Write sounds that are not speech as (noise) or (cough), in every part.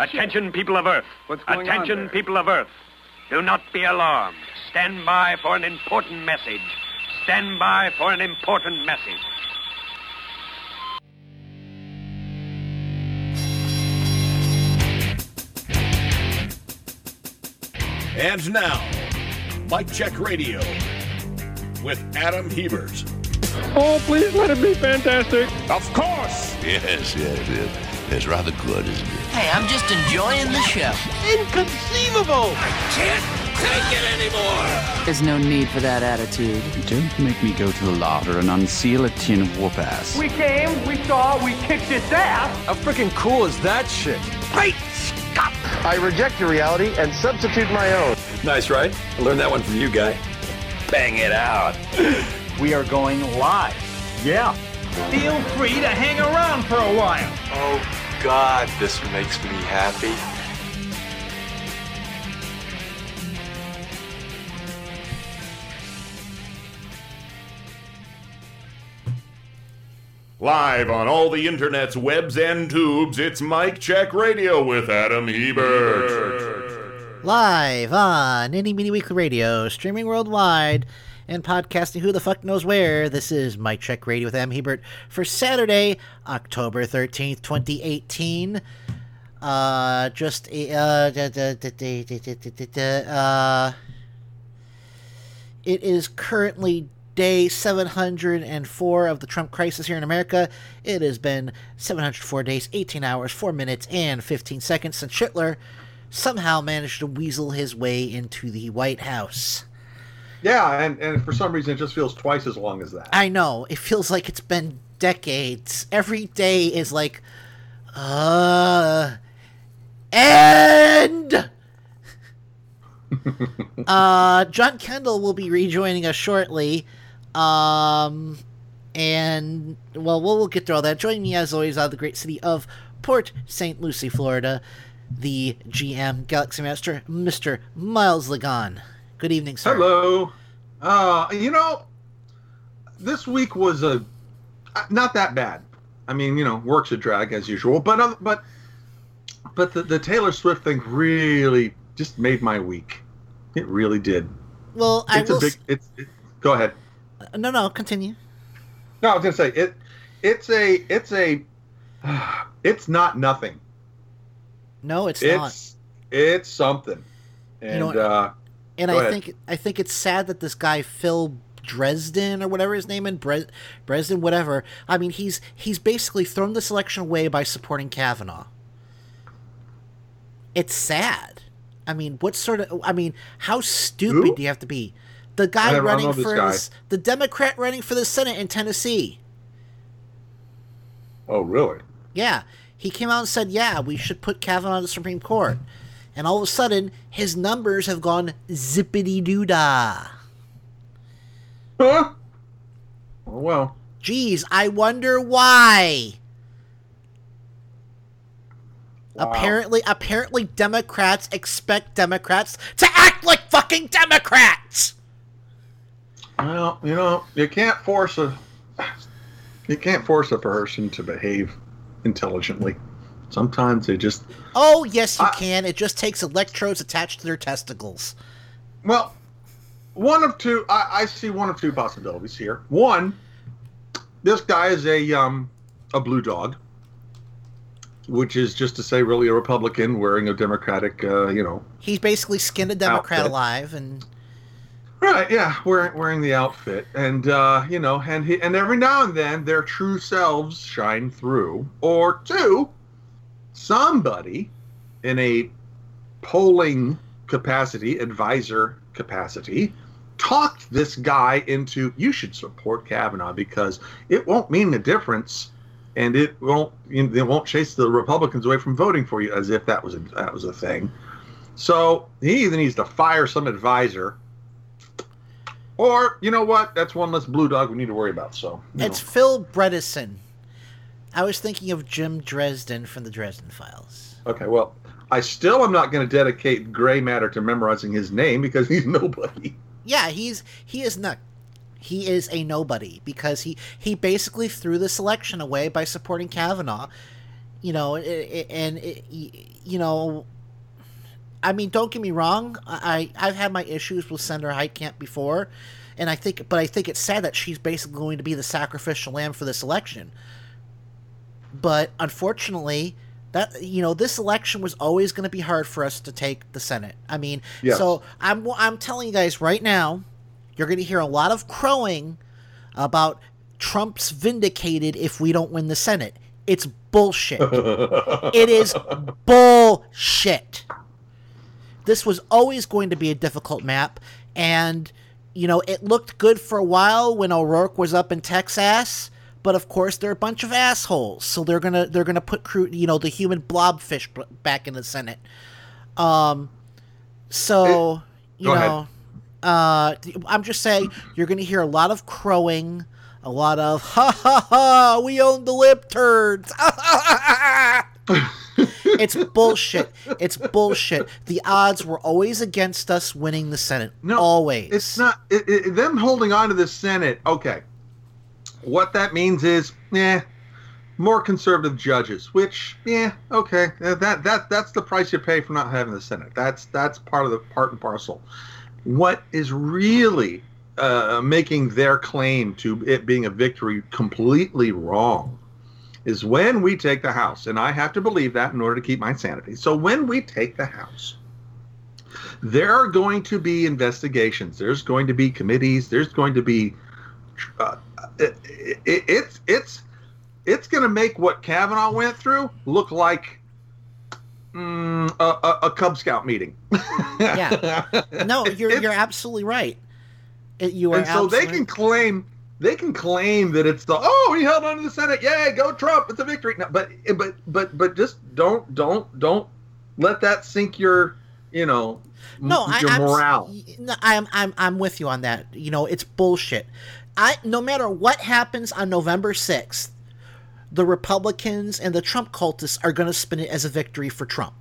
Attention, people of Earth. What's going on Attention, there? people of Earth. Do not be alarmed. Stand by for an important message. Stand by for an important message. And now, Mike Check Radio with Adam Hebert. Oh, please let it be fantastic. Of course! Yes, yes, yes. It's rather good, isn't it? Hey, I'm just enjoying the show. Inconceivable! I can't take it anymore! There's no need for that attitude. Don't make me go to the larder and unseal a tin of whoop ass. We came, we saw, we kicked its ass. How freaking cool is that shit? Great Scott! I reject your reality and substitute my own. Nice, right? I learned that one from you, guy. Bang it out. We are going live. Yeah. Feel free to hang around for a while. Oh God, this makes me happy. Live on all the internet's webs and tubes, it's Mike Check Radio with Adam Hebert. Live on Any Mini Weekly Radio, streaming worldwide, and podcasting who the fuck knows where. This is Mike Check Radio with M. Hebert for Saturday, October 13th, 2018. Uh, just a, da, da, da, it is currently day 704 of the Trump crisis here in America. It has been 704 days, 18 hours, 4 minutes, and 15 seconds since Hitler somehow managed to weasel his way into the White House. Yeah, and, and for some reason it just feels twice as long as that. I know, it feels like it's been decades. Every day is like, uh, and. (laughs) uh, John Kendall will be rejoining us shortly. Um, and, well, we'll, we'll get through all that. Join me, as always, out of the great city of Port St. Lucie, Florida, the GM Galaxy Master, Mr. Miles Lagan. Good evening, sir. Hello. Uh, you know, this week was a uh, not that bad. I mean, you know, works a drag as usual, but uh, but but the, the Taylor Swift thing really just made my week. It really did. Well, I It's will. a big. It's it, go ahead. no, no, continue. No, I was gonna say it. It's a. It's a. (sighs) It's not nothing. No, it's, not. It's it's something. And know uh, And Go I ahead. think I think it's sad that this guy Phil Dresden or whatever his name is, Bre- Dresden, whatever. I mean, he's he's basically thrown the selection away by supporting Kavanaugh. It's sad. I mean, what sort of? I mean, how stupid Who? do you have to be? The guy running for guy. this- the Democrat running for the Senate in Tennessee. oh really? Yeah, he came out and said, "Yeah, we should put Kavanaugh on the Supreme Court," and all of a sudden, his numbers have gone zippity doo dah. Huh? Oh well. Geez, I wonder why. Wow. Apparently, apparently, Democrats expect Democrats to act like fucking Democrats. Well, you know, you can't force a you can't force a person to behave intelligently. Sometimes they just Oh, yes, you I- can. It just takes electrodes attached to their testicles. well, one of two. I, I see one of two possibilities here. One, this guy is a um a blue dog, which is just to say, really a Republican wearing a Democratic, uh, you know, He's basically skinned a Democrat Outfit. alive, and Right, yeah, wearing wearing the outfit, and uh, you know, and he, and every now and then their true selves shine through. Or two, somebody in a polling capacity, advisor capacity, talked this guy into you should support Kavanaugh because it won't mean a difference, and it won't it won't chase the Republicans away from voting for you as if that was a, that was a thing. So he either needs to fire some advisor or, you know what? That's one less blue dog we need to worry about. So, it's know. Phil Bredesen. I was thinking of Jim Dresden from the Dresden Files. okay. Well, I still am not going to dedicate gray matter to memorizing his name because he's (laughs) nobody. Yeah, he's he is not. He is a nobody because he he basically threw the selection away by supporting Kavanaugh. You know, and you know, I mean, don't get me wrong. I I've had my issues with Senator Heitkamp before, and I think, but I think it's sad that she's basically going to be the sacrificial lamb for this election. But unfortunately, that you know, this election was always going to be hard for us to take the Senate. I mean, so I'm I'm telling you guys right now, you're going to hear a lot of crowing about Trump's vindicated if we don't win the Senate. It's bullshit. (laughs) it is bullshit. This was always going to be a difficult map, and you know it looked good for a while when O'Rourke was up in Texas. But of course, they're a bunch of assholes, so they're gonna they're gonna put Cruz, you know, the human blobfish back in the Senate. Um, so you ahead. know, uh, I'm just saying you're gonna hear a lot of crowing, a lot of ha ha ha, we own the lip turds. (laughs) it's bullshit. It's bullshit. The odds were always against us winning the Senate. No, always. It's not it, it, them holding on to the Senate. Okay, what that means is, yeah, more conservative judges. Which, yeah, okay, uh, that that that's the price you pay for not having the Senate. That's that's part of the part and parcel. What is really uh, making their claim to it being a victory completely wrong is when we take the House, and I have to believe that in order to keep my sanity. So when we take the House, there are going to be investigations. There's going to be committees. There's going to be uh, it, it, it's it's it's going to make what Kavanaugh went through look like mm, a, a, a Cub Scout meeting. (laughs) yeah. No, (laughs) you're you're absolutely right. It- you are and so they can claim they can claim that it's the oh he held on to the Senate yay go Trump it's a victory no, but but but but just don't don't don't let that sink your you know no, your I'm, morale. No, I'm I'm I'm with you on that. You know, it's bullshit. I no matter what happens on November sixth, the Republicans and the Trump cultists are going to spin it as a victory for Trump.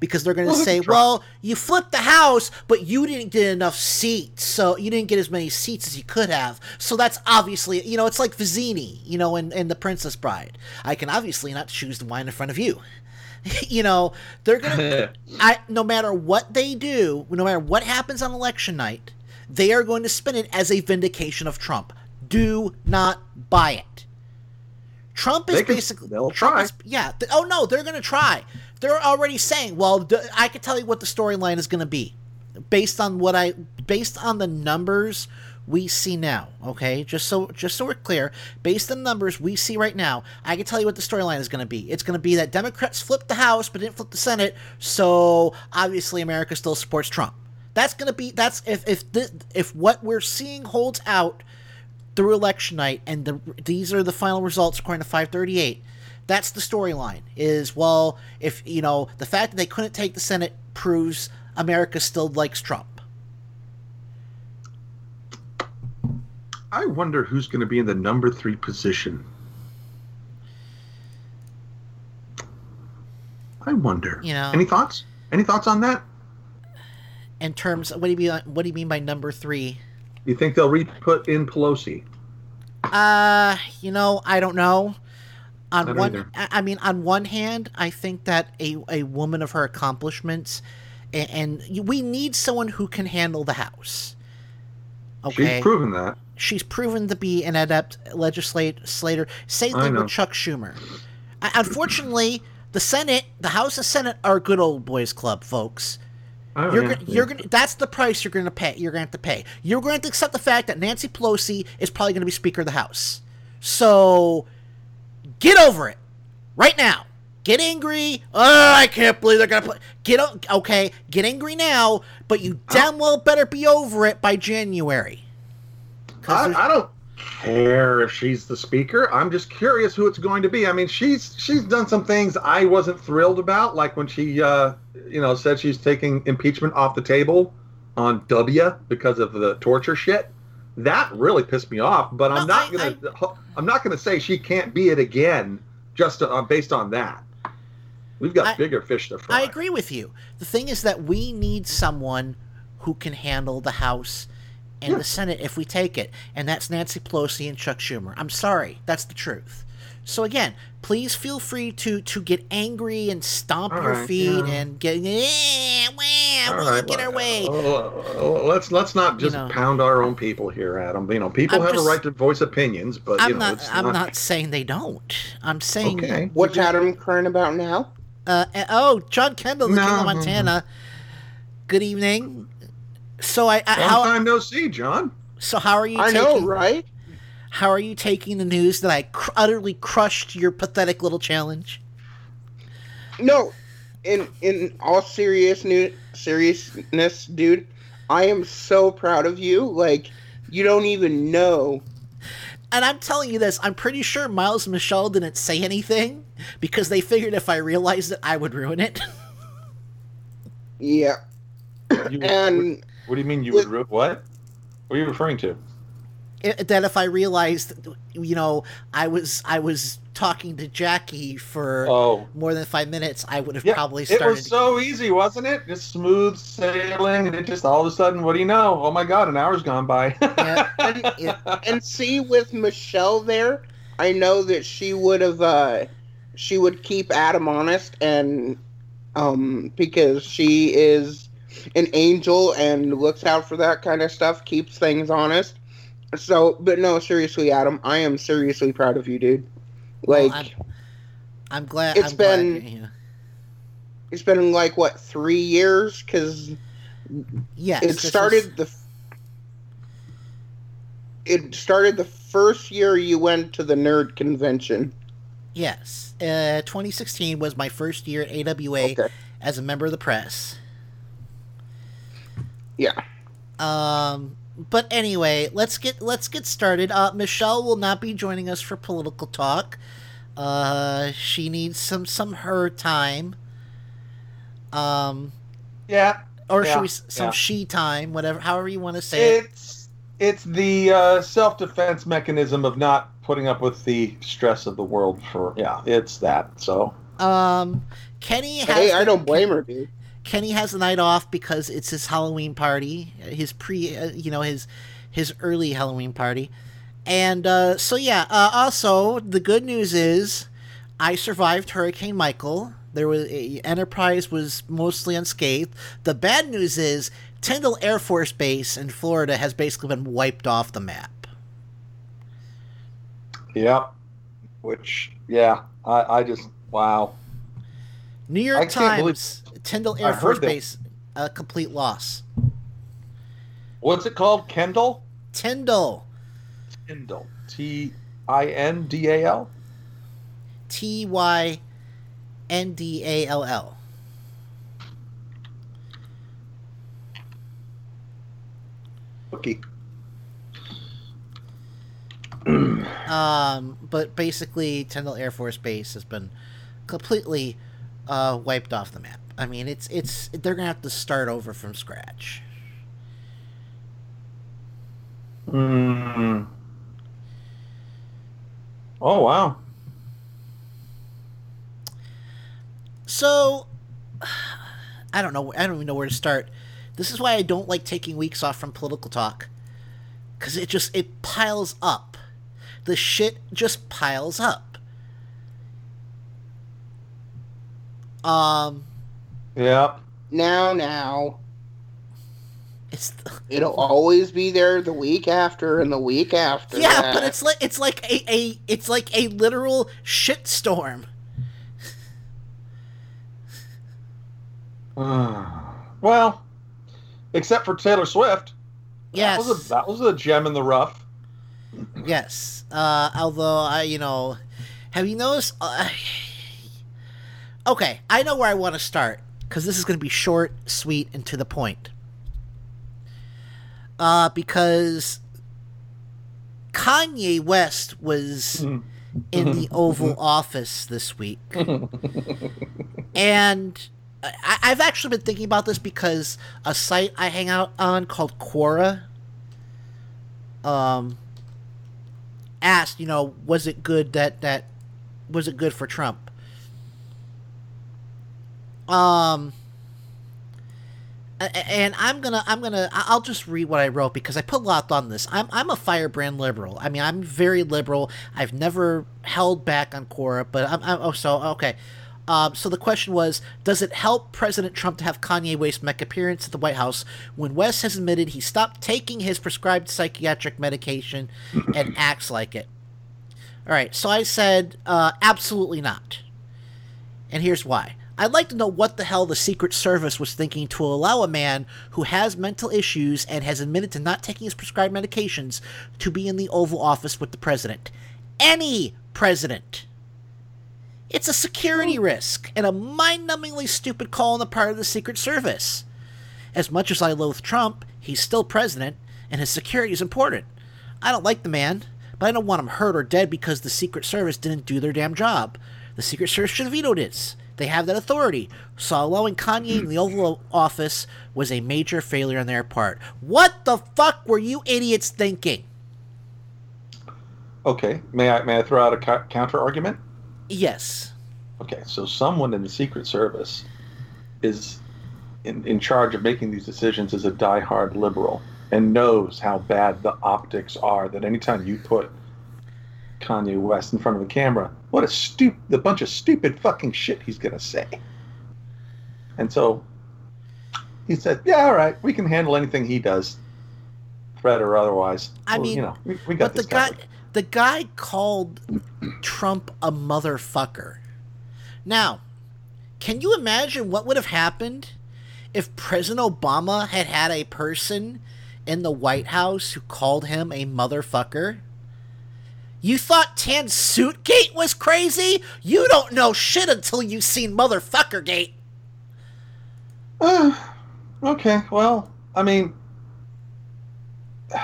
Because they're going to say, Trump- well, you flipped the House, but you didn't get enough seats. So you didn't get as many seats as you could have. So that's obviously, you know, it's like Vizzini, you know, in, in The Princess Bride. I can obviously not choose the wine in front of you. (laughs) you know, they're going (laughs) to, I no matter what they do, no matter what happens on election night, they are going to spin it as a vindication of Trump. Do not buy it. Trump is can- basically they'll Trump try. is- yeah. th- oh no, they're going to try. They're already saying, well, d- I can tell you what the storyline is going to be based on what I based on the numbers we see now, okay? Just so just so we're clear, based on the numbers we see right now, I can tell you what the storyline is going to be. It's going to be that Democrats flipped the House but didn't flip the Senate, so obviously America still supports Trump. That's going to be that's if if if what we're seeing holds out through election night and the these are the final results according to 538 that's the storyline is well if you know the fact that they couldn't take the senate proves america still likes trump I wonder who's going to be in the number three position. I wonder. You know- Any thoughts? Any thoughts on that? In terms what do you mean what do you mean by number three You think they'll re put in Pelosi? uh you know i don't know on don't one either. I mean on one hand i think that a, a woman of her accomplishments and, and we need someone who can handle the house okay She's proven that. she's proven to be an adept legislator. Same thing with Chuck Schumer. Unfortunately, the Senate, the House and Senate, are good old boys club, folks. You're gonna, you're gonna. That's the price you're gonna pay. You're gonna have to pay. You're going to have to accept the fact that Nancy Pelosi is probably gonna be Speaker of the House. So, get over it right now. Get angry. Oh, I can't believe they're gonna put. Get okay. Get angry now, but you damn well better be over it by January. I, I don't care if she's the speaker. I'm just curious who it's going to be. I mean, she's she's done some things I wasn't thrilled about, like when she, uh, you know, said she's taking impeachment off the table on W because of the torture shit. That really pissed me off. But I'm No, not I- gonna I'm not gonna say she can't be it again just uh, based on that. We've got I- bigger fish to fry. I agree with you. The thing is that we need someone who can handle the House and the Senate if we take it, and that's Nancy Pelosi and Chuck Schumer. I'm sorry, that's the truth. So again, please feel free to to get angry and stomp All your right, feet yeah. and get eh, wah, All we'll right, get our way. uh, let's let's not just know. pound our own people here, Adam. You know, people I'm have just- a right to voice opinions, but I'm know, not. it's I'm not saying they don't. I'm saying. Okay. What's Adam crying about now? Uh, uh, oh, John Kendall, the No. King of Montana. Good evening. So I, I Long how time no see, John. so how are you? I taking, know, right? How are you taking the news that I cr- utterly crushed your pathetic little challenge? No, in in all serious new seriousness, dude, I am so proud of you. Like you don't even know. And I'm telling you this, I'm pretty sure Miles and Michelle didn't say anything because they figured if I realized it, I would ruin it. (laughs) Yeah, You, and what do you mean you would ru- what? What are you referring to? It- that if I realized, you know, I was I was talking to Jackie for Oh. more than five minutes, I would have Yeah, probably it started. was so easy, wasn't it? Just smooth sailing, and it just all of a sudden, what do you know? Oh my God, an hour's gone by. (laughs) and, and see with Michelle there, I know that she would have uh she would keep Adam honest and um because she is an angel and looks out for that kind of stuff, keeps things honest. So, but no, seriously, Adam, I am seriously proud of you, dude. Like I'm, I'm glad. it's I'm been glad, yeah. it's been like what three years because Yes, it started the it started the first year you went to the nerd convention. Yes, uh, 2016 was my first year at AWA as a member of the press. Yeah. Um, but anyway, let's get let's get started. Uh, Michelle will not be joining us for political talk. Uh, she needs some some her time. Um, yeah. or yeah, should we some yeah. she time, whatever, however you want to say it. It's it's the uh, self defense mechanism of not putting up with the stress of the world. For yeah, it's that. So Um, Kenny has. Hey, I don't blame her, dude. Kenny has the night off because it's his Halloween party, his pre, uh, you know, his his early Halloween party, and uh, so yeah. Uh, also, the good news is, I survived Hurricane Michael. There was Enterprise was mostly unscathed. The bad news is Tyndall Air Force Base in Florida has basically been wiped off the map. yeah, which yeah, I I just wow. New York can't believe- Times, Tyndall Air heard Force. Base, a complete loss. What's it called? Kendall. Tyndall, Tyndall. T I N D A L. T Y N D A L L. Okay. Um, but basically, Tyndall Air Force Base has been completely uh, wiped off the map. I mean, it's it's they're gonna have to start over from scratch. Hmm. Oh wow. So, I don't know. I don't even know where to start. This is why I don't like taking weeks off from political talk, because it just it piles up. The shit just piles up. Um, Yeah. Now, now. It's It'll always be there the week after and the week after. yeah, that. but it's like it's like a, a it's like a literal shitstorm. (sighs) well, except for Taylor Swift. Yes. That was a, that was a gem in the rough. Yes. Uh, although I, you know, have you noticed? Uh, (sighs) okay, I know where I want to start because this is going to be short, sweet, and to the point. Uh, because Kanye West was in the (laughs) Oval Office this week, (laughs) and I, I've actually been thinking about this because a site I hang out on called Quora. Um, asked, you know, was it good that that was it good for Trump? Um and I'm gonna I'm gonna I'll just read what I wrote because I put a lot on this. I'm I'm a firebrand liberal. I mean I'm very liberal. I've never held back on Quora, but I'm, I'm oh so okay. Um, so the question was, does it help President Trump to have Kanye West make appearance at the White House when West has admitted he stopped taking his prescribed psychiatric medication (clears throat) and acts like it? All right, so I said uh, absolutely not, and here's why. I'd like to know what the hell the Secret Service was thinking to allow a man who has mental issues and has admitted to not taking his prescribed medications to be in the Oval Office with the president. Any president. It's a security hmm. risk and a mind numbingly stupid call on the part of the Secret Service. As much as I loathe Trump, he's still president, and his security is important. I don't like the man, but I don't want him hurt or dead because the Secret Service didn't do their damn job. The Secret Service should have vetoed it. They have that authority. So allowing Kanye in the Oval Office was a major failure on their part. What the fuck were you idiots thinking? Okay, may I may I throw out a co- counter argument? Yes. Okay, so someone in the Secret Service is in, in charge of making these decisions is a diehard liberal and knows how bad the optics are. That anytime you put Kanye West in front of a camera, what a stupid, the bunch of stupid fucking shit he's gonna say. And so he said, "Yeah, all right, we can handle anything he does, threat or otherwise." I Well, mean, you know, we, we got but the guy, covered. the guy called Trump a motherfucker. Now, can you imagine what would have happened if President Obama had had a person in the White House who called him a motherfucker? You thought Tan Suitgate was crazy? You don't know shit until you've seen Motherfucker Gate. Uh, (sighs) okay, well, I mean, (sighs)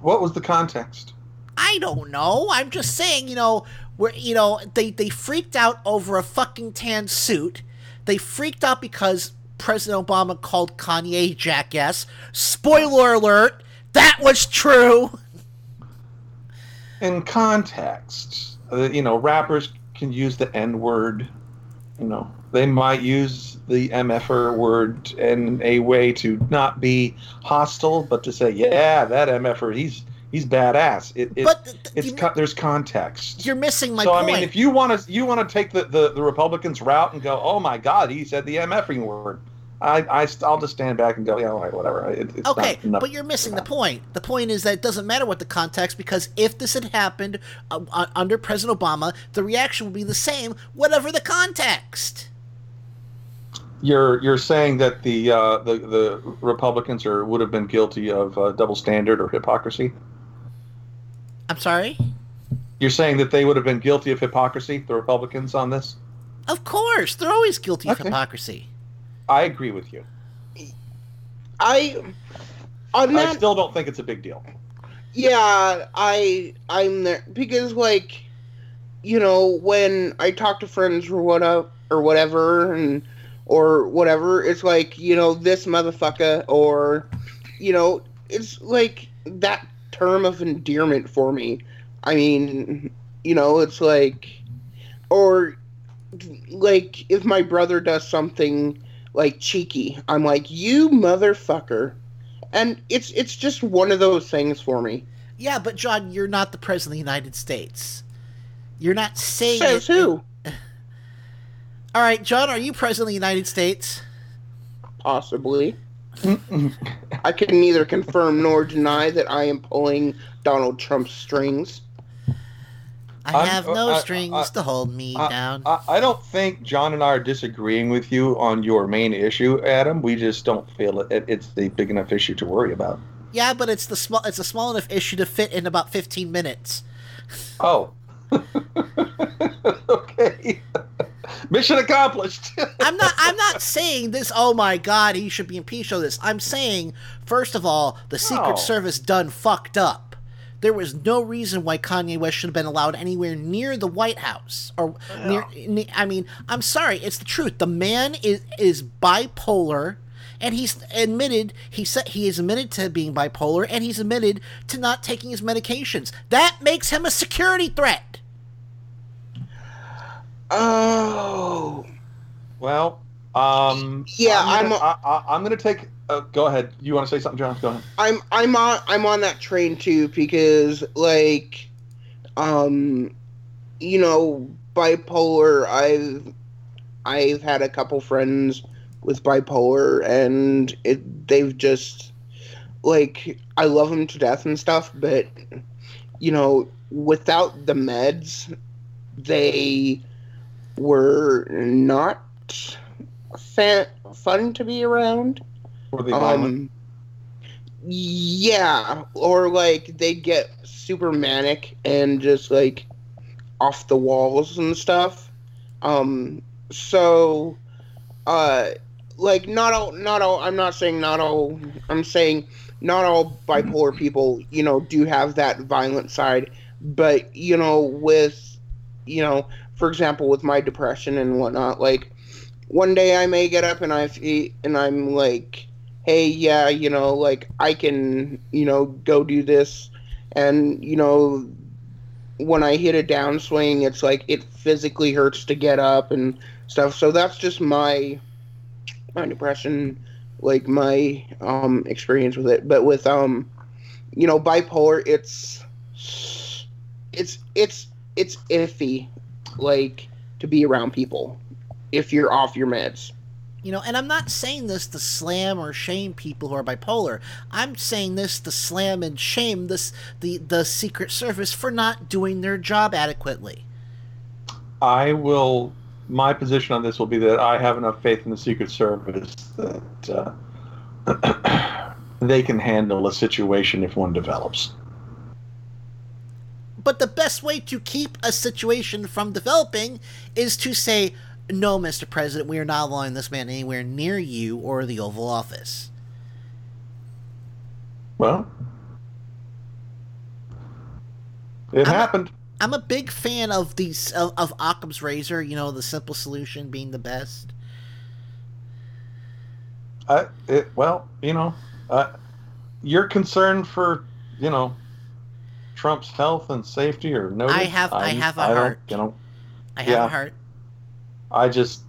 what was the context? I don't know. I'm just saying, you know, where you know they they freaked out over a fucking tan suit. They freaked out because President Obama called Kanye jackass. Spoiler alert, that was true. (laughs) In context, uh, you know, rappers can use the N word. You know, they might use the MFR word in a way to not be hostile, but to say, yeah, that MFR, he's he's badass. It, it But th- it's co- there's context. You're missing my so point. I mean, if you want to you want to take the, the the Republicans route and go, oh my God, he said the MFing word. I, I will just stand back and go, yeah, all right, whatever. It, it's Okay, but you're missing the point. The point is that it doesn't matter what the context because if this had happened uh, uh, under President Obama, the reaction would be the same, whatever the context. You're you're saying that the uh, the the Republicans are would have been guilty of uh, double standard or hypocrisy. I'm sorry. You're saying that they would have been guilty of hypocrisy, the Republicans, on this. Of course, they're always guilty of hypocrisy. I agree with you. I on I still don't think it's a big deal. Yeah, I I'm there because like you know when I talk to friends or what or whatever and or whatever, it's like you know this motherfucker or you know it's like that term of endearment for me. I mean, you know, it's like or like if my brother does something like cheeky, I'm like you motherfucker. And it's it's just one of those things for me. Yeah, but John, you're not the president of the United States. You're not saying Says it- who? (laughs) All right, John, are you president of the United States? Possibly. I can neither confirm nor deny that I am pulling Donald Trump's strings. I I'm- have no uh, I- strings I- to hold me I- down. I, I don't think John and I are disagreeing with you on your main issue, Adam. We just don't feel it, it's a big enough issue to worry about. yeah, but it's the small. It's a small enough issue to fit in about 15 minutes. Oh. (laughs) okay. (laughs) Mission accomplished. (laughs) I'm not. I'm not saying this. Oh my God, he should be impeached of this. I'm saying, first of all, the Secret No. Service done fucked up. There was no reason why Kanye West should have been allowed anywhere near the White House or near. ne- I mean, I'm sorry, it's the truth. The man is is bipolar, and he's admitted he said he is admitted to being bipolar, and he's admitted to not taking his medications. That makes him a security threat. Oh. Well, Um, Yeah, I'm. Gonna, I'm- I, I, I'm going to take. Uh, go ahead. You want to say something, John? Go ahead. I'm I'm on I'm on that train too because like um you know bipolar I've I've had a couple friends with bipolar and it they've just like I love them to death and stuff but you know without the meds they were not fa- fun to be around violent? um, yeah, or like they get super manic and just like off the walls and stuff. Um, so, uh, like not all, not all. I'm not saying not all. I'm saying not all bipolar people, you know, do have that violent side. But you know, with you know, for example, with my depression and whatnot, like one day I may get up and I and I'm like hey, yeah, you know, like I can, you know, go do this. And, you know, when I hit a downswing, it's like it physically hurts to get up and stuff. So that's just my my depression, like my um experience with it. But with um, you know, bipolar, it's it's it's it's iffy, like to be around people if you're off your meds. You know, and I'm not saying this to slam or shame people who are bipolar. I'm saying this to slam and shame this the the Secret Service for not doing their job adequately. I will. My position on this will be that I have enough faith in the Secret Service that uh, (clears throat) they can handle a situation if one develops. But the best way to keep a situation from developing is to say, no, Mr. President, we are not allowing this man anywhere near you or the Oval Office. Well, it I'm happened. A, I'm a big fan of these of, of Occam's razor. You know, the simple solution being the best. I, it, well, you know, uh, you're concerned for, you know, Trump's health and safety or no. I have- I have a I heart. You know, I have Yeah. a heart. I just,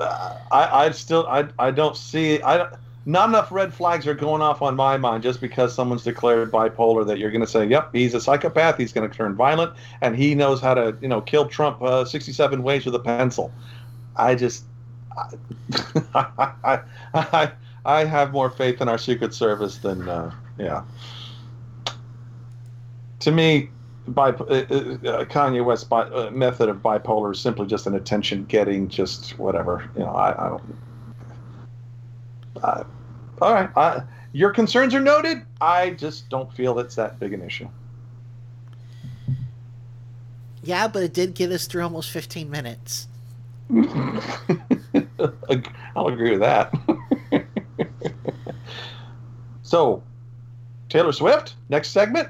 uh, I, I still, I, I don't see, I, not enough red flags are going off on my mind just because someone's declared bipolar that you're going to say, yep, he's a psychopath, he's going to turn violent, and he knows how to, you know, kill Trump uh, 67 ways with a pencil. I just, I, (laughs) I, I, I have more faith in our Secret Service than, uh, yeah. To me, bi- uh, uh, Kanye West's bi- uh, method of bipolar is simply just an attention-getting, just whatever. You know, I, I don't. I, all right, I, your concerns are noted. I just don't feel it's that big an issue. Yeah, but it did get us through almost 15 minutes. (laughs) I'll agree with that. (laughs) so, Taylor Swift, next segment,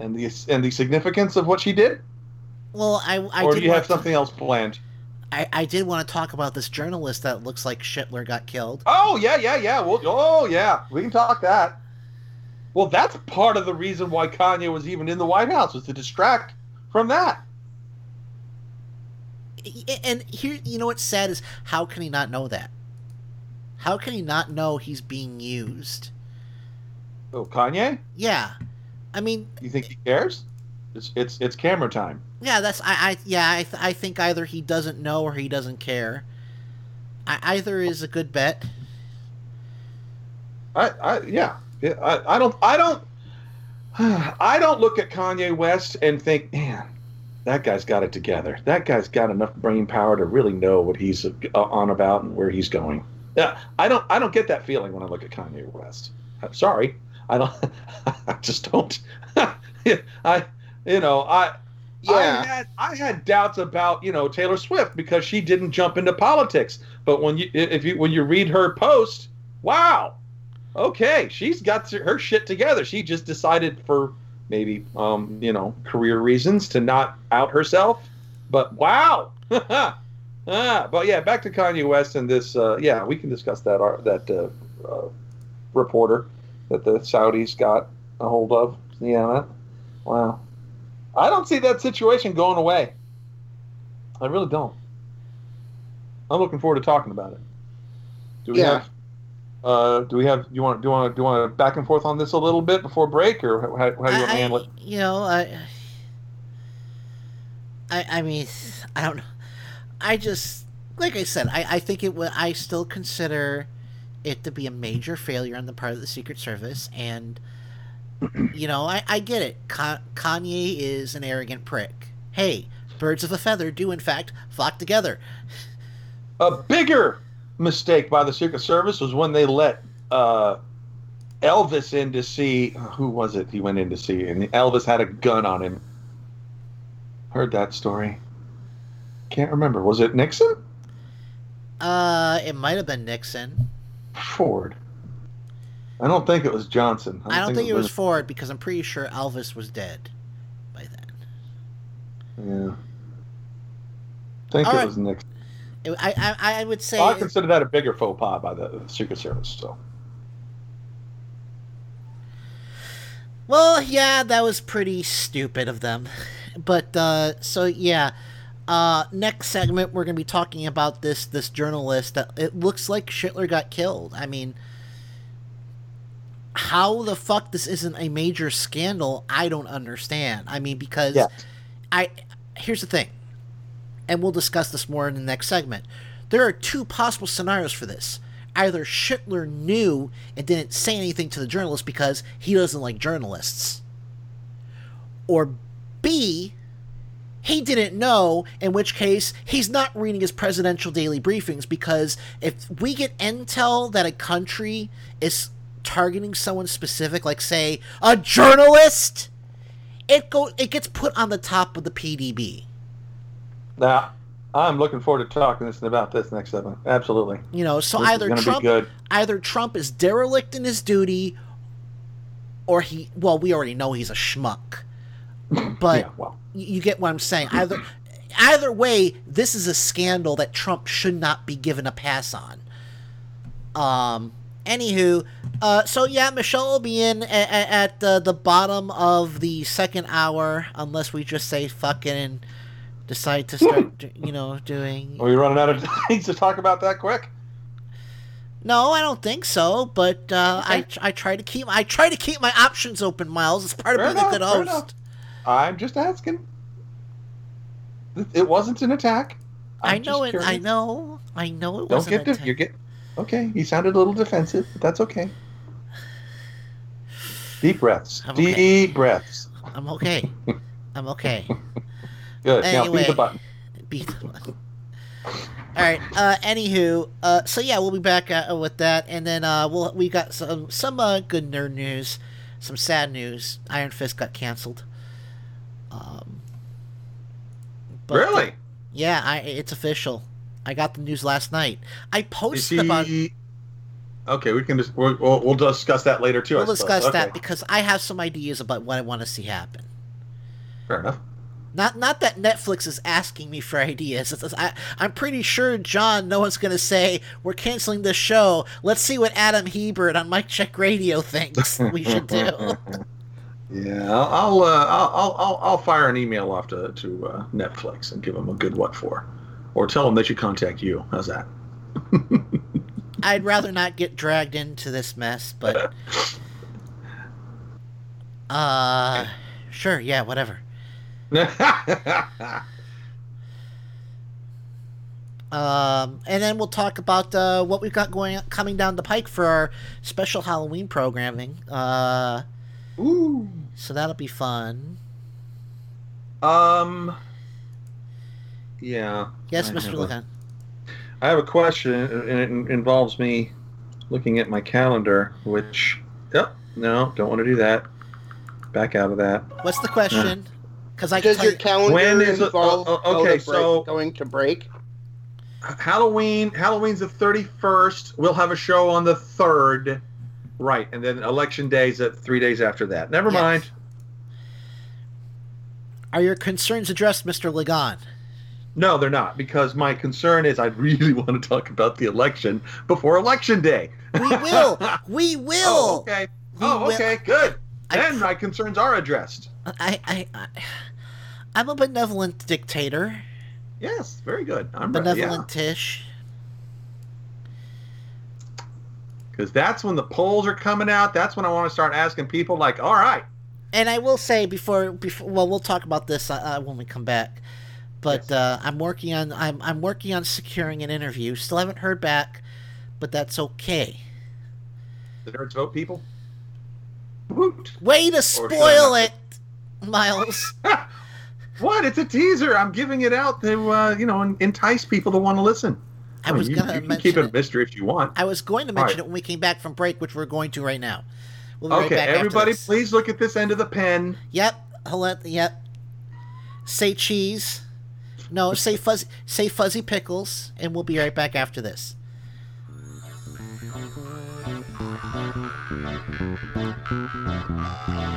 and the and the significance of what she did, Well, I, I or did do you have something else planned? I, I did want to talk about this journalist that looks like Schittler got killed. Oh yeah, yeah, yeah. Well, oh yeah, we can talk that. Well, that's part of the reason why Kanye was even in the White House was to distract from that. And here, you know what's sad is how can he not know that? How can he not know he's being used? Oh, Kanye? Yeah, I mean, You think he cares? It's it's it's camera time. yeah, that's I, I yeah, I, th- I think either he doesn't know or he doesn't care. I, either is a good bet. I, I yeah. Yeah, I, I don't I don't (sighs) I don't look at Kanye West and think, man, that guy's got it together. That guy's got enough brain power to really know what he's uh, on about and where he's going. Yeah, I don't I don't get that feeling when I look at Kanye West. I'm sorry, I don't. (laughs) I just don't. (laughs) I you know I. I Yeah. had I had doubts about you know Taylor Swift because she didn't jump into politics. But when you if you when you read her post, wow, okay, she's got her shit together. She just decided for maybe um, you know career reasons to not out herself. But wow, (laughs) ah, but yeah, back to Kanye West and this. Uh, yeah, we can discuss that ar- that uh, uh, reporter that the Saudis got a hold of. Yeah, that, wow. I don't see that situation going away. I really don't. I'm looking forward to talking about it. Do we Yeah. have? Uh, do we have? Do you want? Do you want? Do you want to back and forth on this a little bit before break, or how, how do you want to handle it? You know, I, I, I mean, I don't know. I just, like I said, I, I think it would. I still consider it to be a major failure on the part of the Secret Service, and (clears throat) you know, I, I get it. Ka- Kanye is an arrogant prick. Hey, birds of a feather do in fact flock together. A bigger mistake by the Secret Service was when they let uh, Elvis in to see who was it? He went in to see, and Elvis had a gun on him. Heard that story. Can't remember. Was it Nixon? Uh, it might have been Nixon. Ford. I don't think it was Johnson. I don't think it was Ford because I'm pretty sure Elvis was dead by then. Yeah. I think All it right. was Nixon. It- I, I, I would say. I consider that a bigger faux pas by the Secret Service. So Well, yeah, that was pretty stupid of them. But uh so yeah, uh next segment we're going to be talking about this this journalist that it looks like Schittler got killed. I mean, how the fuck this isn't a major scandal, I don't understand. I mean, because Yeah. I here's the thing. And we'll discuss this more in the next segment. There are two possible scenarios for this. Either Schittler knew and didn't say anything to the journalist because he doesn't like journalists. Or B, he didn't know, in which case he's not reading his presidential daily briefings because if we get intel that a country is targeting someone specific, like say a journalist, it go it gets put on the top of the PDB. now I'm looking forward to talking this about this next segment. Absolutely. You know, so This either Trump either Trump is derelict in his duty or he well, we already know he's a schmuck. (laughs) But Yeah, well. You get what I'm saying. Either either way, this is a scandal that Trump should not be given a pass on. Um anywho, uh so yeah, Michelle will be in at, at the the bottom of the second hour unless we just say fucking and decide to start (laughs) you know doing Are we running out of (laughs) things to talk about that quick? No, I don't think so. But uh, I I try to keep I try to keep my options open, Miles. It's part of Fair being a good host. enough. I'm just asking. It- wasn't an attack. I I'm know it. just I know. I know it Don't wasn't. get def- te- you get okay. You sounded a little defensive, but that's okay. Deep breaths. I'm Deep okay. breaths. I'm okay. I'm okay. (laughs) Good. now Anyway. beat the button. Beat. the- All right. Uh, anywho, uh, so yeah, we'll be back uh, with that, and then uh, we'll we got some some uh, good nerd news, some sad news. Iron Fist got canceled. Um. really? Yeah, I, it's official. I got the news last night. I posted about. Okay, we can just we'll, we'll, discuss that later too. We'll discuss that because I have some ideas about what I want to see happen. Fair enough. Not not that Netflix is asking me for (laughs) ideas. It's- it's- I, I'm pretty sure John, no one's gonna say we're canceling this show. Let's see what Adam Hebert on Mike Check Radio thinks we should do. (laughs) (laughs) Yeah, I'll I'll, uh, I'll I'll I'll I'll fire an email off to to uh, Netflix and give them a good what for, or tell them they should contact you. How's that? (laughs) I'd rather not get dragged into this mess, but (laughs) uh, sure, yeah, whatever. (laughs) Um, and then we'll talk about uh, what we've got going coming down the pike for our special Halloween programming. Uh, Ooh. So that'll be fun. Um. Yeah. Yes, I Mr. have. I have a question, and it involves me looking at my calendar. Which, yep, no, don't want to do that. Back out of that. What's the question? Because I can Does tell your you- calendar When is it- involve oh, oh, okay, break- so- going to break? Halloween. Halloween's the thirty first. We'll have a show on the third. Right, and then election days at three days after that. Never Yes. mind. Are your concerns addressed, Mr. Legan? No, they're not, because my concern is I really (laughs) want to talk about the election before election day. We (laughs) will. we will. Oh, okay. We oh, will. okay, good. I- Then my concerns are addressed. I, I, I, I'm a benevolent dictator. Yes, very good. I'm ready. Benevolent Tish. Because that's when the polls are coming out. That's when I want to start asking people, like, all right. And I will say before, before well, we'll talk about this uh, when we come back. But yes. uh, I'm working on I'm I'm working on securing an interview. Still haven't heard back, but that's okay. The nerds vote people. Woot. Way to spoil it, Miles. (laughs) (laughs) what? It's a teaser. I'm giving it out to uh, you know entice people to want to listen. I oh, was you, gonna you can keep it a mystery if you want. I was going to mention right. it when we came back from break, which we're going to right now. We'll okay, right everybody, please look at this end of the pen. Yep. Hold on. Yep. Say cheese. No, say (laughs) fuzzy. Say fuzzy pickles, and we'll be right back after this.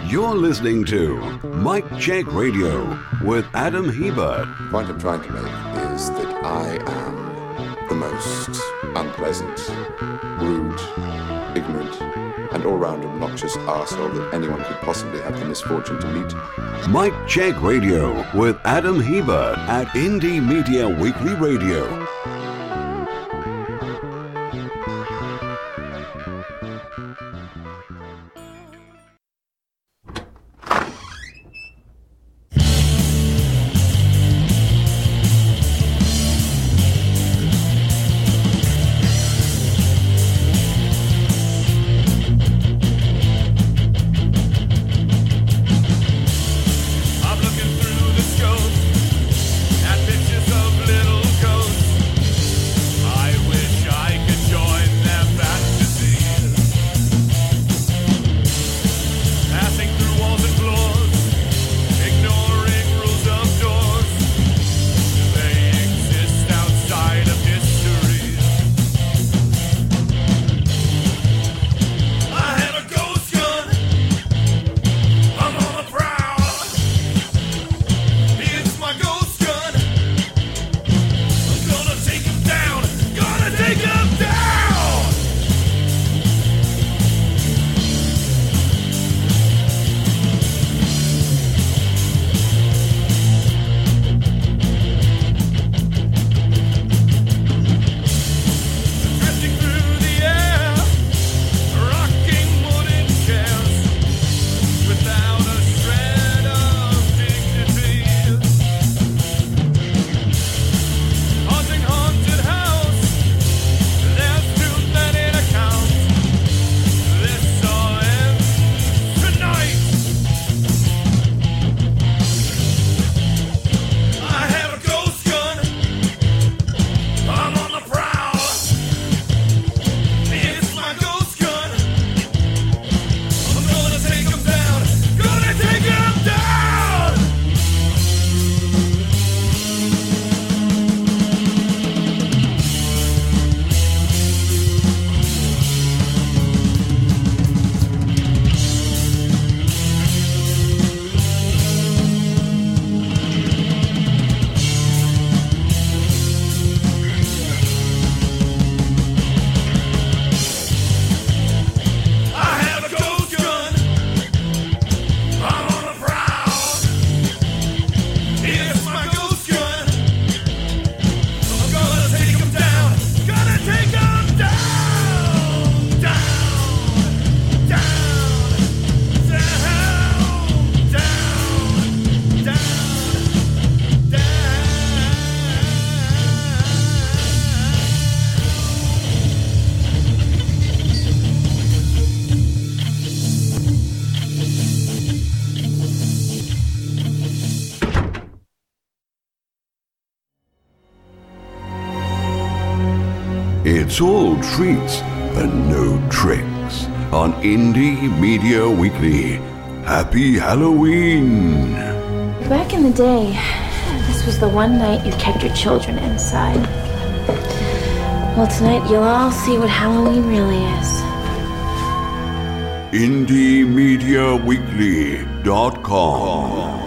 You're listening to Mike Check Radio with Adam Hebert. The point I'm trying to make is that I am the most unpleasant, rude, ignorant, and all-round obnoxious arsehole that anyone could possibly have the misfortune to meet. Mike Check Radio with Adam Hebert at Indie Media Weekly Radio. It's all treats and no tricks on Indie Media Weekly. Happy Halloween! Back in the day, this was the one night you kept your children inside. Well, tonight you'll all see what Halloween really is. IndieMediaWeekly.com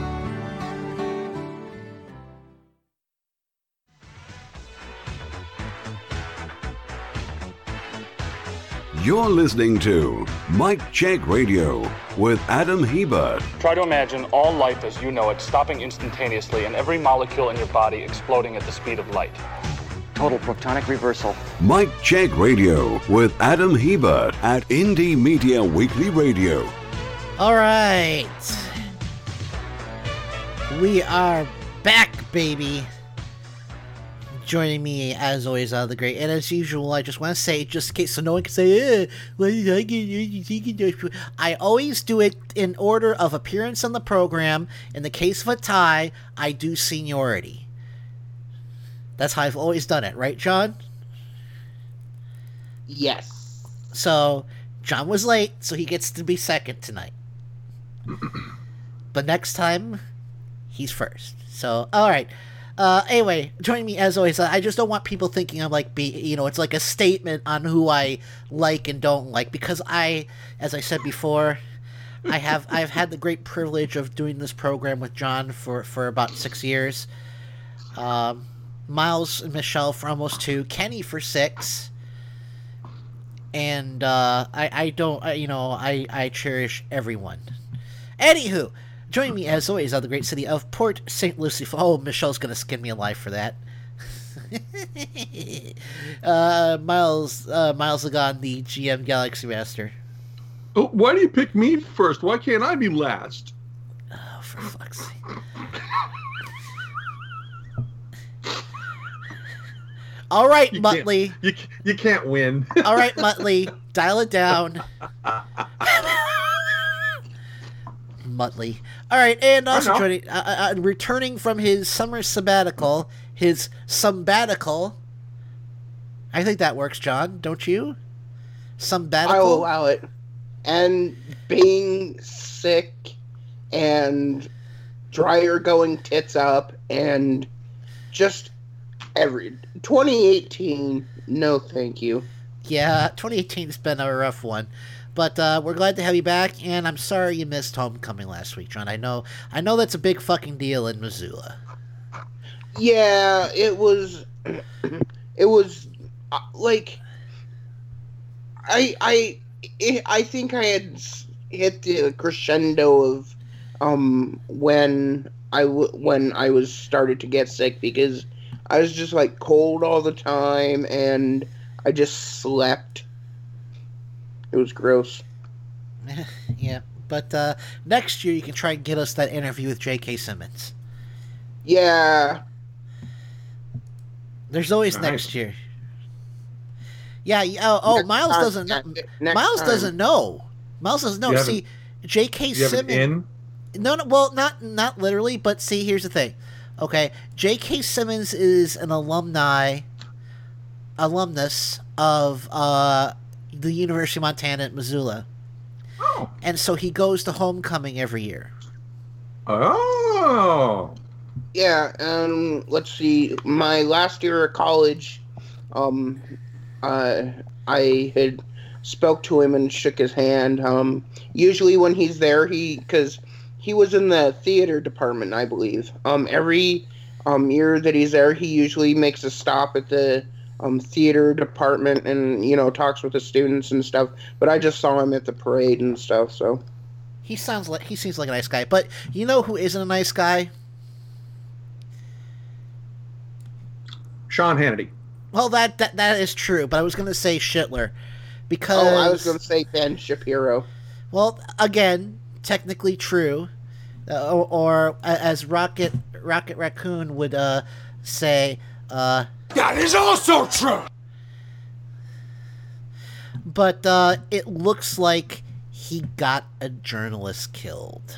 You're listening to Mike Check Radio with Adam Hebert. Try to imagine all life as you know it stopping instantaneously and every molecule in your body exploding at the speed of light. Total protonic reversal. Mike Check Radio with Adam Hebert at Indie Media Weekly Radio. All right. We are back, baby. Joining me, as always, out of the great. And as usual, I just want to say, just in case so no one can say, eh, well, I can- I always do it in order of appearance on the program. In the case of a tie, I do seniority. That's how I've always done it, right, John? Yes. So, John was late, so he gets to be second tonight. (clears throat) but next time, he's first. So, all right. Uh, anyway, join me as always. I just don't want people thinking I'm like, be you know, it's like a statement on who I like and don't like because I, as I said before, I have (laughs) I've had the great privilege of doing this program with John for for about six years. Um, Miles and Michelle for almost two, Kenny for six, and uh, I I don't I, you know I I cherish everyone. Anywho, join me as always of the great city of Port St. Lucie. Oh, Michelle's gonna skin me alive for that. (laughs) uh, Miles uh, Miles Lagon, the GM Galaxy Master. Oh, why do you pick me first? Why can't I be last? Oh, for fuck's sake. (laughs) All right, You Muttley. Can't, you, you can't win. All right, (laughs) Muttley. Dial it down. Muttley. All right, and also joining, uh, uh, returning from his summer sabbatical, his sabbatical. I think that works, John. Don't you? Sabbatical. I will allow it. And being sick and dryer going tits up and just every 2018 no thank you Yeah, 2018's been a rough one, but uh, we're glad to have you back. And I'm sorry you missed homecoming last week, John. I know, I know that's a big fucking deal in Missoula. yeah it was it was uh, like i i i think i had hit the crescendo of um when i when i was started to get sick because i was just like cold all the time and i just slept it was gross (laughs) yeah, but uh, next year you can try and get us that interview with J.K. Simmons. yeah There's always Nice. next year. Yeah. yeah, Oh, oh Next Miles time, doesn't. know. next- next Miles time. doesn't know. Miles doesn't know. You See, J.K. you have an Simmons. No, no. Well, not not literally, but see, here's the thing. Okay, J.K. Simmons is an alumni, alumnus of uh, the University of Montana at Missoula. Oh. And so he goes to homecoming every year. Oh. Yeah, um, let's see. My last year of college, um, uh, I had spoke to him and shook his hand. Um, usually when he's there, he because he was in the theater department, I believe. Um, every um year that he's there, he usually makes a stop at the um theater department and you know talks with the students and stuff. But I just saw him at the parade and stuff, so. He sounds like he seems like a nice guy, but you know who isn't a nice guy? Sean Hannity. Well, that that, that is true, but I was going to say Schittler because Oh, I was going to say Ben Shapiro. Well, again, technically true, uh, or, or as Rocket Rocket Raccoon would uh, say, uh, That is also true. but uh, it looks like he got a journalist killed.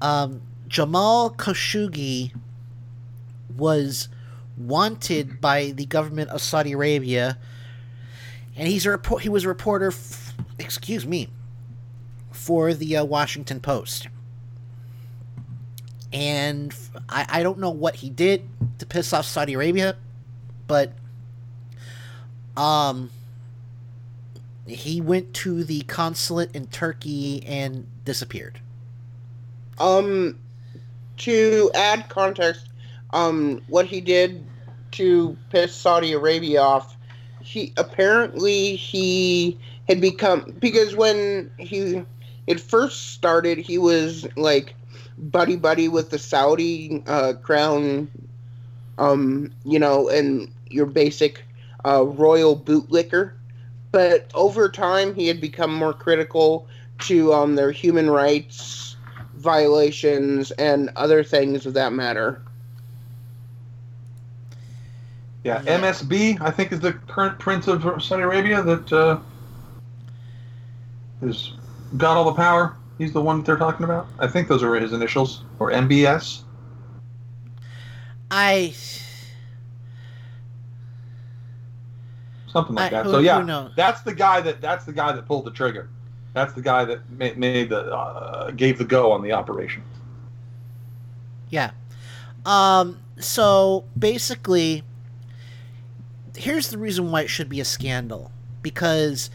Um, Jamal Khashoggi was wanted by the government of Saudi Arabia, and he's a report. He was a reporter. F- excuse me, for the uh, Washington Post, and I, I don't know what he did to piss off Saudi Arabia, but um, he went to the consulate in Turkey and disappeared. Um, to add context, um, what he did to piss Saudi Arabia off, he apparently he had become because when he it first started, he was like buddy buddy with the Saudi uh, crown, um, you know, and your basic uh, royal bootlicker. But over time, he had become more critical to um, their human rights violations and other things of that matter. Yeah, MSB, I think, is the current prince of Saudi Arabia that uh, has got all the power. He's the one that they're talking about. I think those are his initials, or MBS. I something like I- that. who- so yeah, that's the guy that that's the guy that pulled the trigger. That's the guy that made, made the uh, gave the go on the operation. Yeah. Um, so basically, here's the reason why it should be a scandal because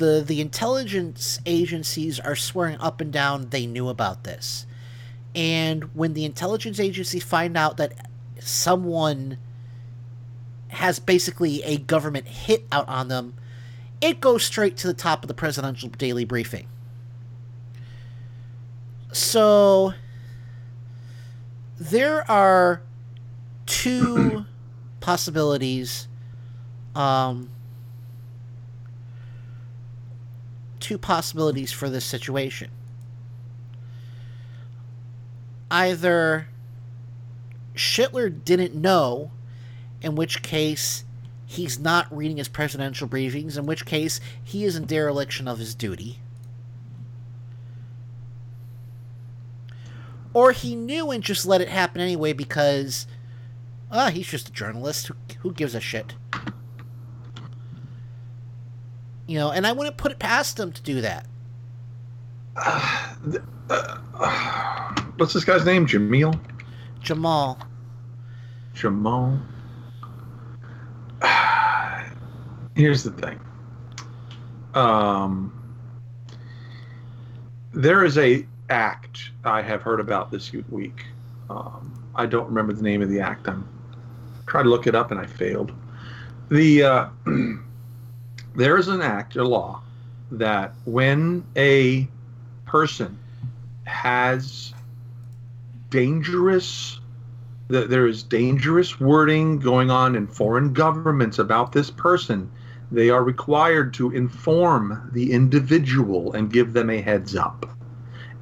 the the intelligence agencies are swearing up and down they knew about this, and when the intelligence agencies find out that someone has basically a government hit out on them, it goes straight to the top of the presidential daily briefing. So there are two (clears throat) possibilities um two possibilities for this situation. Either Schittler didn't know in which case he's not reading his presidential briefings in which case he is in dereliction of his duty. Or he knew and just let it happen anyway because ah he's just a journalist. Who, who gives a shit you know and i wouldn't put it past them to do that (sighs) What's this guy's name? Jamil? jamal Jamal. (sighs) Here's the thing. Um, there is a act I have heard about this week. Um, I don't remember the name of the act. I'm tried to look it up and I failed. The uh, (clears throat) there is an act, a law, that when a person has dangerous that there is dangerous wording going on in foreign governments about this person, they are required to inform the individual and give them a heads up.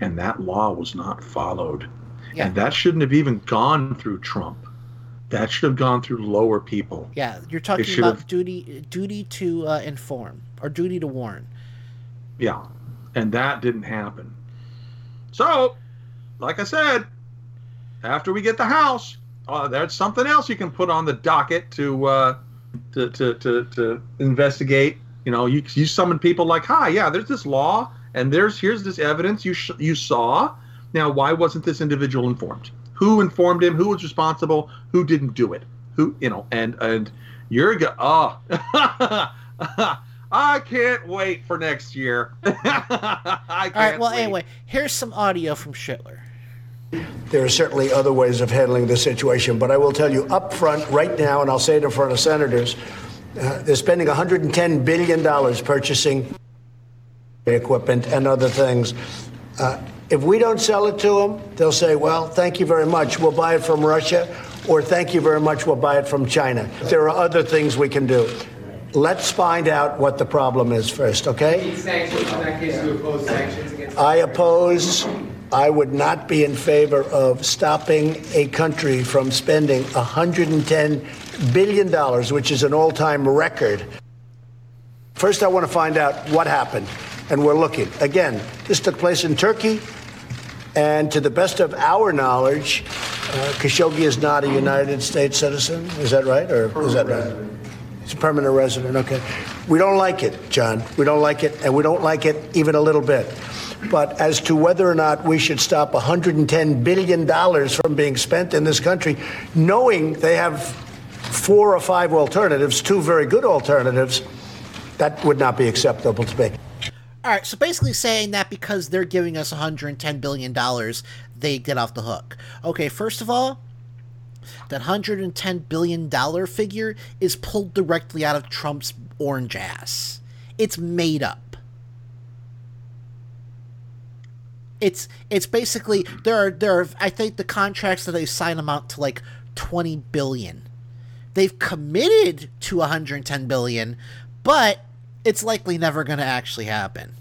And that law was not followed. Yeah. And that shouldn't have even gone through Trump. That should have gone through lower people. yeah you're talking about have- duty duty to uh, inform or duty to warn Yeah. And that didn't happen. So, like I said, after we get the house, uh, there's something else you can put on the docket to uh, to, to to to investigate. You know, you you summon people like, hi, yeah, there's this law, and there's here's this evidence you sh- you saw. Now, why wasn't this individual informed? Who informed him? Who was responsible? Who didn't do it? Who you know? And and you're go. Oh, (laughs) I can't wait for next year. (laughs) I All right. Well, anyway, here's some audio from Schittler. There are certainly other ways of handling the situation, but I will tell you up front right now, and I'll say it in front of senators, uh, they're spending $110 billion purchasing equipment and other things. Uh, if we don't sell it to them, they'll say, well, thank you very much. We'll buy it from Russia, or thank you very much. We'll buy it from China. There are other things we can do. Let's find out what the problem is first, okay? Sanctions, in that case, you oppose sanctions against I oppose, I would not be in favor of stopping a country from spending $110 billion, which is an all time record. First, I want to find out what happened, and we're looking. Again, this took place in Turkey, and to the best of our knowledge, uh, Khashoggi is not a United States citizen. Is that right? Or is that right? He's a permanent resident. Okay. We don't like it, John. We don't like it, and we don't like it even a little bit. But as to whether or not we should stop $110 billion from being spent in this country, knowing they have four or five alternatives, two very good alternatives, that would not be acceptable to me. All right, so basically saying that because they're giving us 110 billion dollars, they get off the hook. Okay, first of all, that 110 billion dollar figure is pulled directly out of Trump's orange ass. It's made up. It's it's basically there are there are I think the contracts that they sign amount to like 20 billion. They've committed to 110 billion, but it's likely never going to actually happen.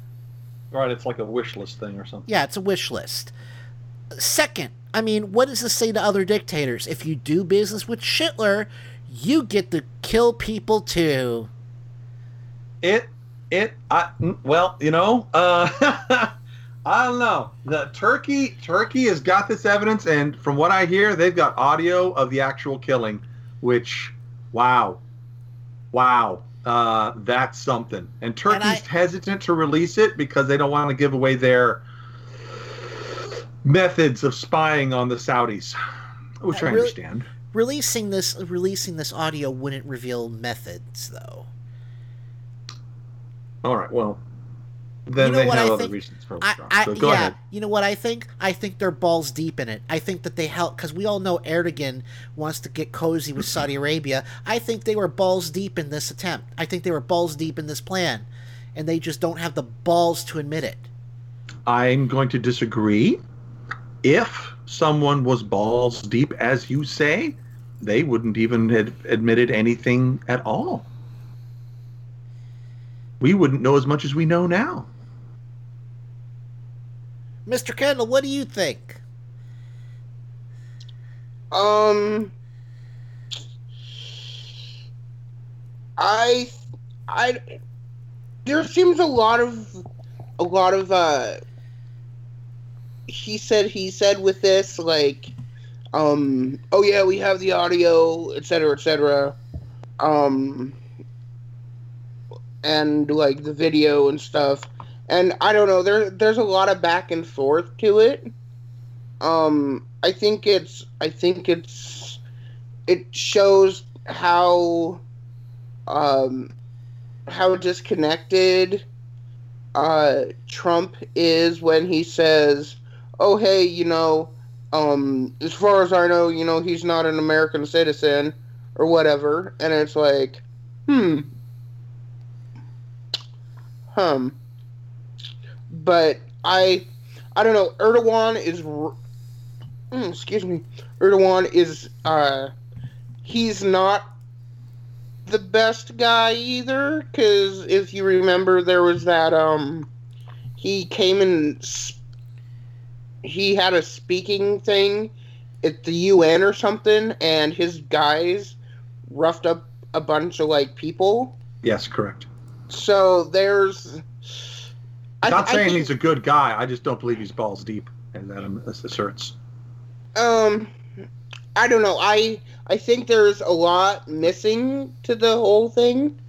Right, it's like a wish list thing or something. Yeah, it's a wish list. Second, I mean, what does this say to other dictators? If you do business with Hitler, you get to kill people too. It, it, I, well, you know, uh, (laughs) I don't know. The Turkey, Turkey has got this evidence, and from what I hear, they've got audio of the actual killing, which, wow, wow, uh, that's something. And Turkey's and I, hesitant to release it because they don't want to give away their methods of spying on the Saudis, which I understand. Releasing this, releasing this audio wouldn't reveal methods, though. All right. Well, then you know they have I other think? reasons for I, I, so go yeah, ahead. You know what I think? I think they're balls deep in it. I think that they help because we all know Erdogan wants to get cozy with Saudi (laughs) Arabia. I think they were balls deep in this attempt. I think they were balls deep in this plan, and they just don't have the balls to admit it. I'm going to disagree. If someone was balls deep, as you say, they wouldn't even have admitted anything at all. We wouldn't know as much as we know now. Mr. Kendall, what do you think? Um, I, I, there seems a lot of, a lot of, uh, he said, he said with this, like, um, oh yeah, we have the audio, etc., etc., um, and like the video and stuff and I don't know. There, there's a lot of back and forth to it. Um, I think it's, I think it's, it shows how, um, how disconnected, uh, Trump is when he says, "Oh, hey, you know, um, as far as I know, you know, he's not an American citizen or whatever," and it's like, hmm, hum but I I don't know. Erdogan is mm, excuse me. Erdogan is uh he's not the best guy either cuz if you remember there was that um he came and he had a speaking thing at the UN or something and his guys roughed up a bunch of like people. Yes, correct. So there's I'm not saying think, he's a good guy. I just don't believe he's balls deep. as Adam asserts. Um, I don't know. I I think there's a lot missing to the whole thing,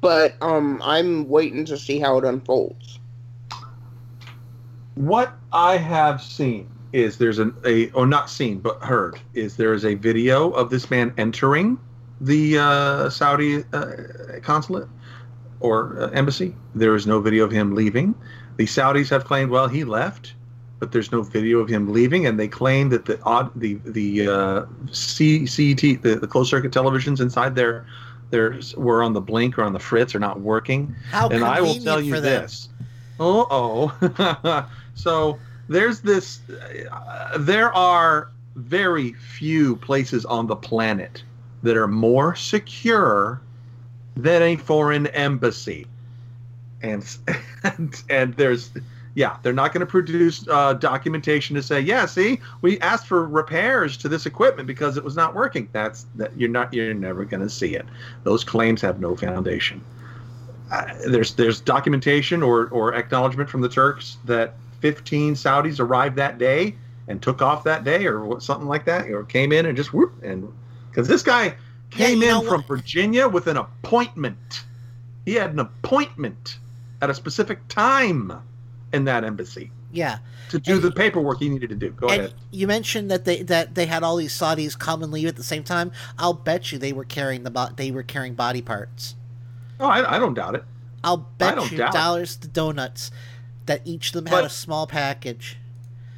but um, I'm waiting to see how it unfolds. What I have seen is there's an a or not seen but heard is there is a video of this man entering the uh, Saudi uh, consulate or uh, embassy. There is no video of him leaving. The Saudis have claimed, well, he left, but there's no video of him leaving, and they claim that the odd the the uh, C, CET the, the closed circuit televisions inside their their were on the blink or on the fritz are not working. How and I will tell you this. Oh oh. (laughs) so there's this. Uh, there are very few places on the planet that are more secure than a foreign embassy. And and, and there's yeah, they're not going to produce uh, documentation to say, yeah, see, we asked for repairs to this equipment because it was not working. That's that you're not you're never going to see it. Those claims have no foundation. Uh, there's there's documentation or or acknowledgement from the Turks that 15 Saudis arrived that day and took off that day or something like that, or came in and just whoop and because this guy came in from Virginia with an appointment. He had an appointment at a specific time in that embassy Yeah. to do the paperwork he needed to do. Go and ahead. you mentioned that they that they had all these Saudis come and leave at the same time. I'll bet you they were carrying the bo- they were carrying body parts. Oh, I, I don't doubt it. I'll bet you doubt dollars to donuts that each of them had But- a small package.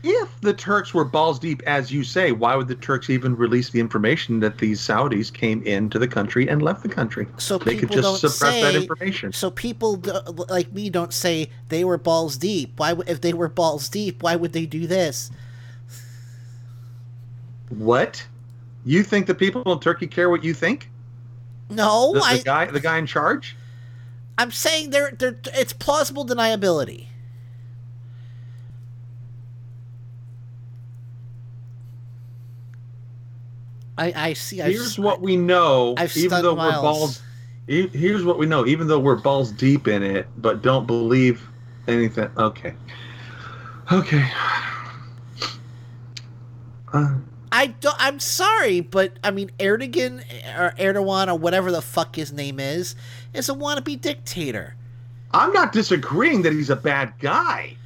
If the Turks were balls deep, as you say, why would the Turks even release the information that these Saudis came into the country and left the country? So they could just suppress say, that information. So people like me don't say they were balls deep. Why? if they were balls deep, why would they do this? What? You think the people in Turkey care what you think? No, The, the I guy, the guy in charge. I'm saying they're they're it's plausible deniability. I I see. I've, Here's what we know. I've even though we're balls, here's what we know. Even though we're balls deep in it, but don't believe anything. Okay. Okay. Uh, I don't. I'm sorry, but I mean Erdogan or Erdogan or whatever the fuck his name is is a wannabe dictator. I'm not disagreeing that he's a bad guy.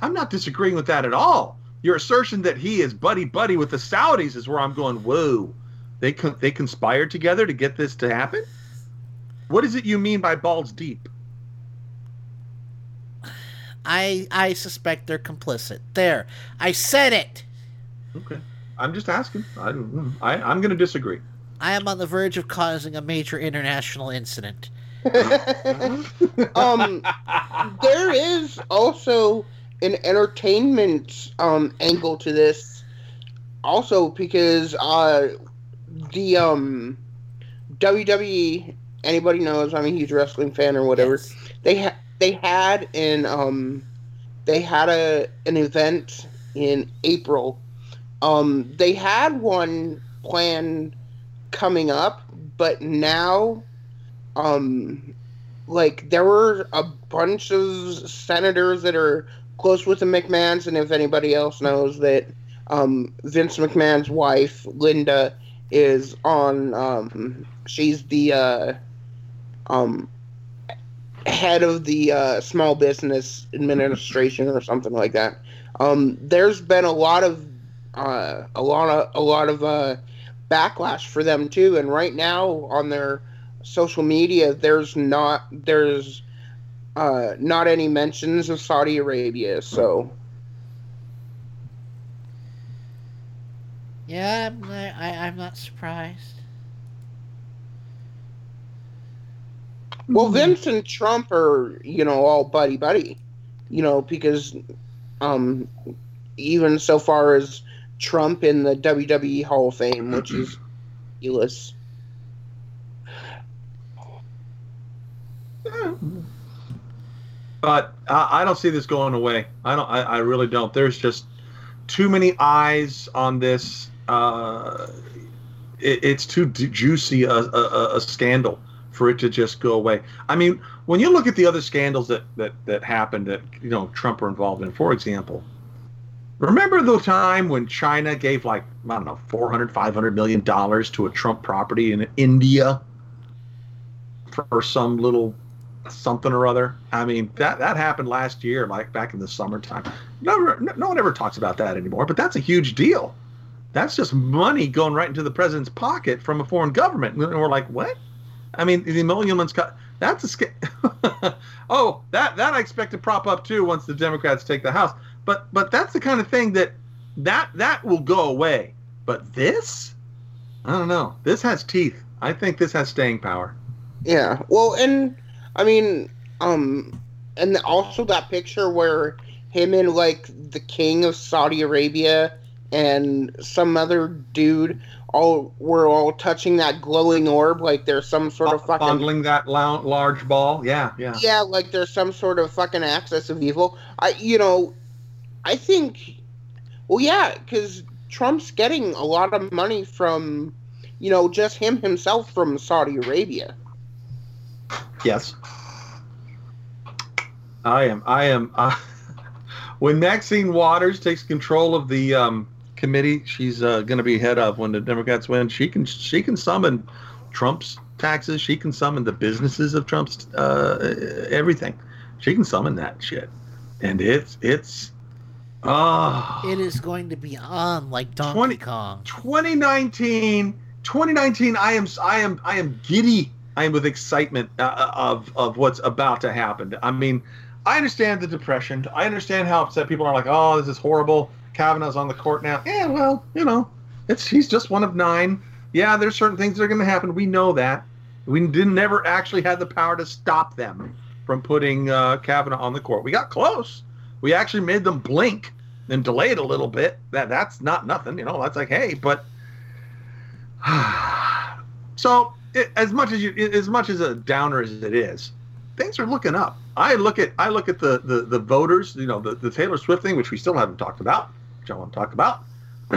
I'm not disagreeing with that at all. Your assertion that he is buddy buddy with the Saudis is where I'm going. Whoa, they con- they conspired together to get this to happen. What is it you mean by balls deep? I I suspect they're complicit. There, I said it. Okay, I'm just asking. I, don't- I I'm going to disagree. I am on the verge of causing a major international incident. (laughs) um, there is also an entertainment um angle to this, also because uh the um WWE anybody knows I'm a huge wrestling fan or whatever. They ha- they had an um they had a an event in April. Um they had one planned coming up but now um like there were a bunch of senators that are close with the McMahons, and if anybody else knows that um, Vince McMahon's wife Linda is on, um, she's the uh, um, head of the uh, small business administration or something like that. Um, there's been a lot of uh, a lot of a lot of uh, backlash for them too, and right now on their social media, there's not there's uh, not any mentions of Saudi Arabia. So Yeah, I'm not, I, I'm not surprised. well, Vince and Trump are you know all buddy buddy, you know because um even so far as Trump in the WWE Hall of Fame, which is ridiculous. (clears throat) But I, I don't see this going away. I don't. I, I really don't. There's just too many eyes on this. Uh, it, it's too ju- juicy a, a, a- a scandal for it to just go away. I mean, when you look at the other scandals that that that happened that you know Trump were involved in, for example, Remember the time when China gave like, I don't know, 400, 500 million dollars to a Trump property in India for some little something or other? I mean, that, that happened last year, like back in the summertime. Never, no one ever talks about that anymore, but that's a huge deal. That's just money going right into the president's pocket from a foreign government. And we're like, what? I mean, the emoluments cut. That's a scale. (laughs) oh, that that I expect to prop up too once the Democrats take the House. But but that's the kind of thing that that that will go away. But this, I don't know. This has teeth. I think this has staying power. Yeah. Well, and I mean, um, and also that picture where him and like the king of Saudi Arabia and some other dude all were all touching that glowing orb like there's some sort of fucking fondling that large ball. Yeah, yeah. Yeah, like there's some sort of fucking access of evil. I, you know, I think, well, yeah, because Trump's getting a lot of money from, you know, just him himself from Saudi Arabia. Yes. I am. I am. Uh, (laughs) when Maxine Waters takes control of the um, committee she's uh, going to be head of when the Democrats win, she can she can summon Trump's taxes. She can summon the businesses of Trump's uh, everything. She can summon that shit, and it's it's ah. It is going to be on like Donkey 20, Kong. 2019, 2019. I am I am I am giddy. I am with excitement uh, of of what's about to happen. I mean, I understand the depression. I understand how upset people are. Like, oh, this is horrible. Kavanaugh's on the court now. Yeah, well, you know, it's he's just one of nine. Yeah, there's certain things that are going to happen. We know that. We didn't never actually had the power to stop them from putting uh, Kavanaugh on the court. We got close. We actually made them blink and delayed a little bit. That that's not nothing, you know. That's like, hey, but (sighs) so it, as much as you, as much as a downer as it is, things are looking up. I look at I look at the the, the voters, you know, the, the Taylor Swift thing, which we still haven't talked about which I want to talk about. (clears throat)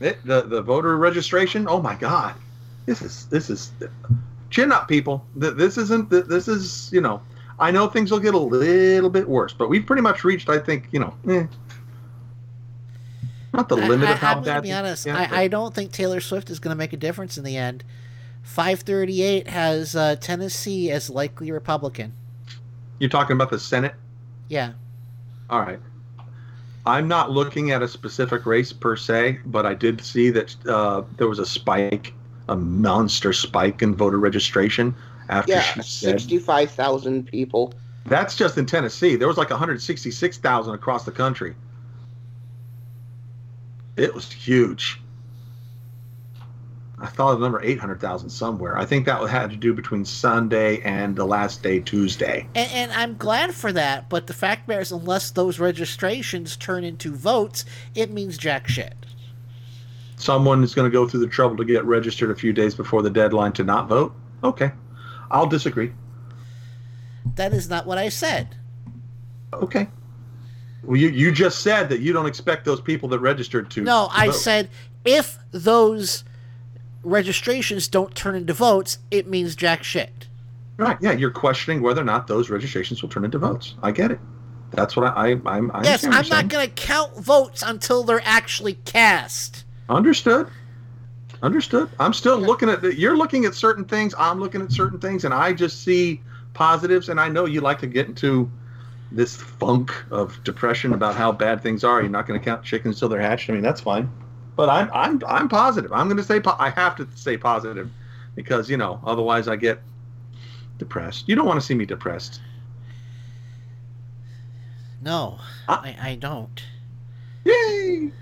it, the the voter registration. Oh my God, this is this is chin up, people. This isn't this is you know. I know things will get a little bit worse, but we've pretty much reached. I think you know. Eh, not the limit I, of how I'm bad. To be honest, I, I don't think Taylor Swift is going to make a difference in the end. 538 has uh, Tennessee as likely Republican. You're talking about the Senate? Yeah. All right. I'm not looking at a specific race per se, but I did see that uh, there was a spike, a monster spike in voter registration after yeah, she said sixty-five thousand people. That's just in Tennessee. There was like 166,000 across the country. It was huge. I thought the number 800,000 somewhere. I think that had to do between Sunday and the last day, Tuesday. And, and I'm glad for that, but the fact is, unless those registrations turn into votes, it means jack shit. Someone is going to go through the trouble to get registered a few days before the deadline to not vote? Okay. I'll disagree. That is not what I said. Okay. Well, you, you just said that you don't expect those people that registered to. No, to I vote. said if those registrations don't turn into votes, it means jack shit. Right. Yeah, you're questioning whether or not those registrations will turn into votes. I get it. That's what I, I I'm. I yes, I'm not going to count votes until they're actually cast. Understood. Understood. I'm still looking at. The, you're looking at certain things. I'm looking at certain things, and I just see positives. And I know you like to get into this funk of depression about how bad things are. You're not going to count chickens till they're hatched. I mean, that's fine but I'm I'm I'm positive. I'm going to say po- I have to say positive because you know otherwise I get depressed. You don't want to see me depressed. No, I, I don't. Yay!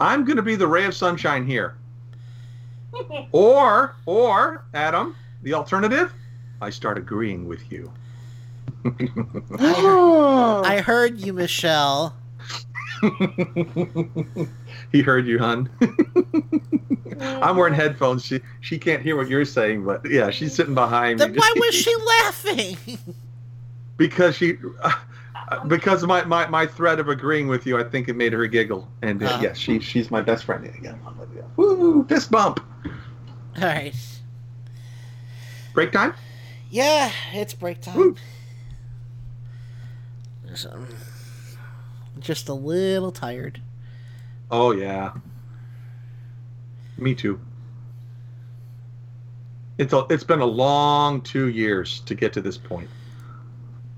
I'm going to be the ray of sunshine here. (laughs) or or Adam, the alternative, I start agreeing with you. (laughs) I, heard, I heard you, Michelle. (laughs) he heard you, hun. (laughs) I'm wearing headphones. She she can't hear what you're saying, but yeah, she's sitting behind then me. Why was she (laughs) laughing? because she, uh, because my, my my threat of agreeing with you, I think it made her giggle. And uh, uh. yeah, she she's my best friend again. Woo! Fist bump. All right. Break time. Yeah, it's break time. Just a little tired. Oh yeah. Me too. It's a, it's been a long two years to get to this point.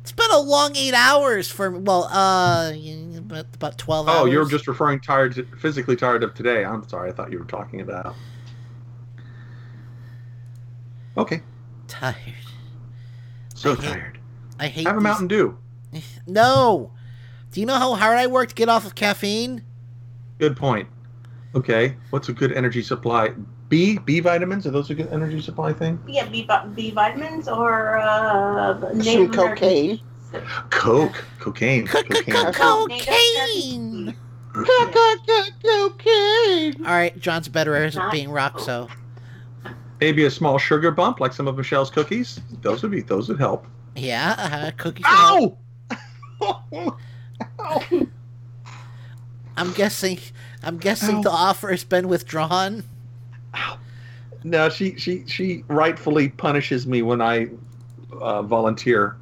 It's been a long eight hours for well, uh, about, about twelve hours. Oh, you're just referring tired, to, physically tired of today. I'm sorry. I thought you were talking about. Okay. tired. So I hate- tired. I hate. Have a Mountain Dew. (laughs) No. Do you know how hard I work to get off of caffeine? Good point. Okay. What's a good energy supply? B B vitamins are those a good energy supply thing? Yeah, B, B vitamins or uh, Some Native cocaine. Coke, cocaine, cocaine. Cocaine. Cocaine. All right, John's better at being rock, so Maybe a small sugar bump, like some of Michelle's cookies. Those would be those would help. yeah, uh, cookies. Ow! (laughs) (laughs) I'm guessing. I'm guessing the offer has been withdrawn. No, she she she rightfully punishes me when I uh, volunteer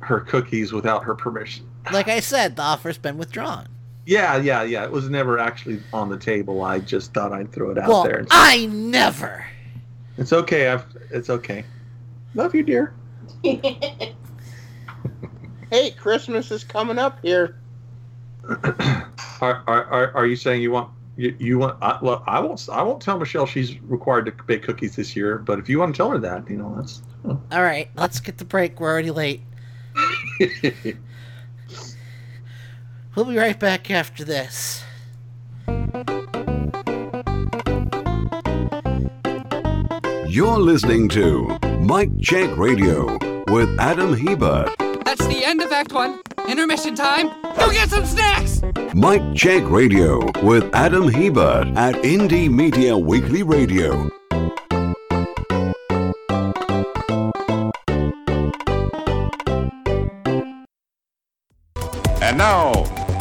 her cookies without her permission. Like I said, the offer's been withdrawn. Yeah, yeah, yeah. It was never actually on the table. I just thought I'd throw it out well, there. And I never. It's okay. I've, it's okay. Love you, dear. (laughs) Hey, Christmas is coming up here. Are, are, are, are you saying you want you, you want? I, well, I won't. I won't tell Michelle she's required to bake cookies this year. But if you want to tell her that, you know, that's. All right, let's get the break. We're already late. (laughs) We'll be right back after this. You're listening to Mike Check Radio with Adam Hebert. That's the end of Act One. Intermission time. Go get some snacks. Mike Check Radio with Adam Hebert at Indie Media Weekly Radio. And now,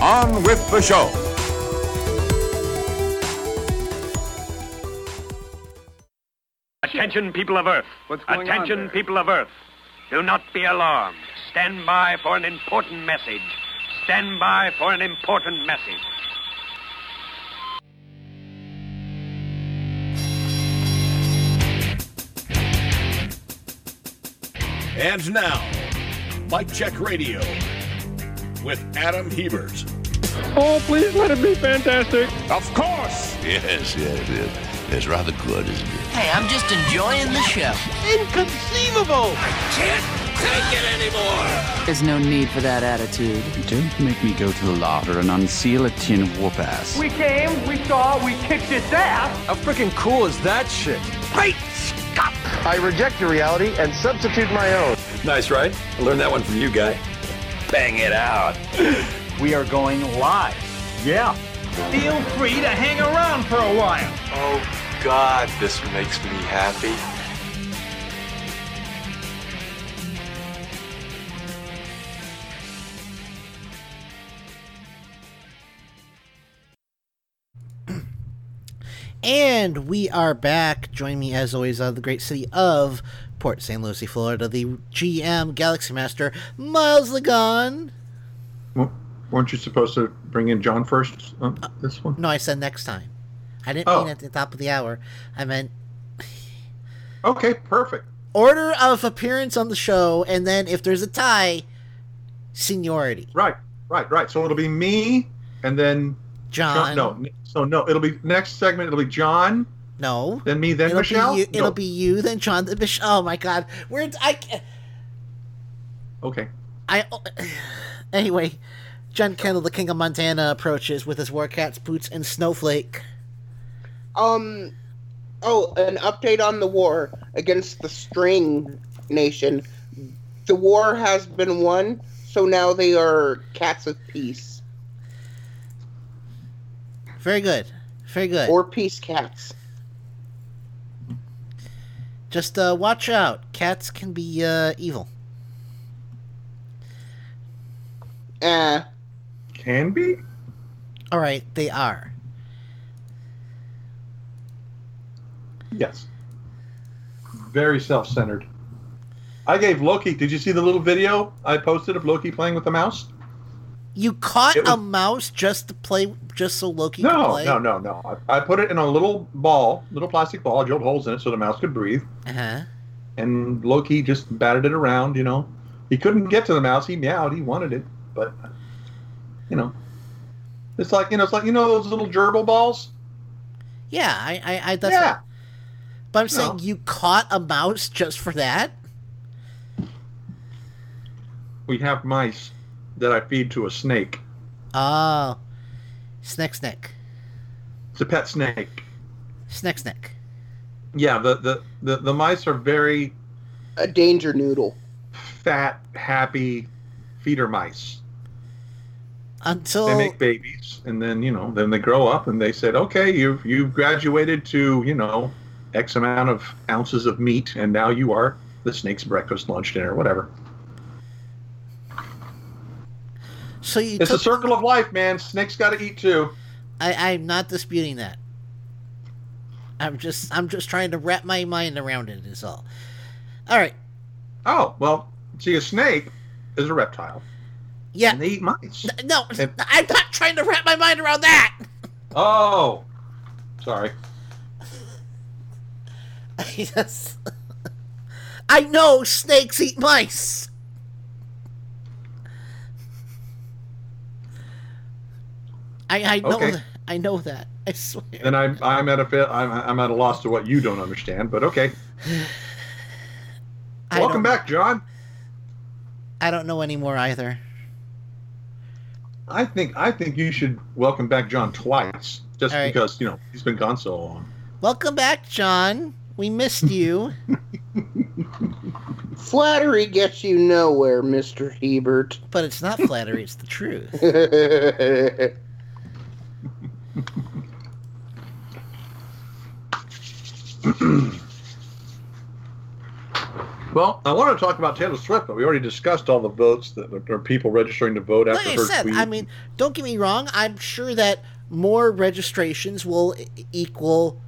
on with the show. Attention, people of Earth. What's going on Attention, there? people of Earth. Do not be alarmed. Stand by for an important message. Stand by for an important message. And now, Mike Check Radio with Adam Hebert. Oh, please let it be fantastic. Of course. Yes, yes, yes. It's rather good, isn't it? Hey, I'm just enjoying the show. Inconceivable! I can't take it anymore! There's no need for that attitude. Don't make me go to the larder and unseal a tin of whoop ass. We came, we saw, we kicked its ass. How freaking cool is that shit? Right, I reject your reality and substitute my own. Nice, right? I learned that one from you, guy. Bang it out. (gasps) We are going live. Yeah. Feel free to hang around for a while. Oh God, this makes me happy. And we are back. Join me as always out of the great city of Port St. Lucie, Florida, the GM Galaxy Master, Miles Lagon. Well, weren't you supposed to bring in John first on this one? No, I said next time. I didn't Oh. mean at the top of the hour. I meant Okay, perfect. order of appearance on the show, and then if there's a tie, seniority. Right, right, right. So it'll be me, and then John. No, so no, it'll be next segment. It'll be John. No. Then me. Then it'll Michelle. Be you, It'll be you, then John, then Michelle. Oh my God, we're I. Okay. I. Oh, (sighs) anyway, John Kendall, the King of Montana, approaches with his war cat's boots and Snowflake. Um, oh, an update on the war against the String Nation. The war has been won, so now they are cats of peace Very good. Very good. or peace cats. Just uh, watch out. Cats can be uh, evil. Uh, Can be. All right, they are. Yes. Very self-centered. I gave Loki. Did you see the little video I posted of Loki playing with the mouse? You caught was- a mouse just to play, just so Loki could No, play. no, no, no. I, I put it in a little ball, little plastic ball. I drilled holes in it so the mouse could breathe. Uh-huh. And Loki just batted it around. You know, he couldn't get to the mouse. He meowed. He wanted it, but you know, it's like you know, it's like you know those little gerbil balls. Yeah, I, I, I that's Yeah. what- but I'm saying you caught a mouse just for that. We have mice that I feed to a snake. Oh, snack, snack, It's a pet snake. snack, snack. Yeah, the the the, the mice are very a danger noodle. fat, happy feeder mice. Until they make babies and then you know then they grow up and they said okay you've you've graduated to you know x amount of ounces of meat and now you are the snake's breakfast lunch dinner whatever So you it's took, a circle of life man snakes got to eat too I, I'm not disputing that. I'm just I'm just trying to wrap my mind around it. Is all. All right. oh well see a snake is a reptile Yeah. and they eat mice No, And- I'm not trying to wrap my mind around that. oh sorry (laughs) I just, I know snakes eat mice. I I know Okay. that. I know that. I swear. then i'm i'm at a I'm, I'm at a loss to what you don't understand but okay (sighs) welcome back john I don't know anymore either. I think I think you should welcome back John twice, just right. because you know he's been gone so long. Welcome back, John. We missed you. (laughs) Flattery gets you nowhere, Mr. Hebert. but it's not flattery, it's the truth. (laughs) Well, I want to talk about Taylor Swift, but we already discussed all the votes that are people registering to vote after Like I her said, tweet. I mean, don't get me wrong. I'm sure that more registrations will equal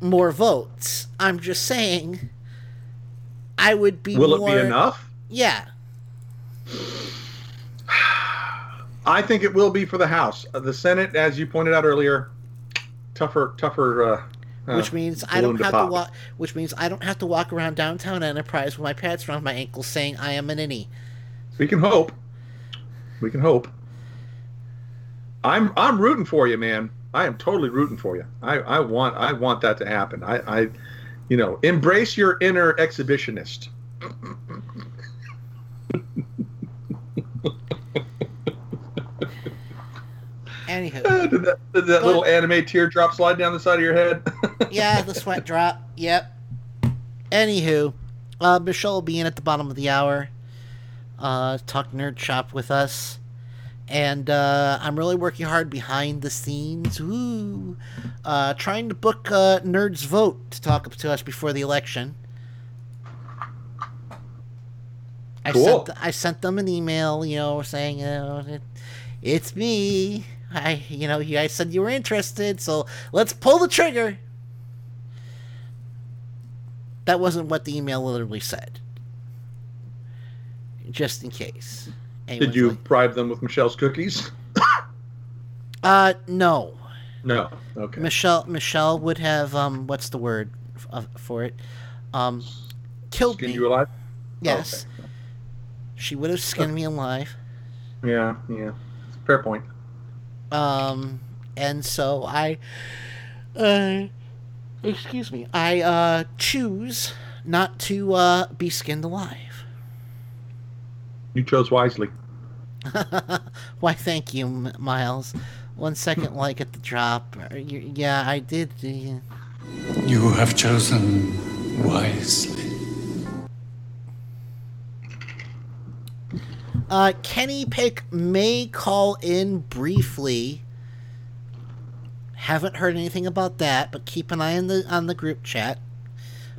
more votes. I'm just saying, I would be. Will more, it be enough? Yeah. (sighs) I think it will be for the House. Uh, the Senate, as you pointed out earlier, tougher, tougher. Uh, uh, Which means I don't have to pop. walk. Which means I don't have to walk around downtown Enterprise with my pads around my ankles saying I am an innie. We can hope. We can hope. I'm I'm rooting for you, man. I am totally rooting for you. I, I want I want that to happen. I, I you know, embrace your inner exhibitionist. Anywho, (laughs) did that, did that little anime teardrop slide down the side of your head? (laughs) yeah, the sweat drop. Yep. Anywho, uh, Michelle will be in at the bottom of the hour. Uh, talk nerd shop with us, and uh, I'm really working hard behind the scenes. Ooh, uh, trying to book uh, Nerds Vote to talk to us before the election. I Cool. sent I sent them an email, you know, saying, uh, it, "It's me. I, you know, you guys said you were interested, so let's pull the trigger." That wasn't what the email literally said. Just in case. Did you like- bribe them with Michelle's cookies? (coughs) Uh, no. No. Okay. Michelle Michelle would have um what's the word f- for it? Um killed Skin me. you alive? Yes. She would have skinned me alive. Yeah, yeah. Fair point. Um and so I uh excuse me. I uh choose not to uh be skinned alive. You chose wisely. (laughs) Why thank you, M- Miles. One second like at the drop. Uh, you- Yeah, I did. Uh, You have chosen wisely. Uh, Kenny Pick may call in briefly. Haven't heard anything about that, but keep an eye on the on the group chat.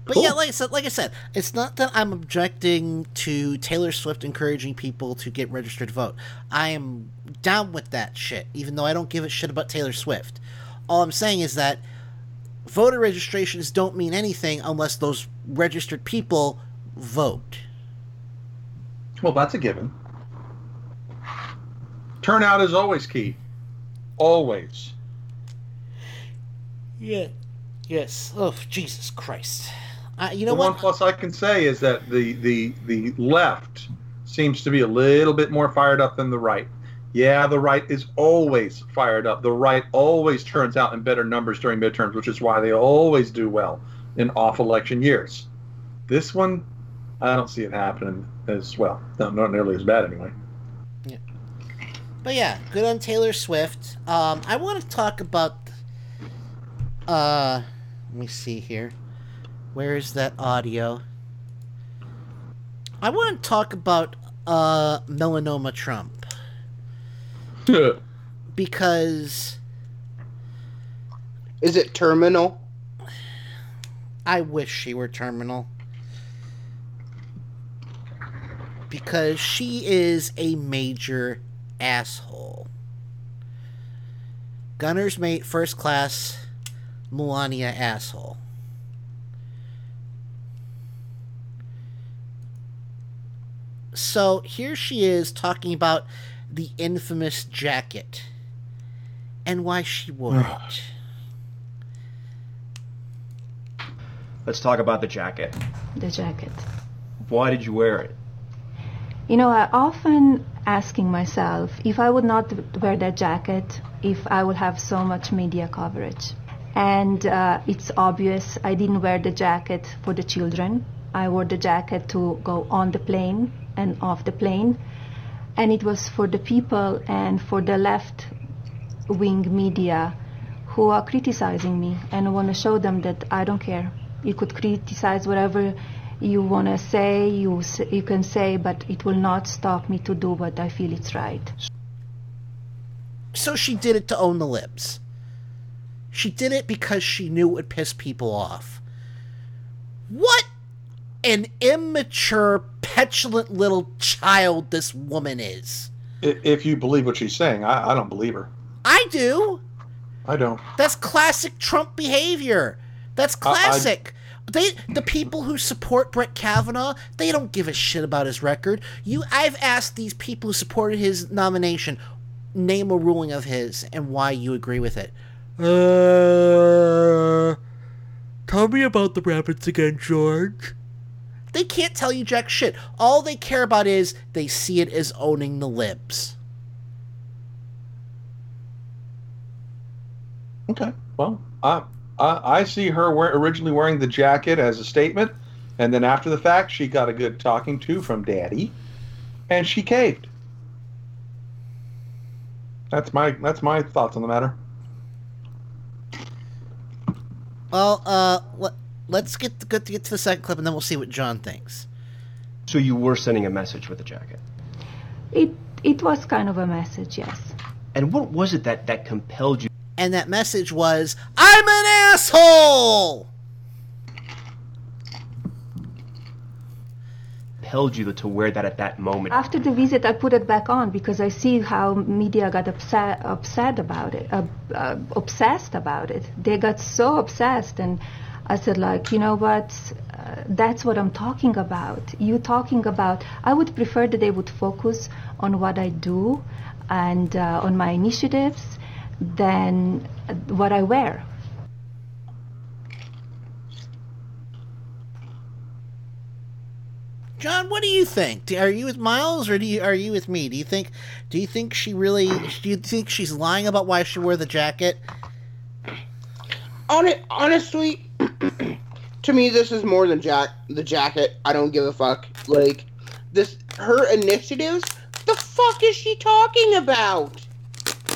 But yeah, like I said, like I said, it's not that I'm objecting to Taylor Swift encouraging people to get registered to vote. I am down with that shit, even though I don't give a shit about Taylor Swift. All I'm saying is that voter registrations don't mean anything unless those registered people vote. Well, that's a given. turnout is always key. Always. Yeah. Yes. Oh, Jesus Christ. Uh, you know the what? one plus I can say is that the, the the left seems to be a little bit more fired up than the right. Yeah, the right is always fired up. The right always turns out in better numbers during midterms, which is why they always do well in off-election years. This one, I don't see it happening as well. No, not nearly as bad anyway. Yeah. But yeah, good on Taylor Swift. Um, I want to talk about. Uh, let me see here. Where is that audio? I want to talk about uh melanoma Trump (laughs) because Is it terminal? I wish she were terminal. Because she is a major asshole. Gunner's mate, first class, Melania asshole. So here she is talking about the infamous jacket and why she wore it. Let's talk about the jacket. The jacket. Why did you wear it? You know, I often asking myself if I would not wear that jacket, if I would have so much media coverage. And uh, it's obvious I didn't wear the jacket for the children. I wore the jacket to go on the plane and off the plane. And it was for the people and for the left wing media who are criticizing me. And I want to show them that I don't care. You could criticize whatever you want to say, you, you can say, but it will not stop me to do what I feel it's right. So she did it to own the libs. She did it because she knew it would piss people off. What an immature, petulant little child this woman is. If you believe what she's saying, I, I don't believe her. I do. I don't. That's classic Trump behavior. That's I- I- classic. they the people who support Brett Kavanaugh, they don't give a shit about his record. You I've asked these people who supported his nomination, name a ruling of his and why you agree with it. Uh Tell me about the rabbits again, George. They can't tell you jack shit. All they care about is they see it as owning the libs. Okay. Well, I I, I see her wear, originally wearing the jacket as a statement, and then after the fact, she got a good talking to from Daddy, and she caved. That's my that's my thoughts on the matter. Well, uh, let, let's get to, get to get to the second clip, and then we'll see what John thinks. So you were sending a message with the jacket. It, it was kind of a message, yes. And what was it that, that compelled you? And that message was, "I'm an asshole." Compelled you to wear that at that moment. After the visit, I put it back on because I see how media got upset, upset about it, uh, uh, obsessed about it. They got so obsessed, and I said, like, you know what? Uh, that's what I'm talking about. You talking about? I would prefer that they would focus on what I do and uh, on my initiatives than what I wear. John, what do you think? Are you with Miles or do you are you with me? Do you think do you think she really do you think she's lying about why she wore the jacket? On it, honestly, (clears throat) to me, this is more than Jack the jacket. I don't give a fuck. Like this, her initiatives. The fuck is she talking about?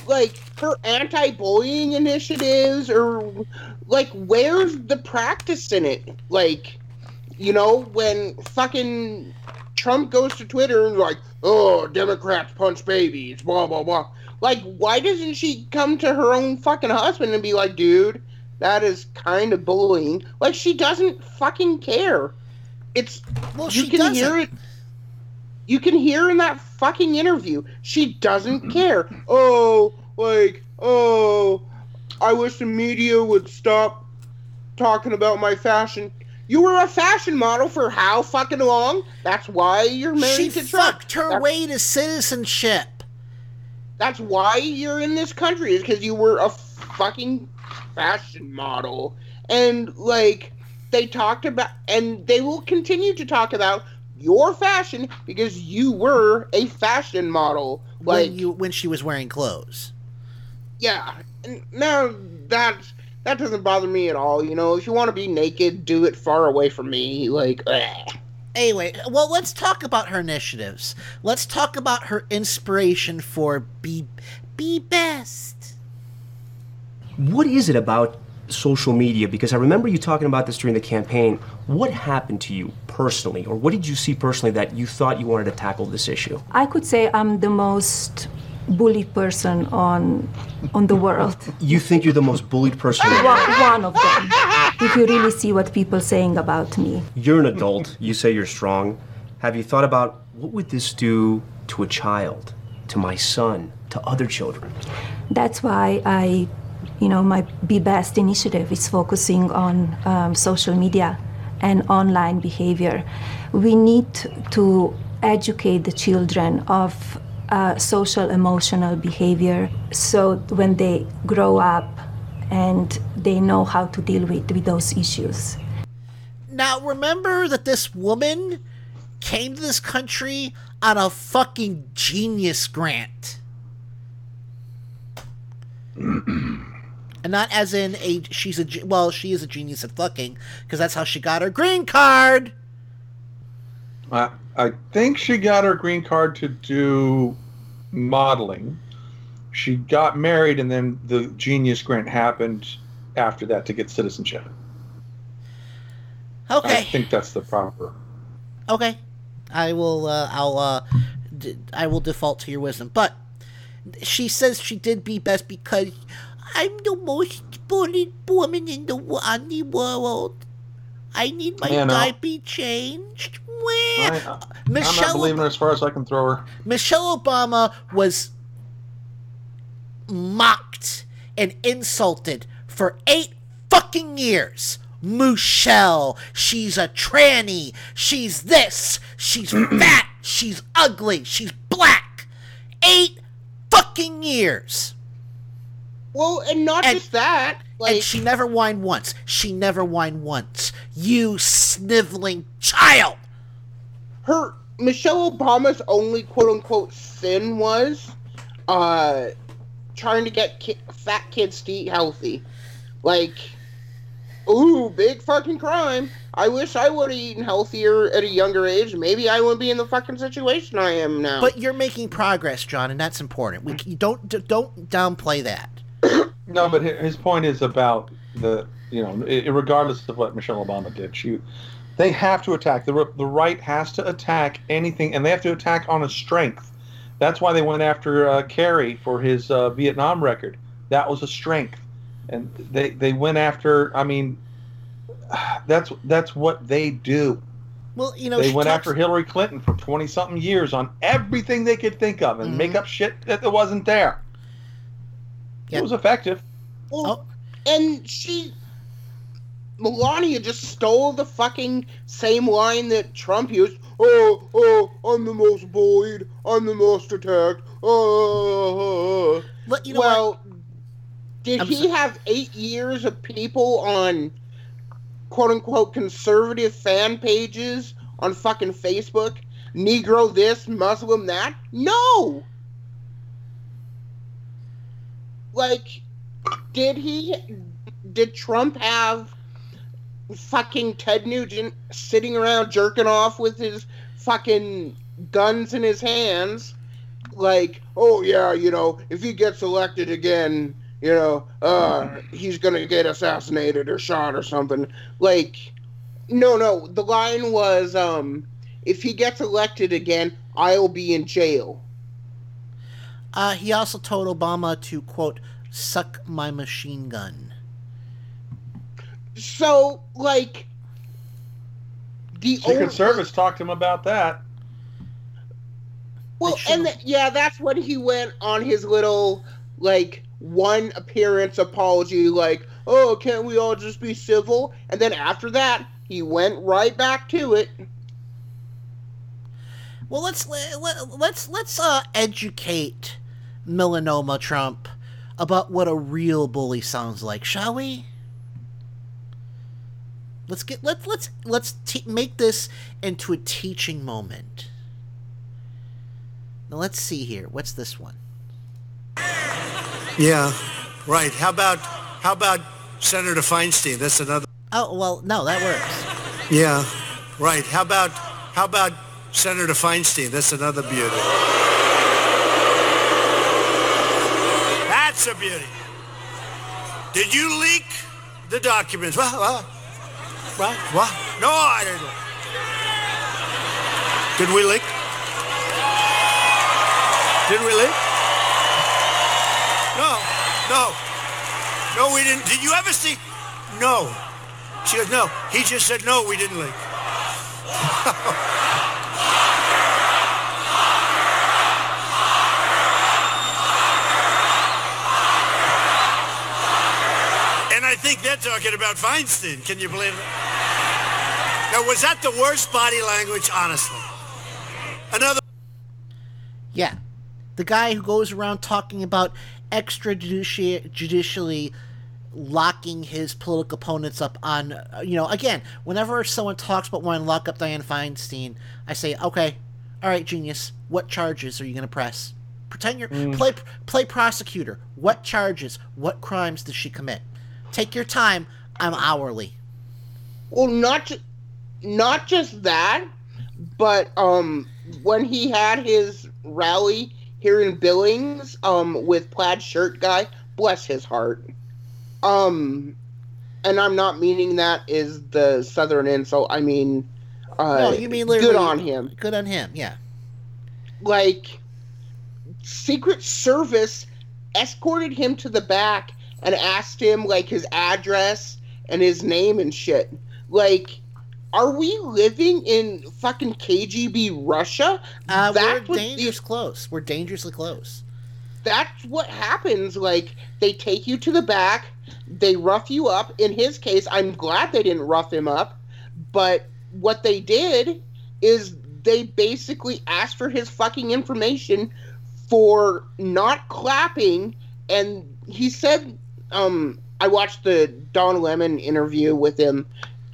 Like her anti-bullying initiatives, or like where's the practice in it? Like, you know, when fucking Trump goes to Twitter and like, oh, Democrats punch babies, blah blah blah. Like, why doesn't she come to her own fucking husband and be like, dude, that is kind of bullying? Like, she doesn't fucking care. It's well, you she can doesn't. hear it. You can hear in that fucking interview, she doesn't mm-hmm. care. Oh, like, oh, I wish the media would stop talking about my fashion. You were a fashion model for how fucking long? That's why you're married She to Trump. fucked her That's- way to citizenship. That's why you're in this country is because you were a fucking fashion model, and like they talked about, and they will continue to talk about your fashion because you were a fashion model. Like when you when she was wearing clothes. yeah, now that that doesn't bother me at all. You know, if you want to be naked, do it far away from me. Like, eh. Anyway, well, let's talk about her initiatives. Let's talk about her inspiration for be be best. What is it about social media? Because I remember you talking about this during the campaign. What happened to you personally, or what did you see personally that you thought you wanted to tackle this issue? I could say I'm the most bullied person on on the world. You think you're the most bullied person? One, one of them. If you really see what people saying about me. You're an adult. You say you're strong. Have you thought about what would this do to a child, to my son, to other children? That's why I, you know, my Be Best initiative is focusing on um, social media and online behavior. We need to educate the children of uh, social emotional behavior so when they grow up and they know how to deal with, with those issues. Now, remember that this woman came to this country on a fucking genius grant. (clears throat) and not as in a she's a well she is a genius at fucking because that's how she got her green card. I, I think she got her green card to do modeling. She got married, and then the Genius Grant happened after that to get citizenship. Okay. I think that's the proper. Okay, I will. Uh, I'll. Uh, d- I will default to your wisdom. But she says she did be best because I'm the most bullied woman in the on the world. I need my Yeah, diaper changed. Where? I, I'm not believing her as far as I can throw her. Michelle Obama was mocked and insulted for eight fucking years. Michelle, she's a tranny. She's this. She's (clears throat) fat. She's ugly. She's black. Eight fucking years. Well, and not just that. Like, and she never whined once. She never whined once. You sniveling child. her Michelle Obama's only quote unquote sin was uh trying to get ki- fat kids to eat healthy. Like, ooh, big fucking crime. I wish I would have eaten healthier at a younger age. Maybe I wouldn't be in the fucking situation I am now. But you're making progress, John, and that's important. We don't don't downplay that. No, but his point is about the you know, regardless of what Michelle Obama did, she they have to attack the the right has to attack anything, and they have to attack on a strength. That's why they went after uh, Kerry for his uh, Vietnam record. That was a strength, and they they went after. I mean, that's that's what they do. Well, you know, they went talks- after Hillary Clinton for twenty something years on everything they could think of and Mm-hmm. make up shit that wasn't there. It was effective. Well, oh. and she Melania just stole the fucking same line that Trump used. Oh, oh, I'm the most bullied. I'm the most attacked. Oh. oh, oh you know well, did I'm he so- have eight years of people on quote unquote conservative fan pages on fucking Facebook? Negro this, Muslim that? No! Like, did he. Did Trump have fucking Ted Nugent sitting around jerking off with his fucking guns in his hands? Like, oh yeah, you know, if he gets elected again, you know, uh, he's gonna get assassinated or shot or something. Like, no, no, the line was, um, if he gets elected again, I'll be in jail. Uh, he also told Obama to quote suck my machine gun. So, like, the Secret only- Service talked to him about that. Well, and th- yeah, that's when he went on his little like one appearance apology, like, "Oh, can't we all just be civil?" And then after that, he went right back to it. Well, let's let, let's let's uh, educate melanoma Trump about what a real bully sounds like, shall we? Let's get let's let's let's t- make this into a teaching moment. Now let's see here. What's this one? Yeah, right. How about how about Senator Feinstein? That's another. Oh well, no, that works. Yeah, right. How about how about Senator Feinstein? That's another beauty. That's a beauty. Did you leak the documents? What? What? What? What? No, I didn't. Did we leak? Did we leak? No, no, no, we didn't. Did you ever see? No. She goes, no. He just said, no, we didn't leak. (laughs) and I think they're talking about Feinstein. Can you believe it? Now, was that the worst body language, honestly? Another. Yeah. The guy who goes around talking about extrajudicially judicially locking his political opponents up on, uh, you know, again, whenever someone talks about wanting to lock up Diane Feinstein, I say, okay, all right, genius, what charges are you going to press? Pretend you're Mm. play play prosecutor. What charges? What crimes does she commit? Take your time. I'm hourly. Well, not ju- not just that, but um, when he had his rally here in Billings, um, with plaid shirt guy, bless his heart. Um, and I'm not meaning that is the southern insult. I mean, uh, no, you mean good on him. Good on him. Yeah. Like, Secret Service escorted him to the back and asked him like his address and his name and shit. Like, are we living in fucking KGB Russia? Uh, we're dangerous close. We're dangerously close. that's what happens. Like they take you to the back, they rough you up. In his case, I'm glad they didn't rough him up, but what they did is they basically asked for his fucking information for not clapping, and he said, um, I watched the Don Lemon interview with him,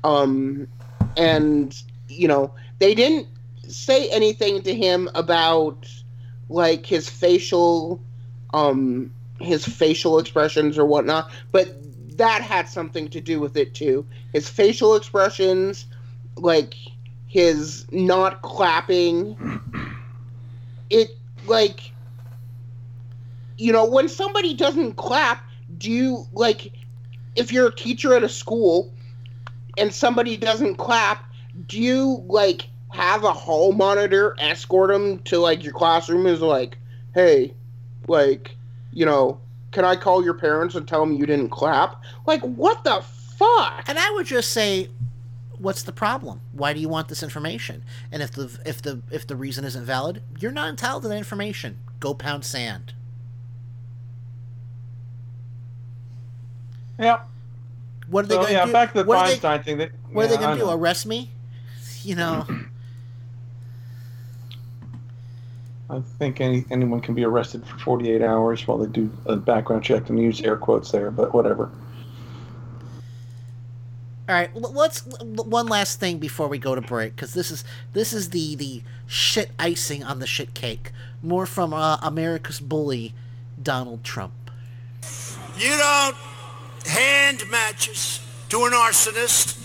um, and you know they didn't say anything to him about like his facial um his facial expressions or whatnot but that had something to do with it too. His facial expressions like his not clapping it like you know when somebody doesn't clap do you like if you're a teacher at a school and somebody doesn't clap do you like have a hall monitor escort them to like your classroom is like hey like you know can i call your parents and tell them you didn't clap like what the fuck And I would just say, what's the problem? Why do you want this information? And if the if the if the reason isn't valid, you're not entitled to that information. Go pound sand. Yeah. What are they So, going to yeah, do? back to the what are they- thing. That, What are they going to do? Arrest me? You know. I think any anyone can be arrested for 48 hours while they do a background check and use air quotes there, but whatever. All right, let's one last thing before we go to break because this is this is the the shit icing on the shit cake. More from uh, America's bully, Donald Trump. You don't hand matches to an arsonist,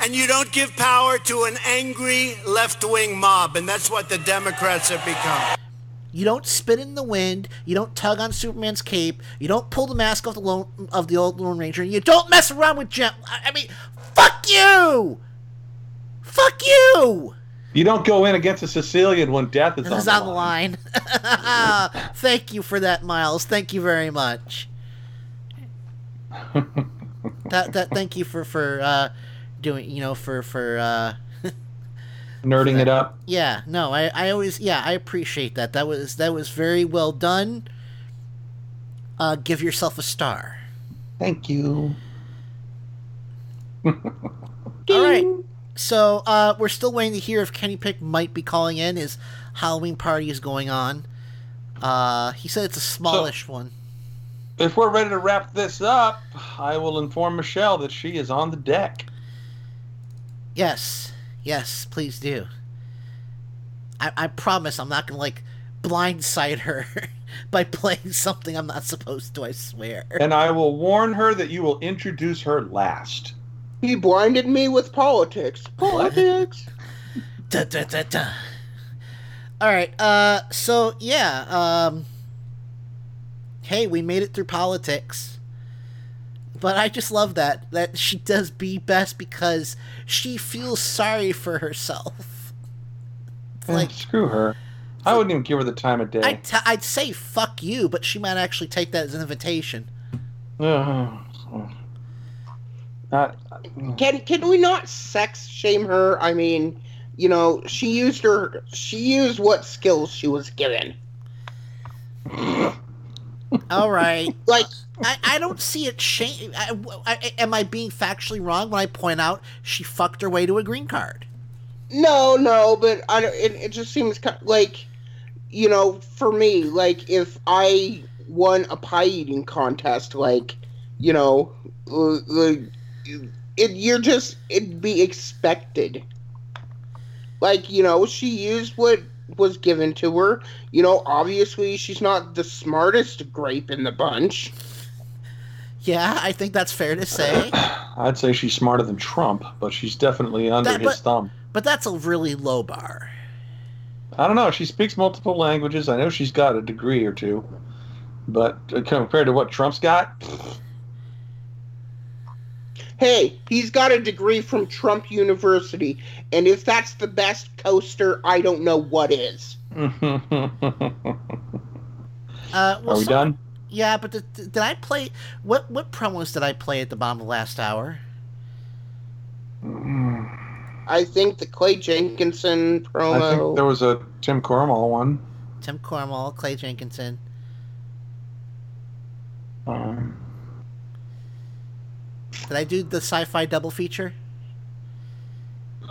and you don't give power to an angry left-wing mob, and that's what the Democrats have become. You don't spit in the wind. You don't tug on Superman's cape. You don't pull the mask off the lone, of the old Lone Ranger. And you don't mess around with Jim. I I mean, fuck you. Fuck you. You don't go in against a Sicilian when death is This on, is the on the line. (laughs) Thank you for that, Miles. Thank you very much. That that thank you for for uh, doing you know for for uh, (laughs) Nerding it up. yeah no I I always yeah I appreciate that that was that was very well done. Uh, give yourself a star. Thank you. (laughs) All right. So uh, we're still waiting to hear if Kenny Pick might be calling in. His Halloween party is going on. Uh, he said it's a smallish one. If we're ready to wrap this up, I will inform Michelle that she is on the deck. Yes, yes, please do. I, I promise I'm not gonna like blindside her (laughs) by playing something I'm not supposed to. I swear. And I will warn her that you will introduce her last. He blinded me with politics. (laughs) Politics. Da, da, da, da. All right. Uh. So yeah. Um. Hey, we made it through politics. But I just love that that she does be best because she feels sorry for herself. It's like screw her. I wouldn't even give her the time of day. I'd, t- I'd say fuck you, but she might actually take that as an invitation. Uh, not, Can can we not sex shame her? I mean, you know, she used her she used what skills she was given. (laughs) All right. (laughs) like I, I don't see it shame. I, I, am I being factually wrong when I point out she fucked her way to a green card? No, no, but I don't, it, it just seems kind of like, you know, for me, like if I won a pie eating contest, like, you know, uh, like it, you're just it'd be expected. Like you know, she used what was given to her. You know, obviously she's not the smartest grape in the bunch. Yeah, I think that's fair to say. (clears throat) I'd say she's smarter than Trump, but she's definitely under That- his but- thumb. But that's a really low bar. I don't know. She speaks multiple languages. I know she's got a degree or two, but uh, compared to what Trump's got, Hey, he's got a degree from Trump University, and if that's the best coaster, I don't know what is. (laughs) Uh, well, Are we some- done? Yeah, but did, did I play what what promos did I play at the bottom of last hour? I think the Clay Jenkinson promo. I think there was a Tim Cornwall one. Tim Cornwall, Clay Jenkinson. Um, Did I do the sci-fi double feature?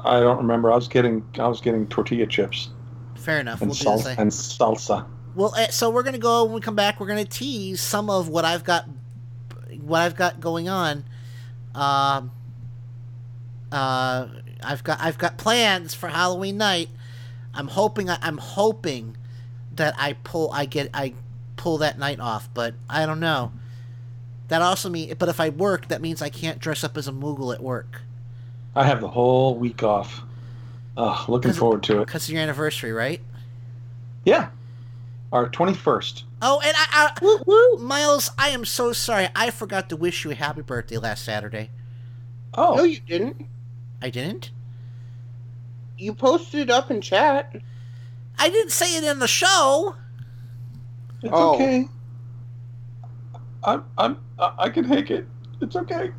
I don't remember. I was getting I was getting tortilla chips Fair enough. and, We'll sal- and salsa. Well, eh, so we're gonna go when we come back. We're gonna tease some of what I've got, what I've got going on. Um, uh, I've got I've got plans for Halloween night. I'm hoping I'm hoping that I pull I get I pull that night off, but I don't know. That also means, but if I work, that means I can't dress up as a Moogle at work I have the whole week off. Oh, looking forward to it. because of your anniversary, right? Yeah, our twenty first. Oh, and I, I Miles, I am so sorry. I forgot to wish you a happy birthday last Saturday. Oh, no, you didn't. I didn't. You posted it up in chat. I didn't say it in the show. It's Oh. okay. I'm I'm I I can take it. It's okay.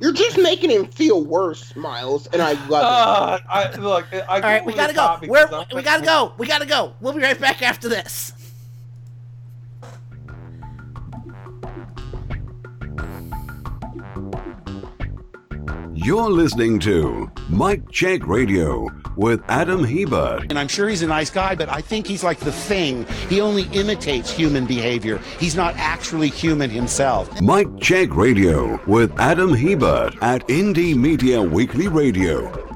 You're just making him feel worse, Miles, and I love Uh, I look. I All right, we gotta go. Where we gotta go. We gotta go. We'll be right back after this. You're listening to Mike Check Radio with Adam Hebert. And I'm sure he's a nice guy, but I think he's like the thing. He only imitates human behavior. He's not actually human himself. Mike Check Radio with Adam Hebert at Indie Media Weekly Radio.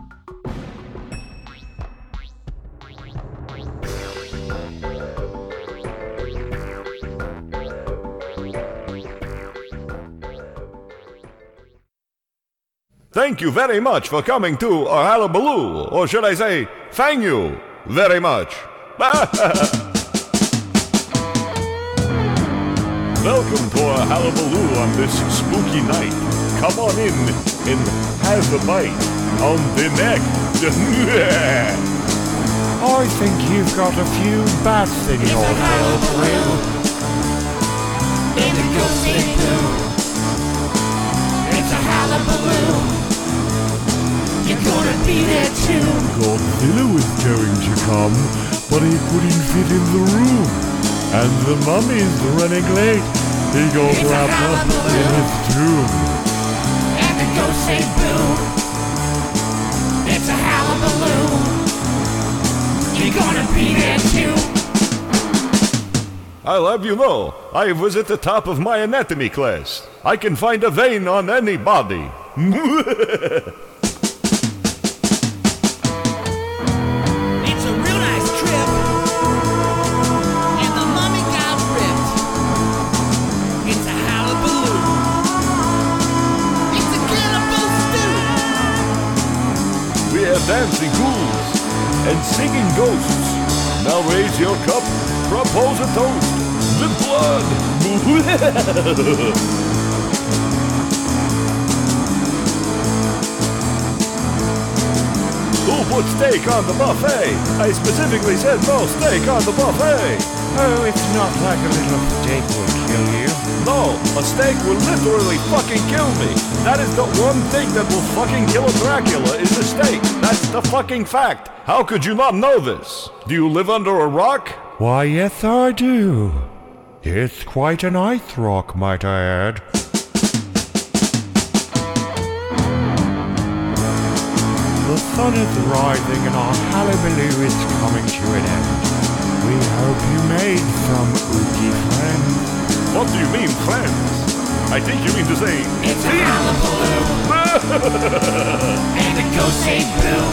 Thank you very much for coming to our Hullabaloo, or should I say, thank you very much. (laughs) Welcome to our Hullabaloo on this spooky night. Come on in and have a bite on the neck. (laughs) I think you've got a few bats in your tail, In the ghosty poo. It's a hullabaloo. You're gonna be there too. Godzilla was going to come, but he couldn't fit in the room. And the mummy's running late. He got It's wrapped up in his tomb. And the ghosts say boo. It's a hullabaloo. You're gonna be there too. I'll have you know, I was at the top of my anatomy class. I can find a vein on anybody. It's (laughs) dancing ghouls and singing ghosts. Now raise your cup, propose a toast. The blood. (laughs) Who put steak on the buffet? I specifically said no steak on the buffet. Oh, it's not like a little steak will kill you. No, a steak will literally fucking kill me. That is the one thing that will fucking kill a Dracula is a steak. That's the fucking fact. How could you not know this? Do you live under a rock? Why, yes, I do. It's quite an ice rock, might I add. The sun is rising and our hullabaloo is coming to an end. We hope you made some oogie friends. What do you mean, friends? I think you mean to say. It's a hullabaloo. and it goes say boo.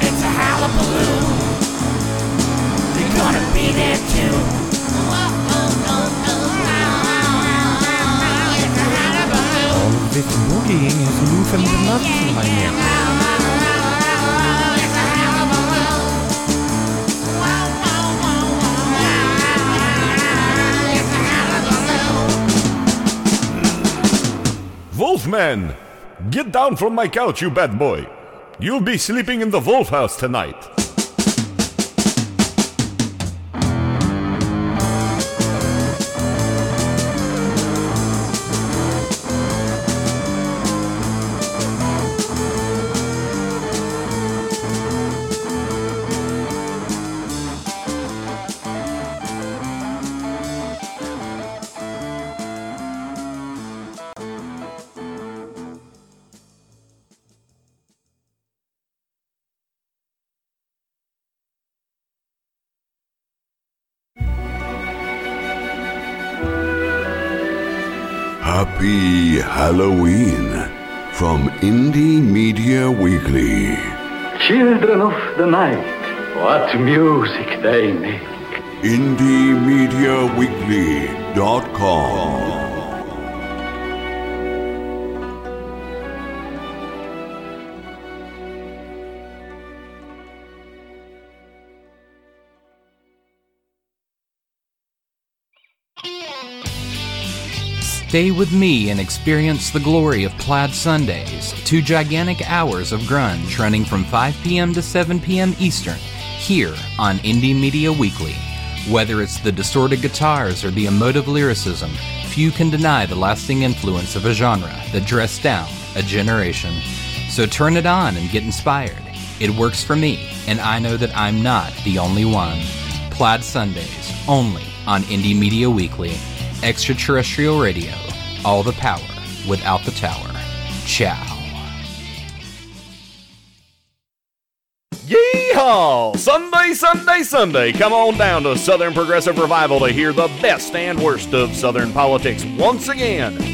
It's a hullabaloo. You're gonna be there too. All of this boogieing has loosened the nuts in my neck. Wolfman! Get down from my couch, you bad boy. You'll be sleeping in the Wolf House tonight. Halloween from Indie Media Weekly. Children of the night, what music they make. IndieMediaWeekly.com. Stay with me and experience the glory of Plaid Sundays, two gigantic hours of grunge running from 5 p.m. to 7 p.m. Eastern, here on Indie Media Weekly. Whether it's the distorted guitars or the emotive lyricism, few can deny the lasting influence of a genre that dressed down a generation. So turn it on and get inspired. It works for me, and I know that I'm not the only one. Plaid Sundays, only on Indie Media Weekly. Extraterrestrial Radio. All the power without the tower. Ciao. Yeehaw! Sunday, Sunday, Sunday. Come on down to Southern Progressive Revival to hear the best and worst of Southern politics once again.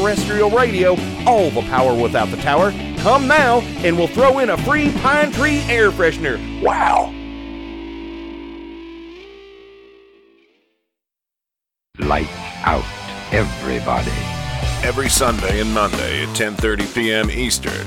Terrestrial radio, all the power without the tower. Come now, and we'll throw in a free pine tree air freshener. Wow! Light out, everybody. Every Sunday and Monday at 10:30 p.m. Eastern,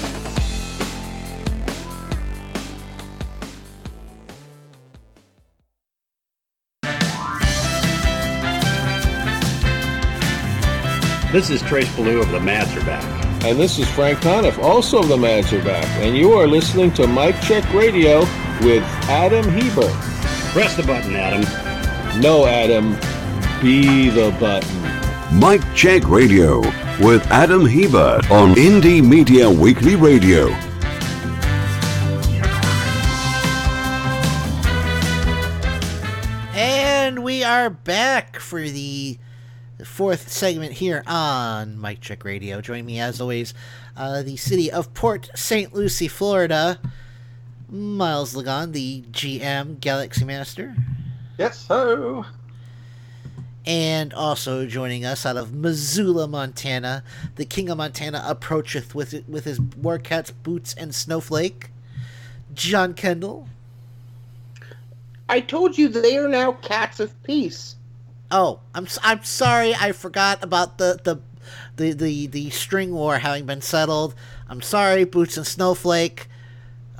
This is Trace Beaulieu of the Mads Are Back. And this is Frank Conniff, also of the Mads Are Back. And you are listening to Mike Check Radio with Adam Hebert. Press the button, Adam. No, Adam. Be the button. Mike Check Radio with Adam Hebert on Indie Media Weekly Radio. And we are back for the fourth segment here on Mike Check Radio. Join me as always, uh, the city of Port St. Lucie, Florida. Miles Lagan, the GM Galaxy Master. Yes, ho. And also joining us out of Missoula, Montana, the King of Montana approacheth with with his war cats, boots and snowflake, John Kendall. I told you they are now cats of peace. Oh, I'm s- I'm sorry, I forgot about the the the the, the string war having been settled. I'm sorry, boots and snowflake.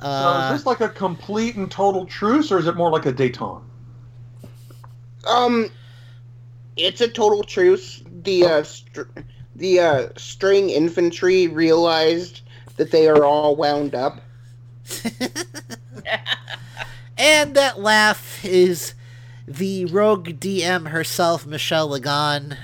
So Uh, is this like a complete and total truce, or is it more like a détente? Um, it's a total truce. The uh, str- the uh, string infantry realized that they are all wound up. (laughs) and that laugh is the rogue DM herself, Michelle Lagan.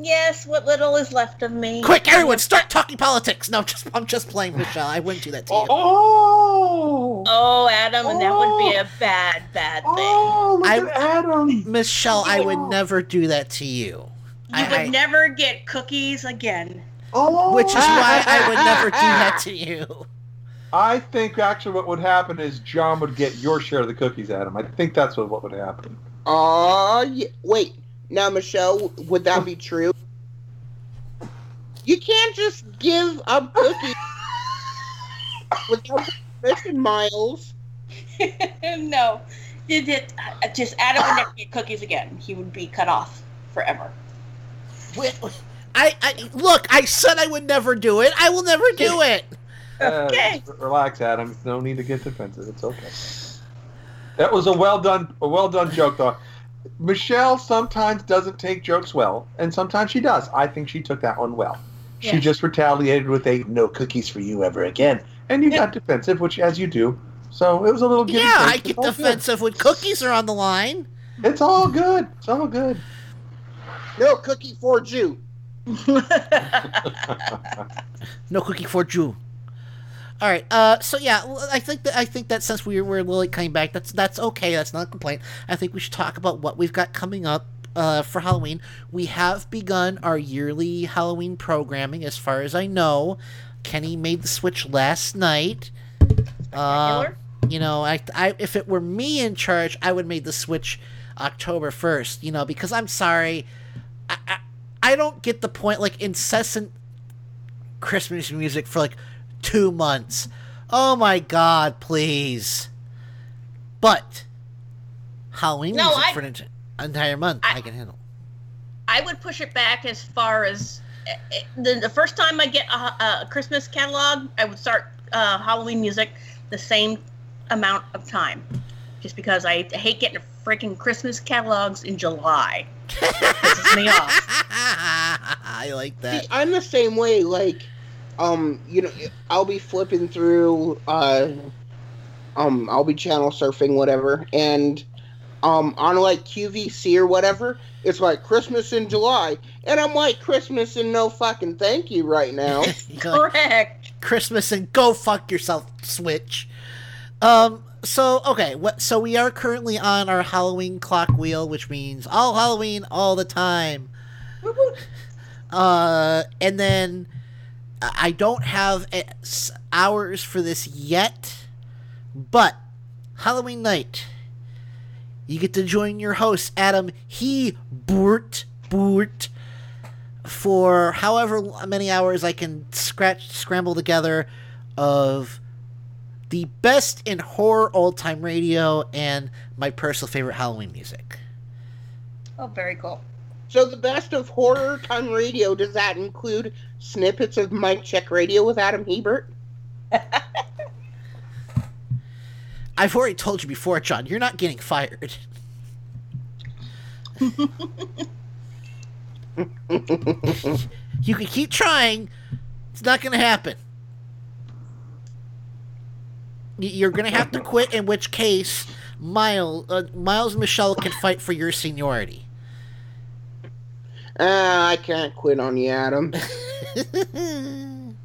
Yes, what little is left of me. Quick, everyone, start talking politics. No, just I'm just playing Michelle. I wouldn't do that to you. Oh, Oh, Adam, and that would be oh. a bad, bad oh, thing. Oh, look I- at Adam. Michelle, I would oh. never do that to you. You I- would I- never get cookies again. Oh, Which is why I would never do that (laughs) to you. I think actually what would happen is John would get your share of the cookies, Adam. I think that's what, what would happen. Aw, yeah. wait. Now, Michelle, would that be true? You can't just give up cookies (laughs) without permission, Miles. (laughs) no, you did uh, just Adam would never get cookies again. He would be cut off forever. Wait, I, I look. I said I would never do it. I will never do (laughs) it. (laughs) Okay. (laughs) Uh, relax, Adam. No need to get defensive. It's okay. That was a well done, a well done joke, though. Michelle sometimes doesn't take jokes well, and sometimes she does. I think she took that one well. She Yes. just retaliated with a "no cookies for you ever again," and you got defensive, which as you do. So it was a little. Yeah, take. I get all good. defensive when cookies are on the line. It's all good. It's all good. No cookie for Jew. (laughs) No cookie for Jew. All right. Uh. So yeah, I think that I think that since we're we're Lily coming back, that's that's okay. That's not a complaint. I think we should talk about what we've got coming up. Uh, for Halloween, we have begun our yearly Halloween programming. As far as I know, Kenny made the switch last night. Uh, you know, I, I if it were me in charge, I would made the switch October first. You know, because I'm sorry, I, I I don't get the point. Like incessant Christmas music for like two months. Oh my god, please. But Halloween No, music I- for an entire month, I, can handle. I would push it back as far as eh, eh, the, the first time I get a, a Christmas catalog, I would start uh, Halloween music the same amount of time, just because I hate getting freaking Christmas catalogs in July. It pisses me off. (laughs) I like that. See, I'm the same way. Like, um, you know, I'll be flipping through, uh, um, I'll be channel surfing, whatever, and um, on like QVC or whatever, it's like Christmas in July, and I'm like Christmas and no fucking thank you right now. (laughs) Correct. Christmas and go fuck yourself, Switch. Um. So okay, what? So we are currently on our Halloween clock wheel, which means all Halloween all the time. Uh, and then I don't have uh, hours for this yet, but Halloween night, you get to join your host Adam He Boort Boort for however many hours I can scratch scramble together of the best in horror old time radio and my personal favorite Halloween music. Oh, very cool. So the best of horror time radio does that include snippets of Mike Check Radio with Adam Hebert? (laughs) I've already told you before, John. You're not getting fired. (laughs) you can keep trying. It's not going to happen. You're going to have to quit. In which case, Miles, uh, Miles and Michelle can fight for your seniority. Uh, I can't quit on you, Adam.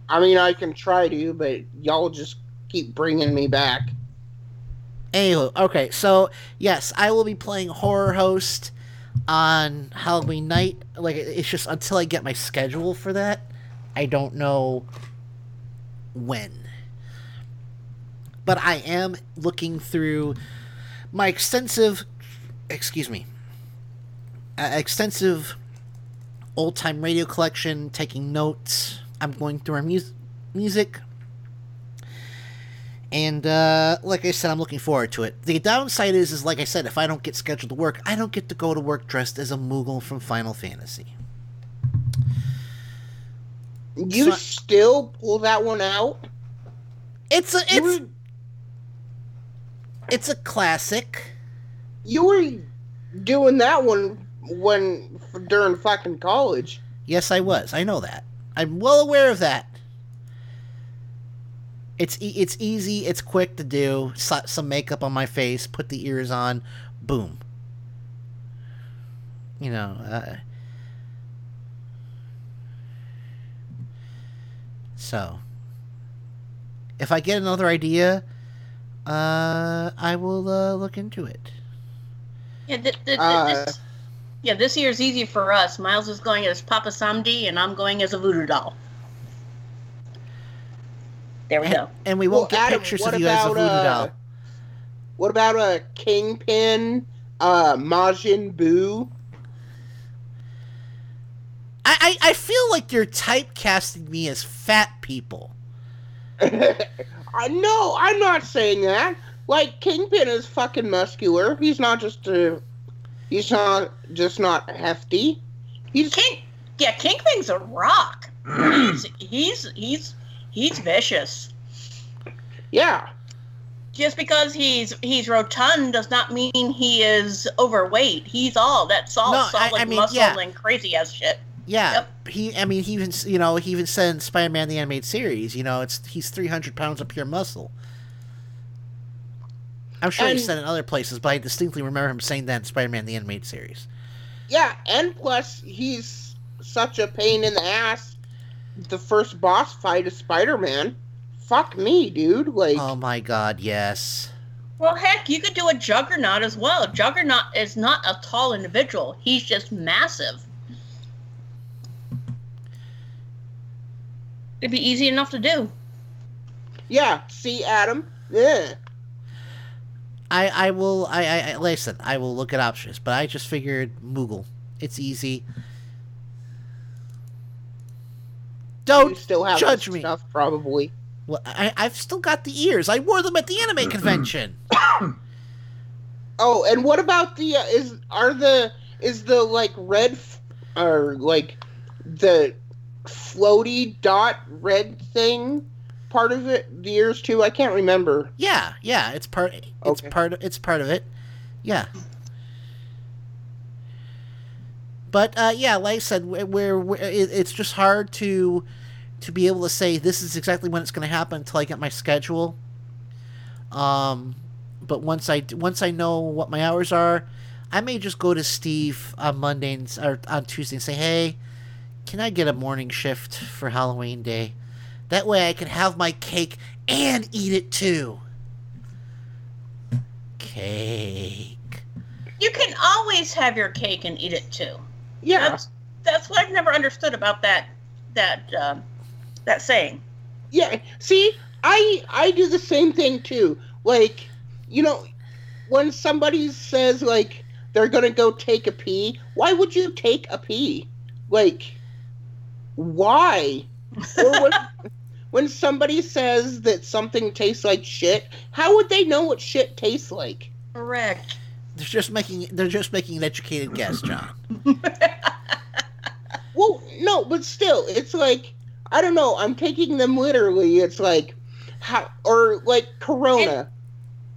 I mean, I can try to, but y'all just keep bringing me back. Anywho, okay, so yes, I will be playing horror host on Halloween night. Like it's just until I get my schedule for that, I don't know when. But I am looking through my extensive, excuse me, uh, extensive old time radio collection, taking notes. I'm going through our mus- music. And uh, like I said, I'm looking forward to it. The downside is, is like I said, if I don't get scheduled to work, I don't get to go to work dressed as a Moogle from Final Fantasy. You still pull that one out? It's a it's it's a classic. You were doing that one when during fucking college. Yes, I was. I know that. I'm well aware of that. It's e- it's easy. It's quick to do. Slap some makeup on my face. Put the ears on. Boom. You know. Uh, so, if I get another idea, uh, I will uh, look into it. Yeah, th- th- th- Uh, this, yeah, this year's easy for us. Miles is going as Papa Samdi, and I'm going as a voodoo doll. There we go. And we won't Well, get Adam, pictures what of you as a about, voodoo uh, doll. What about a Kingpin, uh, Majin Buu? I, I, I feel like you're typecasting me as fat people. (laughs) I know, I'm not saying that. Like Kingpin is fucking muscular. He's not just a. He's not just not hefty. He's King. Yeah, Kingpin's a rock. (clears throat) he's he's he's he's vicious. Yeah. Just because he's he's rotund does not mean he is overweight. He's all that's all No, solid I mean, muscle yeah. and crazy ass shit. Yeah, he. I mean, he even you know he even said in Spider-Man the animated series, you know, it's he's three hundred pounds of pure muscle. I'm sure he said it in other places, but I distinctly remember him saying that in Spider-Man the animated series. Yeah, and plus he's such a pain in the ass. The first boss fight is Spider-Man. Fuck me, dude. Like, Oh my God, yes. Well, heck, you could do a Juggernaut as well. Juggernaut is not a tall individual. He's just massive. It'd be easy enough to do. yeah. See, Adam. Yeah. I I will I I listen. I will look at options, but I just figured Moogle. It's easy. Don't you still have judge me. Stuff, probably. Well, I I've still got the ears. I wore them at the anime convention. Oh, and what about the uh, is are the is the like red f- or like the floaty dot red thing part of it? The ears too. I can't remember. Yeah, yeah, it's part. It's part. It's part of it. Yeah. But uh, yeah, like I said, we're it's just hard to to be able to say this is exactly when it's going to happen until I get my schedule. Um, but once I once I know what my hours are, I may just go to Steve on Monday and, or on Tuesday and say, "Hey, can I get a morning shift for Halloween day? That way I can have my cake and eat it too." Cake. You can always have your cake and eat it too. Yeah. That's that's what I've never understood about that that uh, that saying. Yeah. See, I I do the same thing too. Like, you know, when somebody says like they're gonna go take a pee, why would you take a pee? Like, why? Or when, (laughs) when somebody says that something tastes like shit, how would they know what shit tastes like? Correct. They're just making they're just making an educated guess, John. (laughs) Well, no, but still, it's like I don't know. I'm taking them literally. It's like how or like Corona.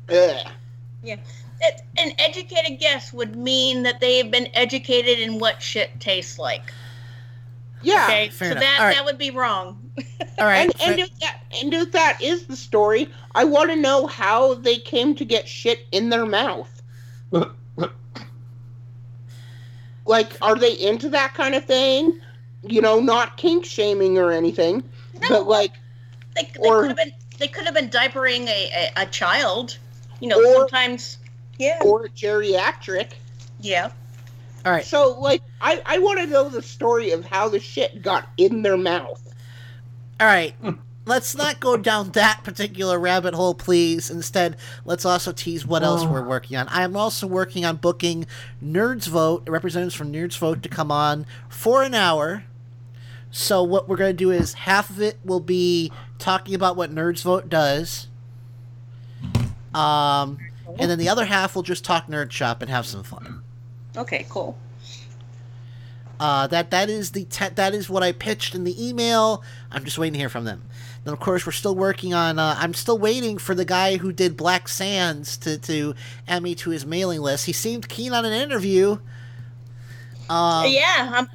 Ugh. Yeah. It, an educated guess would mean that they have been educated in what shit tastes like. Yeah, Okay, fair so enough. that All right. that would be wrong. All right. And, and if that and if that is the story, I want to know how they came to get shit in their mouth. (laughs) like, are they into that kind of thing? You know, not kink shaming or anything, but like, They, they Or- could have been they could have been diapering a, a, a child. You know, Or- sometimes yeah. or geriatric. Yeah. All right. So, like, I I want to know the story of how the shit got in their mouth. All right. Let's not go down that particular rabbit hole, please. Instead, let's also tease what else Oh. we're working on. I am also working on booking Nerds Vote, representatives from Nerds Vote, to come on for an hour. So what we're going to do is half of it will be talking about what Nerds Vote does, um, and then the other half will just talk Nerd Shop and have some fun. Okay, cool. Uh, that that is the te- that is what I pitched in the email. I'm just waiting to hear from them. Then of course we're still working on. Uh, I'm still waiting for the guy who did Black Sands to to add me to his mailing list. He seemed keen on an interview. Um, yeah, I'm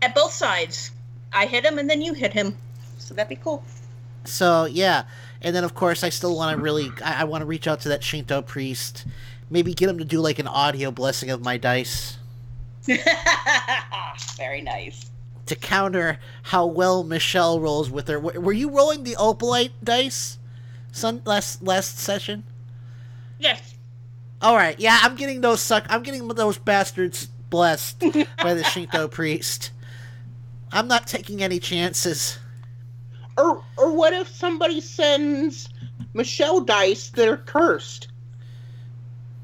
at both sides. I hit him and then you hit him. So that'd be cool. So yeah, and then of course I still want to really I, I want to reach out to that Shinto priest, maybe get him to do like an audio blessing of my dice (laughs) Very nice. to counter how well Michelle rolls with her. Were, you rolling the opalite dice, son last last session? Yes. All right, yeah, I'm getting those suck. I'm getting those bastards blessed by the (laughs) Shinto priest. I'm not taking any chances. Or or what if somebody sends Michelle dice that are cursed?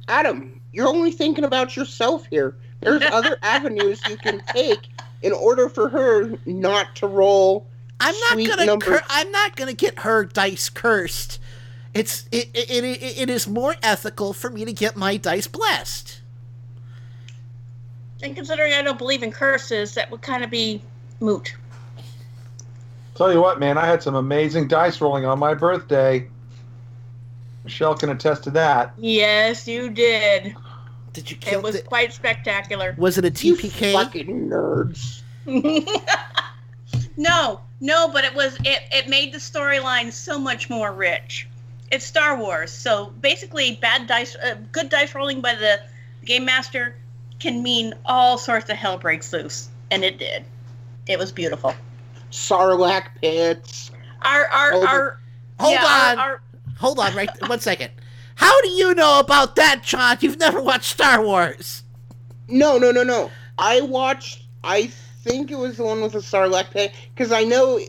Adam, you're only thinking about yourself here. There's (laughs) other avenues you can take in order for her not to roll. I'm not sweet gonna. numbers. Cur- I'm not gonna get her dice cursed. It's it, it, it, it is more ethical for me to get my dice blessed. And considering I don't believe in curses, that would kind of be moot. Tell you what, man, I had some amazing dice rolling on my birthday. Michelle can attest to that. Yes, you did. Did you kill It was quite spectacular. Was it a TPK? fucking nerds. (laughs) no, no, but it was it. It made the storyline so much more rich. It's Star Wars, so basically, bad dice, uh, good dice rolling by the game master can mean all sorts of hell breaks loose, and it did. It was beautiful. Sarlacc pits. Our our Over- our Hold yeah, our- on. our- Hold on, right one second. How do you know about that, John? You've never watched Star Wars. No, no, no, no. I watched. I think it was the one with the Sarlacc pit because I know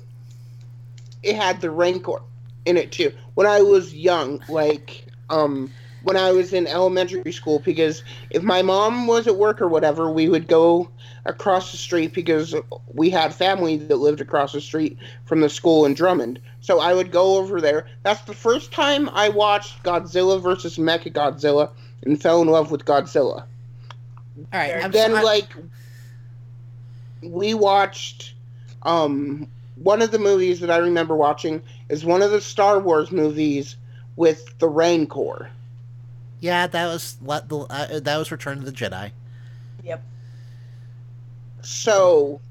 it had the Rancor in it too. When I was young, like um, when I was in elementary school, because if my mom was at work or whatever, we would go across the street because we had family that lived across the street from the school in Drummond. So I would go over there. That's the first time I watched Godzilla versus Mecha Godzilla and fell in love with Godzilla. All right. I'm then so- like we watched um one of the movies that I remember watching is one of the Star Wars movies with the Rancor. Yeah, that was what the uh, that was Return of the Jedi. Yep. So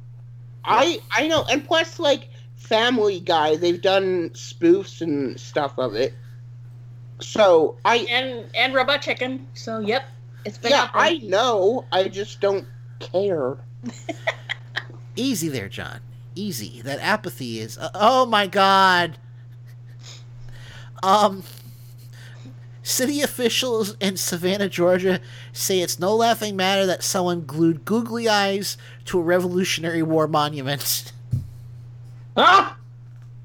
I I know and plus like Family Guy, they've done spoofs and stuff of it. So I and and Robot Chicken. So yep, it's been yeah, I know. I just don't care. (laughs) Easy there, John. Easy. That apathy is. Uh, oh my God. Um. City officials in Savannah, Georgia, say it's no laughing matter that someone glued googly eyes to a Revolutionary War monument. Ah!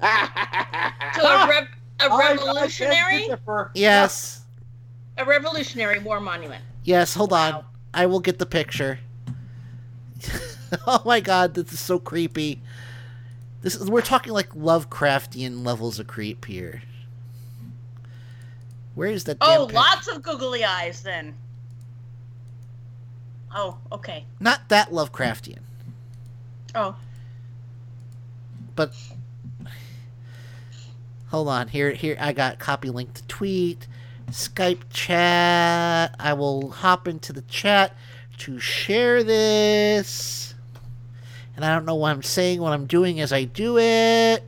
(laughs) to a, rev- a I- I revolutionary, Yes. a revolutionary war monument. Yes. Hold on. I will get the picture. (laughs) oh my God, this is so creepy. This is, we're talking like Lovecraftian levels of creep here. Where is that? Oh, lots of googly eyes then. Oh, okay. Not that Lovecraftian. Oh. But hold on, here here I got copy link to tweet, Skype chat. I will hop into the chat to share this. And I don't know what I'm saying, what I'm doing as I do it.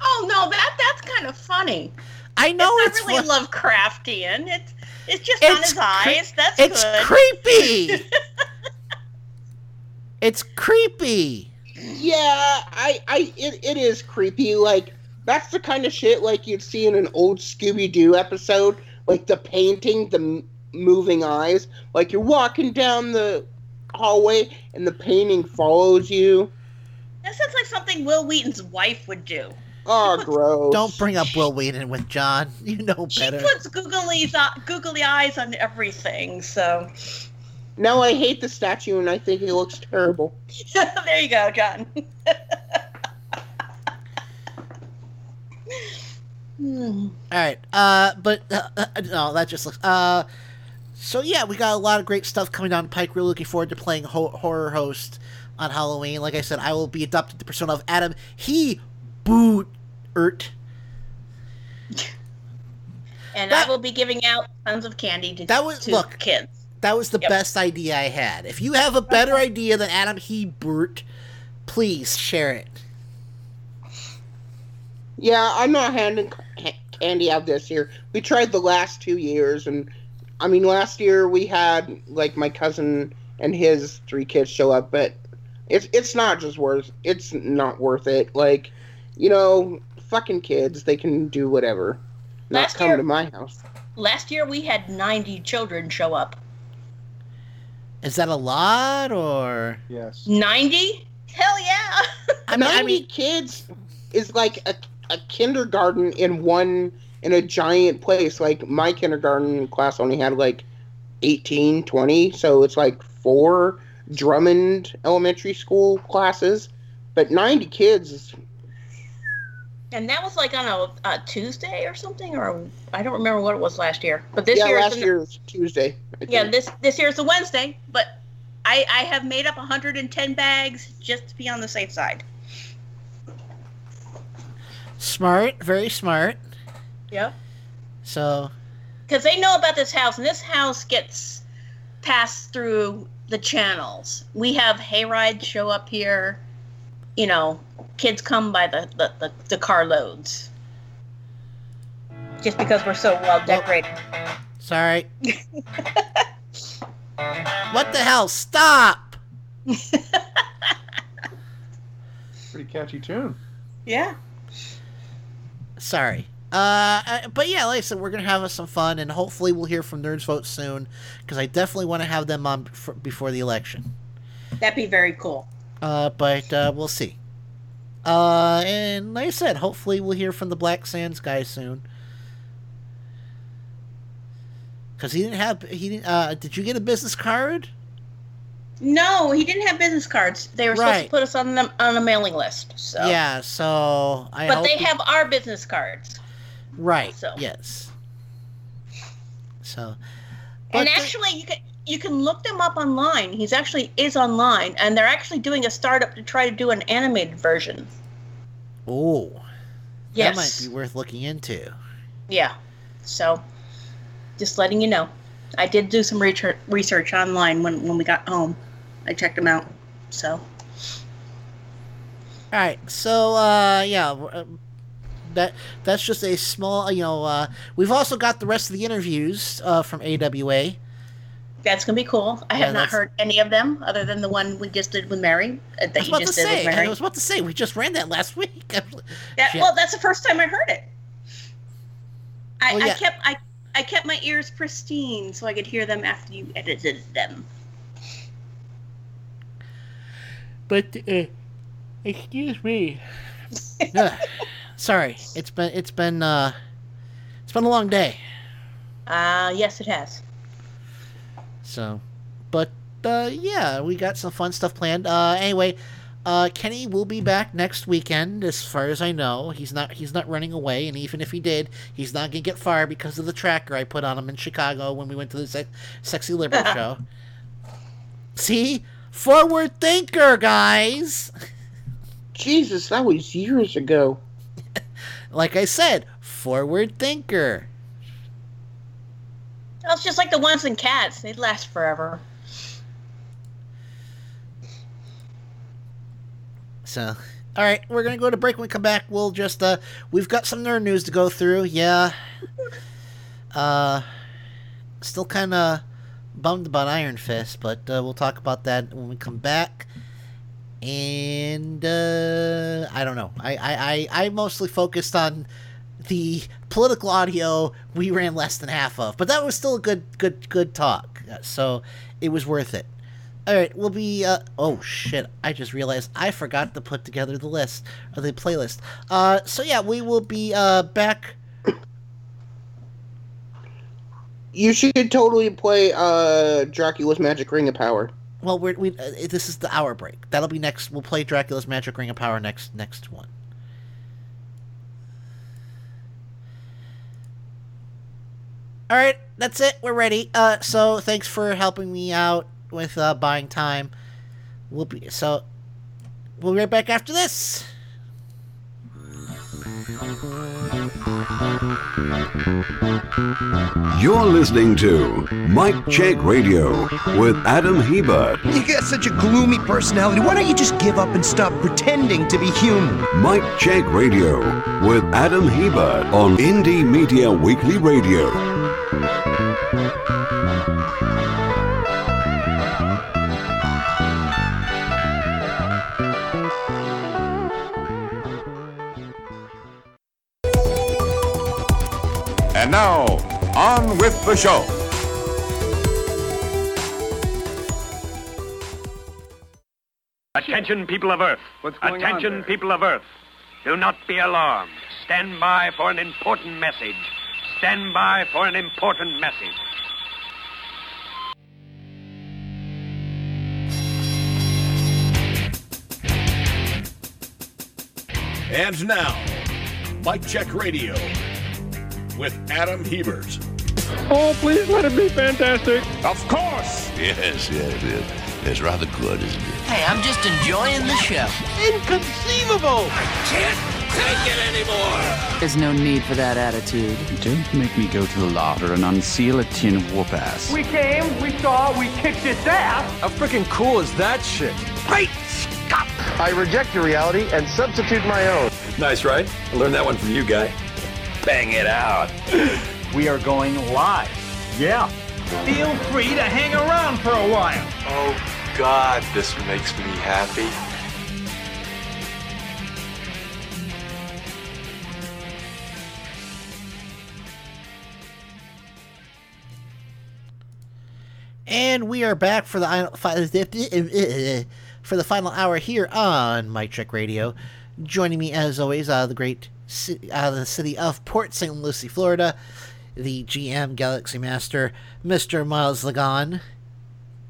Oh no, that that's kind of funny. I know it's, it's really fun- Lovecraftian. It's it's just on his cre- eyes. That's it's good. creepy. (laughs) It's creepy. Yeah, I, I, it, it is creepy. Like that's the kind of shit like you'd see in an old Scooby Doo episode, like the painting, the moving eyes. Like you're walking down the hallway and the painting follows you. That sounds like something Wil Wheaton's wife would do. Oh, (laughs) gross! Don't bring up Wil Wheaton with John. (laughs) You know better. She puts googly googly eyes on everything. So Now I hate the statue and I think it looks terrible. (laughs) there you go, John. Hmm. All right. Uh, but uh, uh, no, that just looks. Uh, so yeah, we got a lot of great stuff coming down the pike. Really looking forward to playing ho- horror host on Halloween. Like I said, I will be adopted the persona of Adam. He boot ert. And I will be giving out tons of candy to, That was- to look. kids. That was the best idea I had. If you have a better idea than Adam Hebert, please share it. Yeah, I'm not handing candy out this year. We tried the last two years, and I mean, last year we had like my cousin and his three kids show up, but it's it's not just worth. It's not worth it. Like, you know, fucking kids, they can do whatever. Not Last come year- to my house. Last year we had 90 children show up. Is that a lot or? Yes. 90? Hell yeah! I mean, I 90 mean, kids is like a, a kindergarten in one in a giant place. Like my kindergarten class only had like 18, 20, so it's like four Drummond elementary school classes. But 90 kids is And that was like on a, a Tuesday or something, or I don't remember what it was last year. But this yeah, year, last it's year was Tuesday. I yeah, think. this this year is a Wednesday. But I I have made up 110 bags just to be on the safe side. smart, very smart. Yep. So Because they know about this house, and this house gets passed through the channels. We have hayrides show up here. You know, kids come by the the, the, the car loads. Just because we're so well decorated. sorry. (laughs) what the hell? Stop! (laughs) Pretty catchy tune. Yeah. Sorry. Uh, uh, but yeah, like I said, we're gonna have some fun, and hopefully we'll hear from Nerds Vote soon, because I definitely want to have them on before the election. That'd be very cool. Uh, but uh, we'll see. Uh, and like I said, hopefully we'll hear from the Black Sands guy soon. Cause he didn't have he didn't. Uh, did you get a business card? No, he didn't have business cards. They were supposed to put us on them on a mailing list. So Yeah. So I. but they he- have our business cards. right. so. Yes. So. and But the- actually, you can you can look them up online. He's actually is online, and they're actually doing a startup to try to do an animated version. Oh. Yes. That might be worth looking into. Yeah. So, just letting you know. I did do some research research online when when we got home. I checked them out. So. All right, so uh, yeah, uh, that that's just a small, you know. Uh, we've also got the rest of the interviews uh, from AWA. That's gonna be cool. I Yeah, have not that's- heard any of them other than the one we just did with Mary. Uh, I that was you about to say, Mary. I was about to say, we just ran that last week. (laughs) That, Yeah. Well, that's the first time I heard it. I, Oh, I kept I, I kept my ears pristine so I could hear them after you edited them. But uh, excuse me. (laughs) Ugh. sorry, it's been it's been uh, it's been a long day. Uh yes, it has. So, but uh, yeah, we got some fun stuff planned. Uh, anyway, uh, Kenny will be back next weekend, as far as I know. He's not he's not running away, and even if he did, he's not gonna get fired because of the tracker I put on him in Chicago when we went to the sex- sexy liberal (laughs) show. See, Forward thinker, guys. Jesus, that was years ago. (laughs) Like I said, forward thinker. It's just like the ones in cats. They last forever. So, all right, we're gonna go to break. When we come back, we'll just uh, we've got some nerd news to go through. Yeah, uh, still kind of bummed about Iron Fist, but uh, we'll talk about that when we come back. And uh, I don't know. I, I, I, I mostly focused on the political audio we ran less than half of, but that was still a good good good talk. So it was worth it. All right, we'll be. Uh, oh shit! I just realized I forgot to put together the list or the playlist. Uh, so yeah, we will be uh, back. You should totally play uh, Dracula's Magic Ring of Power. Well, we're, we uh, this is the hour break. That'll be next. We'll play Dracula's Magic Ring of Power next next one. All right, that's it. We're ready. Uh, so thanks for helping me out with uh, buying time. We'll be so. We'll be right back after this. You're listening to Mike Check Radio with Adam Hebert. You got such a gloomy personality. Why don't you just give up and stop pretending to be human? Mike Check Radio with Adam Hebert on Indie Media Weekly Radio. And now, on with the show. Attention, people of Earth. What's going on Attention, there? people of Earth. Do not be alarmed. Stand by for an important message. Stand by for an important message. And now, Mike Check Radio with Adam Hebert. Oh, please let it be fantastic. Of course. Yes, yes, yes. It's rather good, isn't it? Hey, I'm just enjoying the show. Inconceivable! I can't take it anymore! There's no need for that attitude. Don't make me go to the larder and unseal a tin of whoop ass. We came, we saw, we kicked its ass. How freaking cool is that shit? Great I reject your reality and substitute my own. Nice, right? I learned that one from you, guy. Bang it out. We are going live. Yeah. Feel free to hang around for a while. Oh, God, this makes me happy. And we are back for the eh, eh, eh, for the final hour here on Mike Trick Radio. Joining me as always, uh, the great ci- out of the city of Port St. Lucie, Florida, the GM Galaxy Master, Mr. Miles Lagan,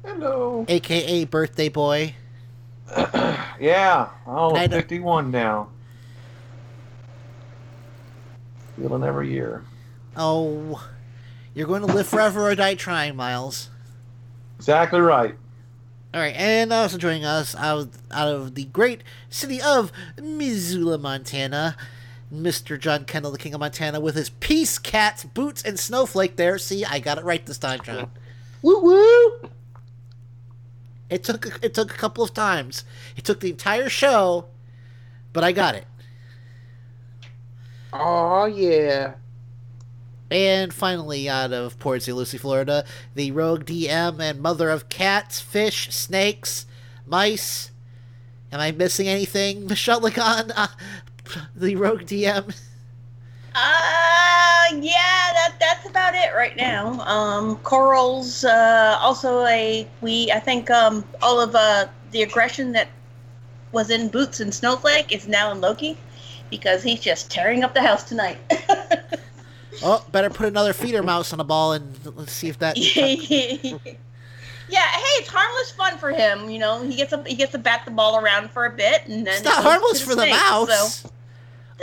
Hello. aka Birthday Boy. (clears throat) Yeah. Oh, I don't- 51 now. Feeling every year. Oh, you're going to live forever or die trying, Miles. Exactly right. All right, and also joining us out out of the great city of Missoula, Montana, Mr. John Kendall, the King of Montana, with his Peace Cats, Boots, and Snowflake there. See, I got it right this time, John. Woo woo! It took it took a couple of times. It took the entire show, but I got it. Oh yeah. And finally, out of Port St. Lucie, Florida, the rogue DM and mother of cats, fish, snakes, mice. Am I missing anything, Michelle Lagan? Uh, (laughs) the rogue DM. Uh, yeah, that that's about it right now. Um, Coral's uh, also a we. I think um, all of uh, the aggression that was in Boots and Snowflake is now in Loki because he's just tearing up the house tonight. (laughs) Oh, better put another feeder mouse on a ball and let's see if that. (laughs) yeah, hey, it's harmless fun for him. You know, he gets a, he gets to bat the ball around for a bit, and then It's not harmless to for the snake, mouse. So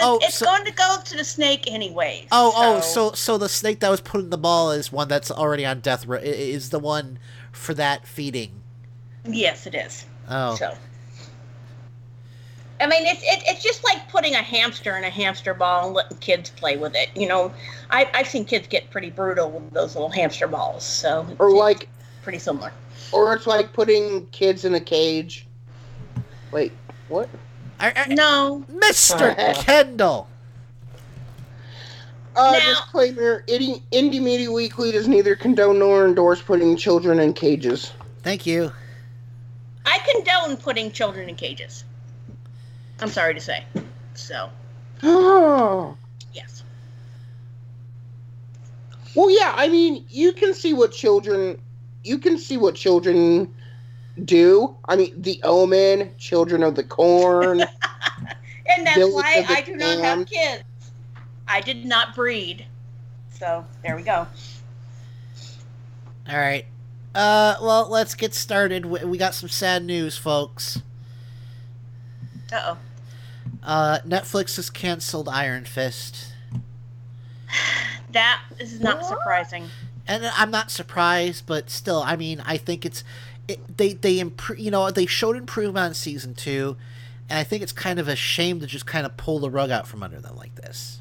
Oh, it's so- going to go to the snake anyway. Oh, oh, so so the snake that was put in the ball is one that's already on death row. Is the one for that feeding. Yes, it is. Oh. So. I mean, it's it, it's just like putting a hamster in a hamster ball and letting kids play with it. You know, I, I've seen kids get pretty brutal with those little hamster balls. So Or like, pretty similar. or it's like putting kids in a cage. Wait, what? No, Mr. (laughs) Kendall. Uh, disclaimer: Indie, Indie Media Weekly does neither condone nor endorse putting children in cages. Thank you. I condone putting children in cages. I'm sorry to say. So Oh. (gasps) yes. Well, yeah. I mean, you can see what children, you can see what children do. I mean, The Omen, Children of the Corn. (laughs) And that's Village why I do not have kids. I did not breed. So there we go. All right. Uh, well, let's get started. We we got some sad news, folks. Uh oh. Uh, Netflix has canceled Iron Fist. (sighs) That is not surprising. and I'm not surprised, but still, I mean, I think it's it, they they improve. You know, they showed improvement on season two, and I think it's kind of a shame to just kind of pull the rug out from under them like this.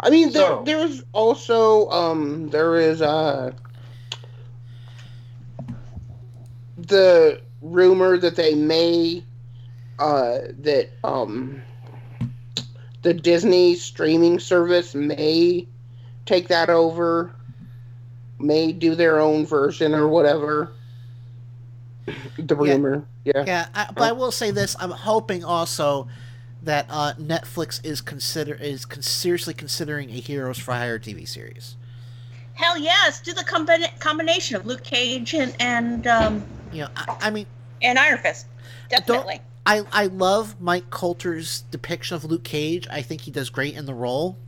I mean, there, So- there's also um, there is uh, the rumor that they may uh, that um, the Disney streaming service may take that over, may do their own version or whatever. The Yeah. rumor, yeah. Yeah, I, but I will say this: I'm hoping also that uh, Netflix is consider is con- seriously considering a Heroes for Hire TV series. Hell yes, do the combina- combination of Luke Cage and and um, You know, I, I mean, and Iron Fist. Definitely. I I love Mike Colter's depiction of Luke Cage. I think he does great in the role.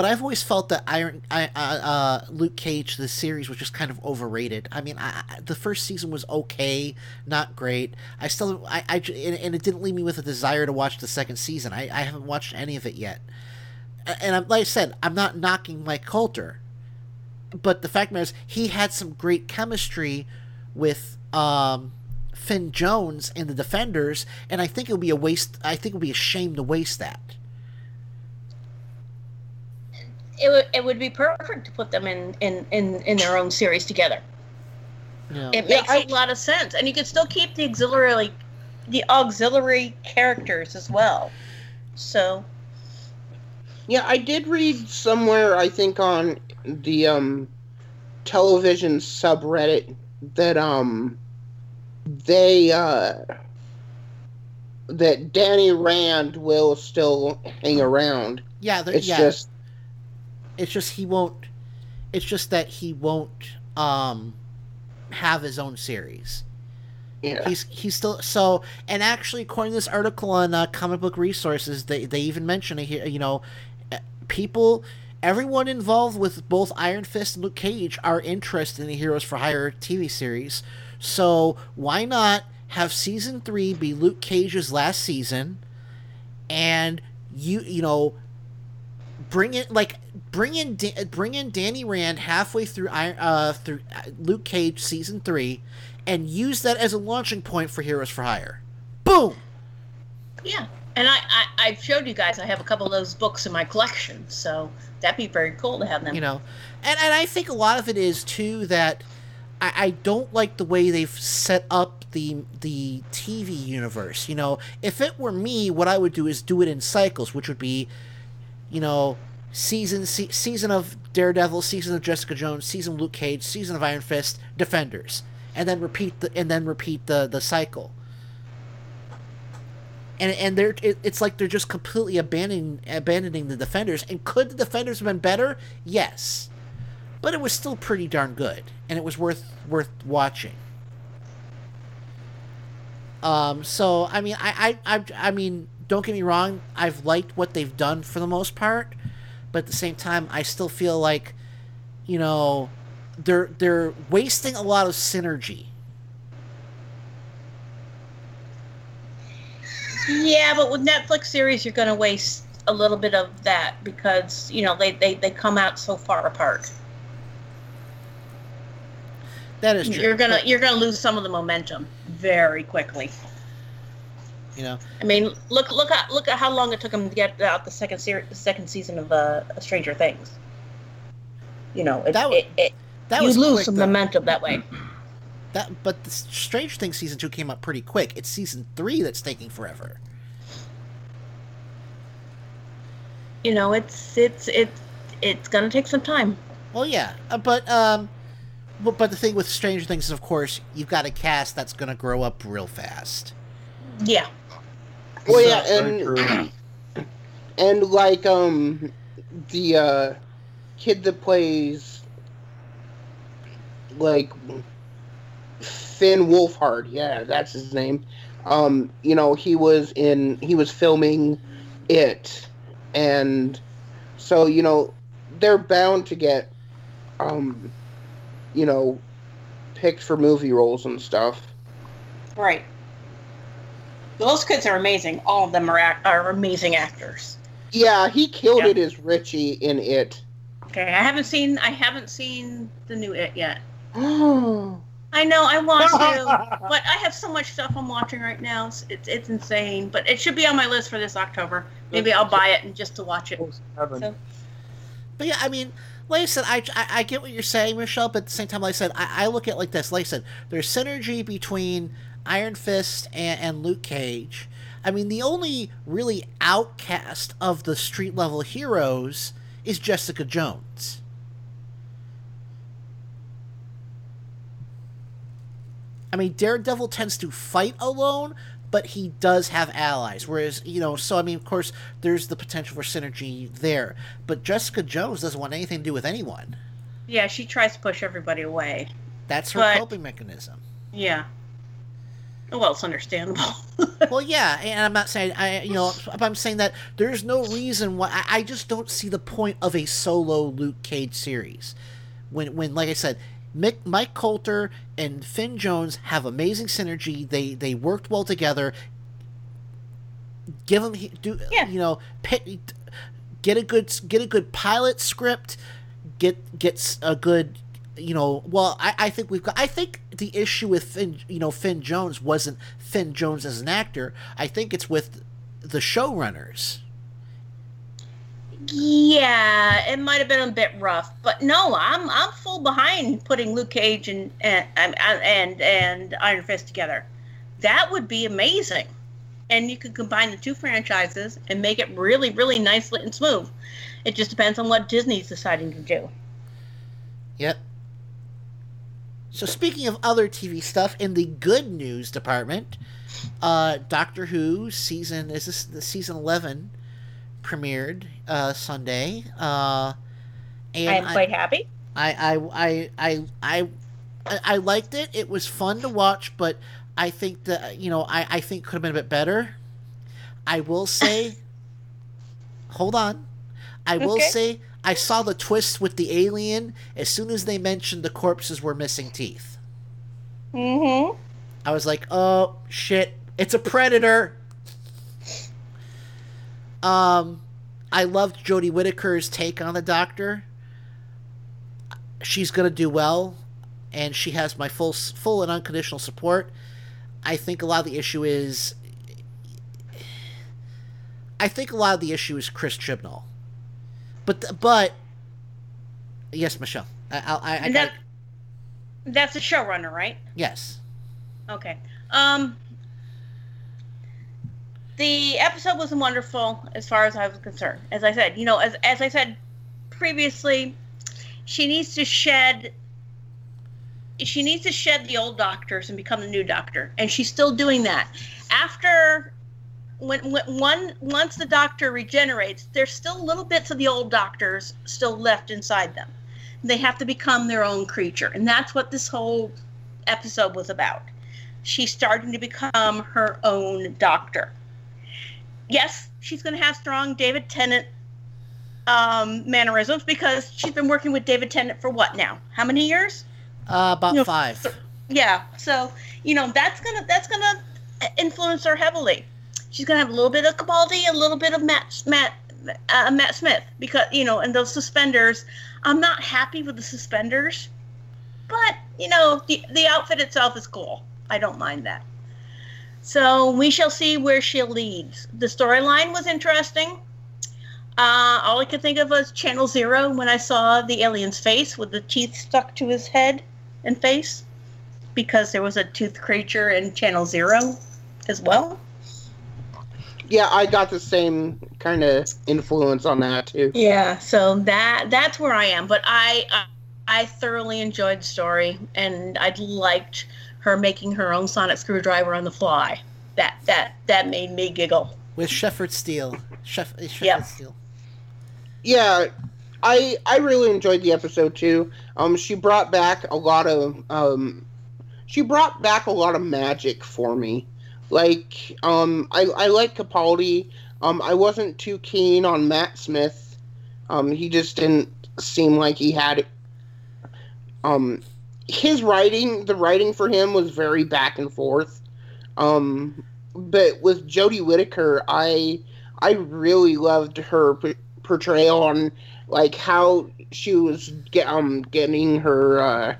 But I've always felt that Iron, I, uh, uh, Luke Cage, the series, was just kind of overrated. I mean, I, the first season was okay, not great. I still, I, I and, and it didn't leave me with a desire to watch the second season. I, I haven't watched any of it yet. And I'm, like I said, I'm not knocking Mike Colter, but the fact is, he had some great chemistry with um, Finn Jones and the Defenders, and I think it would be a waste. I think it would be a shame to waste that. It would it would be perfect to put them in in in, in their own series together. Yeah. It makes a lot of sense, and you can still keep the auxiliary the auxiliary characters as well. So Yeah, I did read somewhere, I think on the um television subreddit that um they uh that Danny Rand will still hang around. Yeah, it's yeah. just It's just he won't. It's just that he won't um have his own series. Yeah. He's he's still so. And actually, according to this article on uh, Comic Book Resources, they they even mention it here. You know, eh, people, everyone involved with both Iron Fist and Luke Cage are interested in the Heroes for Hire TV series. So why not have season three be Luke Cage's last season, and you you know bring it like bring in Da- bring in Danny Rand halfway through uh through uh, Luke Cage season 3 and use that as a launching point for Heroes for Hire. Boom. yeah, and I, I I've showed you guys I have a couple of those books in my collection, so that'd be very cool to have them. You know. And and I think a lot of it is too that I, I don't like the way they've set up the the TV universe. You know, if it were me, what I would do is do it in cycles, which would be, you know, season se- season of Daredevil, season of Jessica Jones, season of Luke Cage, season of Iron Fist, Defenders, and then repeat the and then repeat the the cycle. And and they're it, it's like they're just completely abandoning abandoning the Defenders. And could the Defenders have been better? Yes, but it was still pretty darn good, and it was worth worth watching. Um, so I mean, I, I, I, I mean, don't get me wrong. I've liked what they've done for the most part, but at the same time, I still feel like, you know, they're they're wasting a lot of synergy. Yeah, but with Netflix series, you're going to waste a little bit of that because you know they, they, they come out so far apart. That is true. You're gonna But- you're gonna lose some of the momentum very quickly. You know, I mean, look look at look at how long it took them to get out the second series, the second season of uh, Stranger Things. You know, it, That wa- it, it, that you was lose quick, some though. momentum that way. (clears throat) that but the Strange Things season two came up pretty quick. It's season three that's taking forever. You know, it's it's it's it's gonna take some time. Well, yeah, uh, but um, but, but the thing with Stranger Things is, of course, you've got a cast that's going to grow up real fast. Yeah. Well, yeah, and (clears throat) and like um the uh kid that plays like Finn Wolfhard, yeah, that's his name. Um, you know, he was in he was filming it and so, you know, they're bound to get um you know picked for movie roles and stuff. Right. Those kids are amazing. All of them are act- are amazing actors. Yeah, he killed Yeah. it as Richie in it. Okay, I haven't seen I haven't seen the new It yet. Oh. (gasps) I know I want to, (laughs) but I have so much stuff I'm watching right now. It's, it's it's insane. But it should be on my list for this October. Maybe I'll buy it and just to watch it. So, But yeah, I mean, like I said, I, I, I get what you're saying, Michelle, but at the same time, like I said, I, I look at it like this. Like I said, there's synergy between Iron Fist and, and Luke Cage. I mean, the only really outcast of the street level heroes is Jessica Jones. I mean, Daredevil tends to fight alone, but he does have allies. Whereas, you know, so I mean, of course, there's the potential for synergy there. But Jessica Jones doesn't want anything to do with anyone. yeah, she tries to push everybody away. That's her But- coping mechanism. Yeah. Well, it's understandable. (laughs) well, yeah, and I'm not saying I, you know, I'm saying that there's no reason why I, I just don't see the point of a solo Luke Cage series. When, when, like I said, Mick, Mike Colter and Finn Jones have amazing synergy. They they worked well together. Give them do you know pit, get a good get a good pilot script. Get gets a good you know well I, I think we've got I think the issue with Finn you know Finn Jones wasn't Finn Jones as an actor. I think it's with the showrunners. Yeah, it might have been a bit rough, but no, I'm I'm full behind putting Luke Cage and and and and, and Iron Fist together. That would be amazing, and you could combine the two franchises and make it really really nice, lit, and smooth. It just depends on what Disney's deciding to do. Yep. So speaking of other TV stuff, in the good news department, uh, Doctor Who season is this the season eleven premiered uh, Sunday. Uh, and I am quite happy. I I, I I I I I liked it. It was fun to watch, but I think that you know I I think could have been a bit better. I will say, (laughs) hold on. I will Okay. say I saw the twist with the alien as soon as they mentioned the corpses were missing teeth. Mm-hmm. I was like, oh shit, it's a predator. Um, I loved Jodie Whittaker's take on the Doctor. She's gonna do well, and she has my full, full and unconditional support. I think a lot of the issue is, I think a lot of the issue is Chris Chibnall, but but yes, Michelle, I I, I, And got that, that's a showrunner, right? yes. Okay. Um, the episode was wonderful as far as I was concerned. As I said, you know, as as I said previously, she needs to shed. She needs to shed the old doctors and become the new doctor, and she's still doing that. After, when, when one once the doctor regenerates, there's still little bits of the old doctors still left inside them. They have to become their own creature, and that's what this whole episode was about she's starting to become her own doctor. Yes, she's going to have strong David Tennant um, mannerisms because she's been working with David Tennant for what now? How many years? Uh, about You know, five. Yeah, so you know that's gonna that's gonna influence her heavily. She's gonna have a little bit of Capaldi, a little bit of Matt Matt uh, Matt Smith because you know, and those suspenders. I'm not happy with the suspenders, but you know, the the outfit itself is cool. I don't mind that. So we shall see where she leads. The storyline was interesting. Uh, all I could think of was Channel Zero when I saw the alien's face with the teeth stuck to his head and face, because there was a tooth creature in Channel Zero as well. Yeah, I got the same kind of influence on that too. Yeah, so that that's where I am. But I I, I thoroughly enjoyed the story, and I liked her making her own sonic screwdriver on the fly. That that that made me giggle. With Sheffield Steel. Shef- Sheffield Yep. Steel. Yeah, I I really enjoyed the episode too. Um, she brought back a lot of um, she brought back a lot of magic for me. Like um, I I like Capaldi. Um, I wasn't too keen on Matt Smith. Um, he just didn't seem like he had. Um, his writing, the writing for him was very back and forth. Um, but with Jodie Whittaker, I I really loved her p- portrayal on like how she was get, um getting her uh,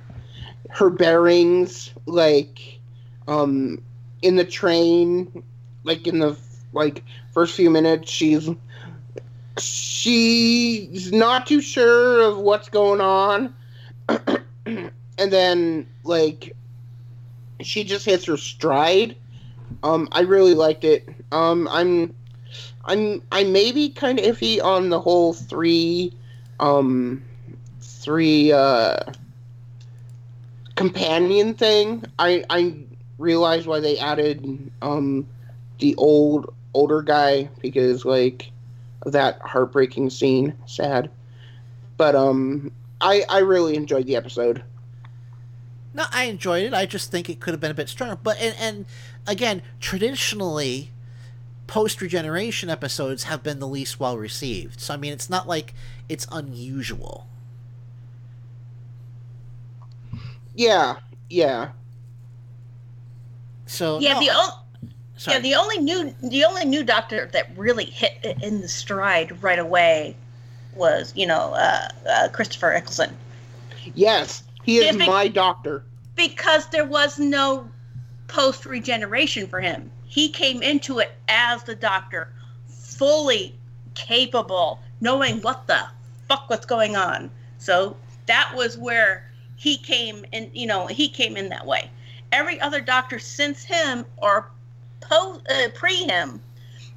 her bearings like um in the train like in the like first few minutes she's she's not too sure of what's going on. (clears throat) And then like she just hits her stride. Um i really liked it. Um i'm i'm i may be kind of iffy on the whole three um three uh companion thing. I i realize why they added um the old older guy because like that heartbreaking scene sad but um i i really enjoyed the episode No, I enjoyed it. I just think it could have been a bit stronger. But and, and again, traditionally, post regeneration episodes have been the least well received. So I mean, it's not like it's unusual. yeah yeah So yeah, no, the o- sorry. yeah the only new the only new doctor that really hit in the stride right away was you know uh, uh, Christopher Eccleston yes he is but- my doctor because there was no post regeneration for him. He came into it as the doctor, fully capable, knowing what the fuck was going on. So that was where he came in. You know, he came in that way. Every other doctor since him or po- uh, pre him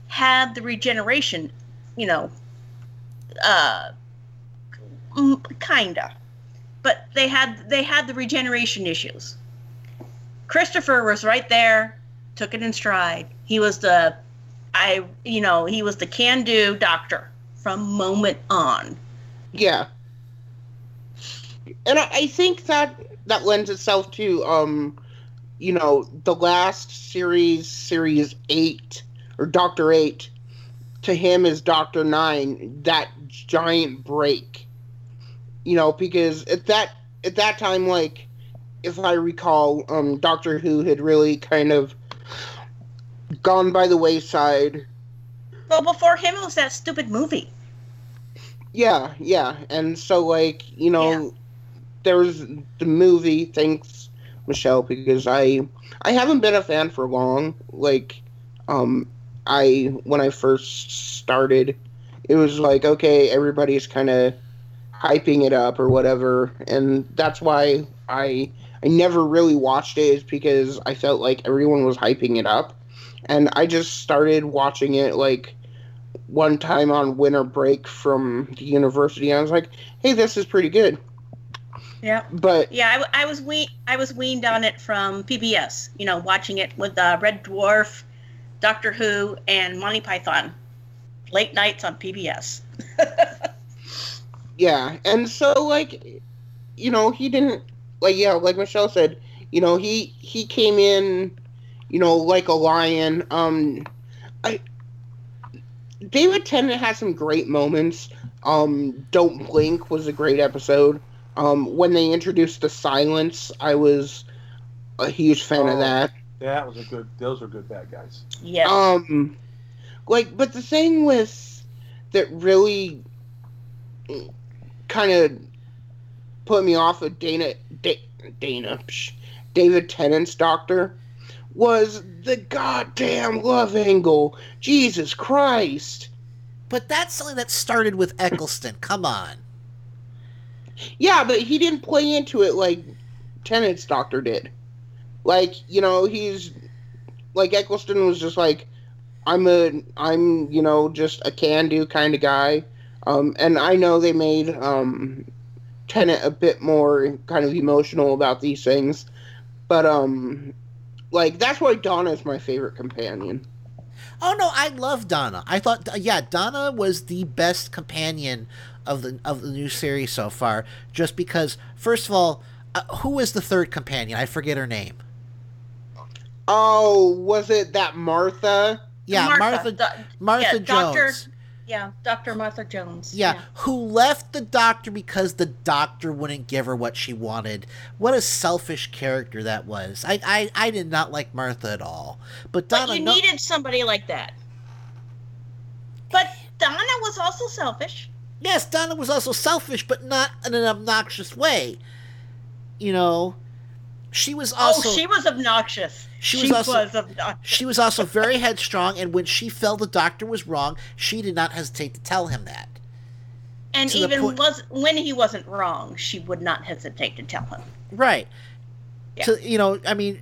had the regeneration. You know, uh, kinda but they had they had the regeneration issues. Christopher was right there, took it in stride. He was the I you know, he was the can do doctor from moment on. Yeah. And I, I think that that lends itself to um you know, the last series, series eight or Doctor Eight, to him is Doctor Nine, that giant break. You know, because at that at that time, like if I recall, um Doctor Who had really kind of gone by the wayside Well, before him it was that stupid movie. Yeah, yeah, and so like you know, there's the movie. Thanks, Michelle, because I I haven't been a fan for long. Like, um, I when I first started, it was like okay, everybody's kind of hyping it up or whatever, and that's why I I never really watched it. Is because I felt like everyone was hyping it up, and I just started watching it like one time on winter break from the university. And I was like, hey, this is pretty good. Yeah. But Yeah, I was we I was weaned on it from PBS. You know, watching it with uh, Red Dwarf, Doctor Who, and Monty Python, late nights on PBS. (laughs) yeah, and so like, you know, he didn't like yeah, like Michelle said, you know, he he came in, you know, like a lion. Um, I David Tennant has some great moments. Um, Don't Blink was a great episode. Um, when they introduced the silence, I was a huge fan of Oh. that. That was a good. Those are good bad guys. Yeah. Um, like, but the thing with that really kind of put me off of Dana, da- Dana, psh, David Tennant's doctor was the goddamn love angle. Jesus Christ. But that's something that started with Eccleston. Come on. Yeah, but he didn't play into it like Tennant's doctor did. Like, you know, he's like Eccleston was just like I'm a I'm, you know, just a can do kind of guy. Um and I know they made um Tennant a bit more kind of emotional about these things. But um like that's why Donna is my favorite companion. Oh no, I love Donna. I thought, yeah, Donna was the best companion of the of the new series so far. Just because, first of all, uh, who was the third companion? I forget her name. Oh, was it that Martha? Yeah, Martha. Do- Martha yeah, Doctor, Jones. yeah, Dr. Martha Jones. Yeah, who left the doctor because the doctor wouldn't give her what she wanted. What a selfish character that was. I I, I did not like Martha at all. But Donna, But you no- needed somebody like that. But Donna was also selfish. Yes, Donna was also selfish, but not in an obnoxious way. You know, she was oh, also oh, she was obnoxious. She was also obnoxious. she was also very headstrong, and when she felt the doctor was wrong, she did not hesitate to tell him that. and to even point- was when he wasn't wrong, she would not hesitate to tell him. Right. So you know, I mean,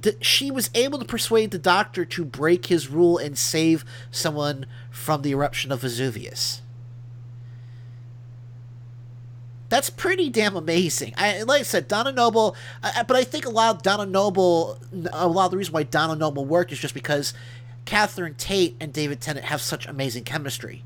th- she was able to persuade the doctor to break his rule and save someone from the eruption of Vesuvius. That's pretty damn amazing. I like I said, Donna Noble, I, but I think a lot of Donna Noble, a lot of the reason why Donna Noble worked is just because Catherine Tate and David Tennant have such amazing chemistry.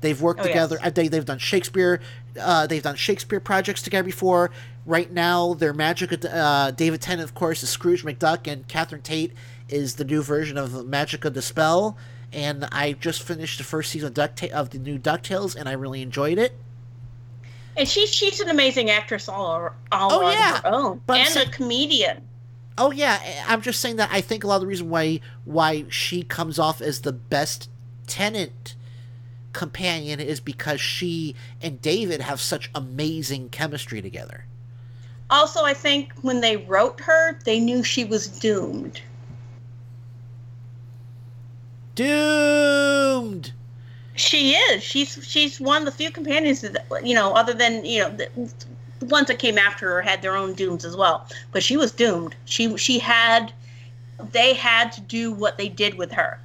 They've worked Oh, together. uh, They, they've done Shakespeare. Uh, they've done Shakespeare projects together before. Right now, their magic. Uh, David Tennant, of course, is Scrooge McDuck, and Catherine Tate is the new version of Magica De Spell. And I just finished the first season of, Duckta- of the new Ducktales, and I really enjoyed it. And she's she's an amazing actress all, all Oh, on yeah. her own, But and saying- a comedian. Oh yeah, I'm just saying that I think a lot of the reason why why she comes off as the best tenant companion is because she and David have such amazing chemistry together. Also, I think when they wrote her, they knew she was doomed. Doomed. She is. She's she's one of the few companions that you know, other than you know the, the ones that came after her had their own dooms as well. But she was doomed. She she had. They had to do what they did with her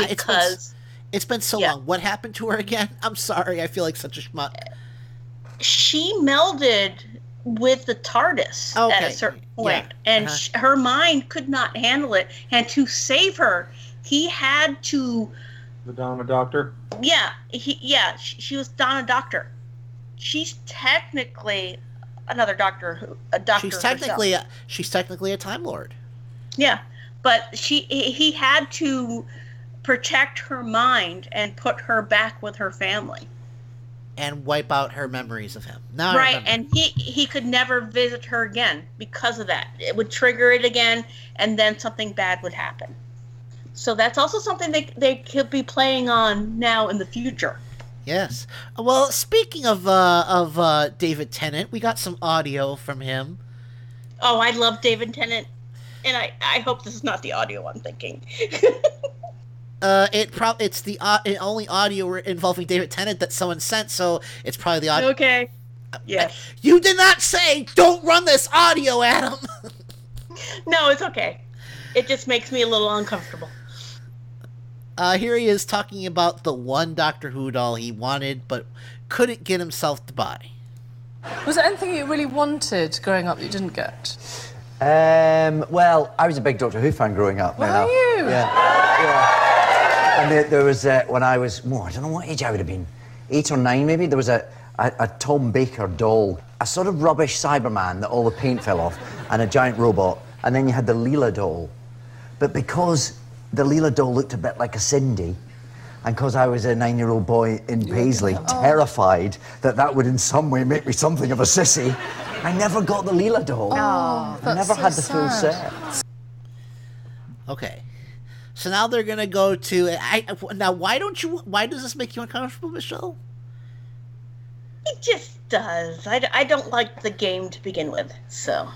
Uh, It's been, because it's been so long. What happened to her again? (laughs) I'm sorry. I feel like such a schmuck. she melded with the TARDIS at a certain yeah, point, and uh-huh. sh- her mind could not handle it. And to save her, he had to. The Donna Doctor. Yeah, he, yeah, she, she was Donna Doctor. She's technically another Doctor who a Doctor. She's technically herself. a, she's technically a Time Lord. yeah, but she he he had to protect her mind and put her back with her family. and wipe out her memories of him. Now right, and he he could never visit her again because of that. It would trigger it again, and then something bad would happen. So that's also something they they could be playing on now in the future. Yes. Well, speaking of uh, of uh, David Tennant, we got some audio from him. Oh, I love David Tennant, and I I hope this is not the audio I'm thinking. (laughs) Uh, it pro- it's the uh, only audio involving David Tennant that someone sent, so it's probably the audio. okay. Yes. You did not say don't run this audio, Adam. (laughs) No, it's okay. It just makes me a little uncomfortable. Uh, here he is talking about the one Doctor Who doll he wanted but couldn't get himself to buy. Was there anything you really wanted growing up that you didn't get? Um, well, I was a big Doctor Who fan growing up. Were you know. you? Yeah. yeah. And there, there was, uh, when I was, oh, I don't know what age I would have been, eight or nine maybe, there was a, a, a Tom Baker doll, a sort of rubbish Cyberman that all the paint fell off, and a giant robot. And then you had the Leela doll. But because the Leela doll looked a bit like a Sindy, and because I was a nine-year-old boy in Paisley, Oh. terrified that that would in some way make me something of a sissy, I never got the Leela doll. Oh, I never so had the full set. Okay. So now they're gonna go to. I now why don't you? Why does this make you uncomfortable, Michelle? It just does. I, I don't like the game to begin with, so.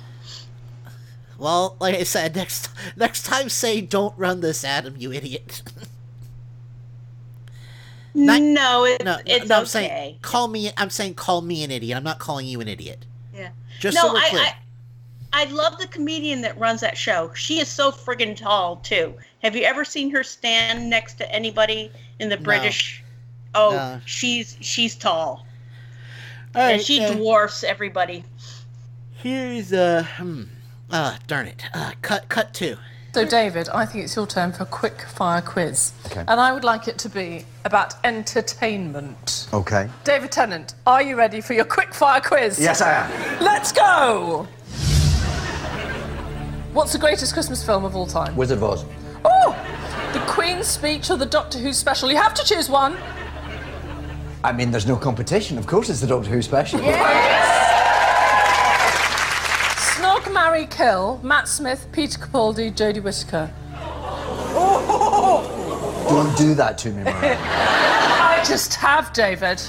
Well, like I said, (laughs) next next time say don't run this, Adam, you idiot. (laughs) no, it's, no, it's no, I'm okay. saying call me. I'm saying call me an idiot. I'm not calling you an idiot. Yeah. Just no, so I, clear. I I love the comedian that runs that show. She is so friggin' tall too. Have you ever seen her stand next to anybody in the No. British? Oh, No. she's she's tall. All and right, she uh, dwarfs everybody. Here's uh, hmm, ah, darn it. Uh, cut, cut two. So, David, I think it's your turn for a quick fire quiz. Okay. And I would like it to be about entertainment. Okay. David Tennant, are you ready for your quick fire quiz? Yes, I am. Let's go! What's the greatest Christmas film of all time? Wizard of Oz. Oh! The Queen's Speech or the Doctor Who special? You have to choose one. I mean, there's no competition. Of course, it's the Doctor Who special. Snog, Marry, Kill, Matt Smith, Peter Capaldi, Jodie Whittaker. Don't do that to me, Mariah. (laughs) I just have, David.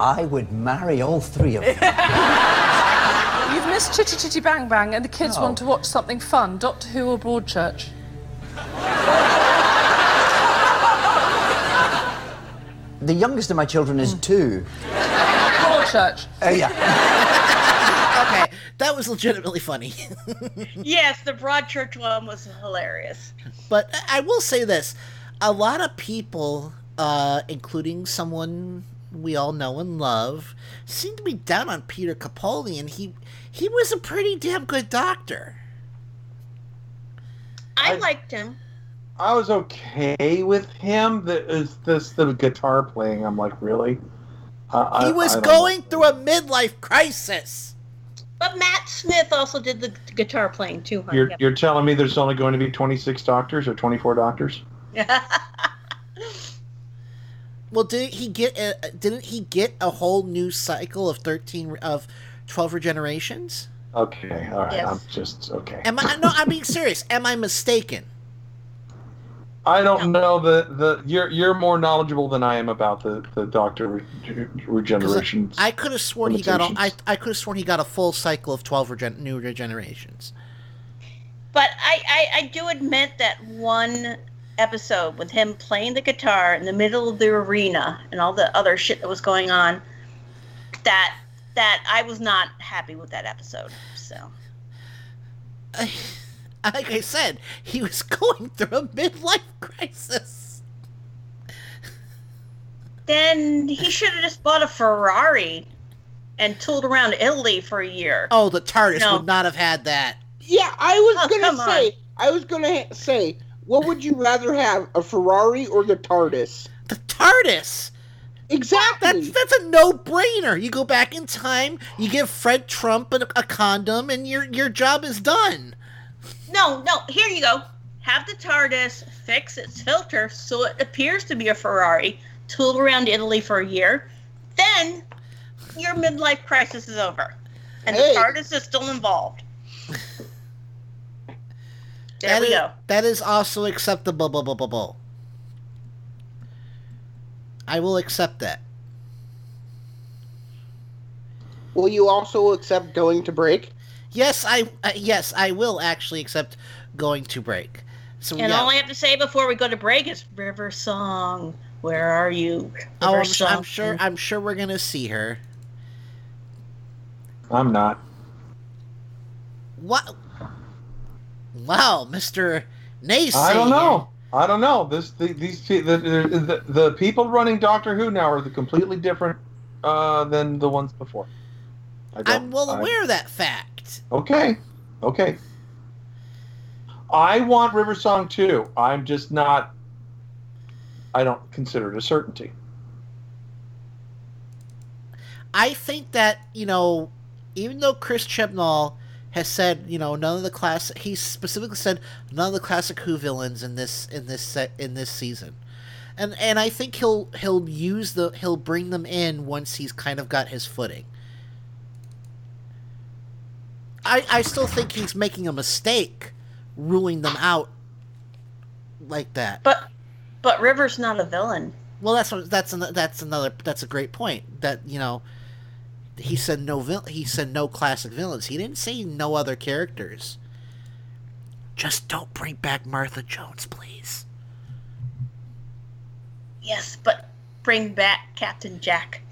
I would marry all three of them. (laughs) You've missed Chitty Chitty Bang Bang and the kids want to watch something fun. Doctor Who or Broadchurch? The youngest of my children is two. Broadchurch. Uh, yeah. Okay, that was legitimately funny. (laughs) yes, the Broadchurch one was hilarious. But I will say this: a lot of people, uh, including someone we all know and love, seem to be down on Peter Capaldi, and he he was a pretty damn good doctor. I, liked him. I was okay with him. The, is this the guitar playing? I'm like, really? I- He I- was I don't going through a midlife crisis. But Matt Smith also did the guitar playing too, know. honey. You're, you're telling me there's only going to be 26 doctors or 24 doctors? (laughs) Well, didn't he get? A, didn't he get a whole new cycle of thirteen of twelve regenerations? Okay, all right. Yes. I'm just okay. Am I? No, I'm being serious. Am I mistaken? I don't know the the you're you're more knowledgeable than I am about the the doctor re- regeneration. I could have sworn he got a, I, limitations. I could have sworn he got a full cycle of twelve regen, new regenerations. But I, I, I do admit that one episode with him playing the guitar in the middle of the arena and all the other shit that was going on, that that I was not happy with that episode. So (sighs) Like I said, he was (laughs) going through a midlife crisis. then he should have just bought a Ferrari and tooled around Italy for a year. Oh, the TARDIS No. would not have had that. Yeah, I was Oh, gonna come on. say. I was gonna ha- say, what would you rather have, a Ferrari or the TARDIS? The TARDIS. Exactly. That's that's a no-brainer. You go back in time, you give Fred Trump a, a condom, and your your job is done. No, no, here you go. Have the TARDIS fix its filter so it appears to be a Ferrari, tool around Italy for a year, then your midlife crisis is over. And Hey. the TARDIS is still involved. There That we is- go. That is also acceptable. bu- bu- bu- bu. I will accept that. Will you also accept going to break? Yes, I uh, yes I will actually accept going to break. So And yeah. all I have to say before we go to break is River Song. Where are you? oh, River I'm, su- I'm sure I'm sure we're gonna see her. I'm not. What? Wow, Mister Nace. I don't know. I don't know. This the, these the, the, the the people running Doctor Who now are the completely different uh, than the ones before. I don't- I'm well I- aware of that fact. Okay, okay. I want River Song too. I'm just not. I don't consider it a certainty. I think that you know, even though Chris Chibnall has said you know none of the class, he specifically said none of the classic Who villains in this in this set in this season, and and I think he'll he'll use the he'll bring them in once he's kind of got his footing. I I still think he's making a mistake ruling them out like that. But but River's not a villain. Well, that's that's an, that's another that's a great point. That you know, he said no vil- he said no classic villains. He didn't say no other characters. Just don't bring back Martha Jones, please. Yes, but bring back Captain Jack.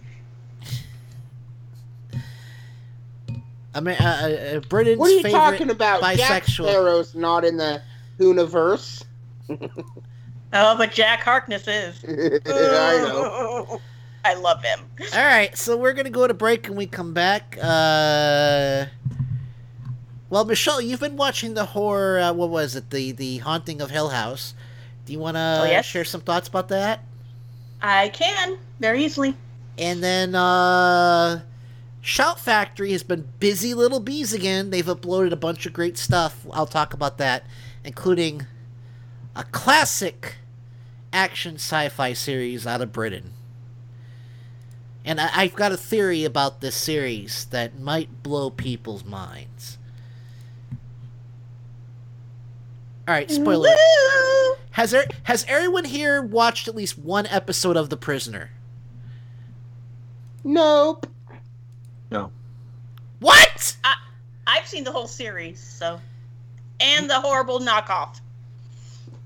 I mean, uh, uh, Britain's What are you favorite talking about? Jack bisexual. Sparrow's not in the Whoniverse. (laughs) Oh, but Jack Harkness is. (laughs) I know. (laughs) I love him. All right, so we're gonna go to break and we come back. Uh, well, Michelle, you've been watching the horror. Uh, what was it? The the Haunting of Hill House. Do you want to Oh, yes. share some thoughts about that? I can very easily. And then uh, Shout Factory has been busy little bees again. They've uploaded a bunch of great stuff. I'll talk about that, including a classic action sci-fi series out of Britain. And I- I've got a theory about this series that might blow people's minds. All right, spoiler. Has there has everyone here watched at least one episode of The Prisoner? Nope. No. What? I, I've seen the whole series, so, and the horrible knockoff.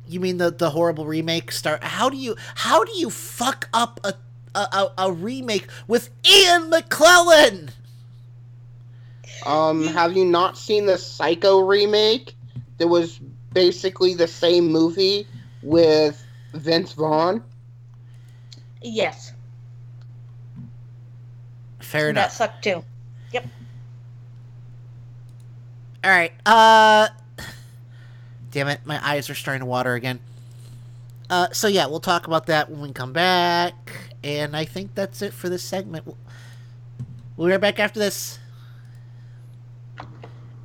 You mean the the horrible remake star? How do you how do you fuck up a a, a, a remake with Ian McKellen? Um, have you not seen the Psycho remake? That was basically the same movie with Vince Vaughn. Yes, Fair that enough. sucked too. Yep. All right. Uh Damn it, my eyes are starting to water again. Uh so yeah, we'll talk about that when we come back. And I think that's it for this segment. We'll be right back after this.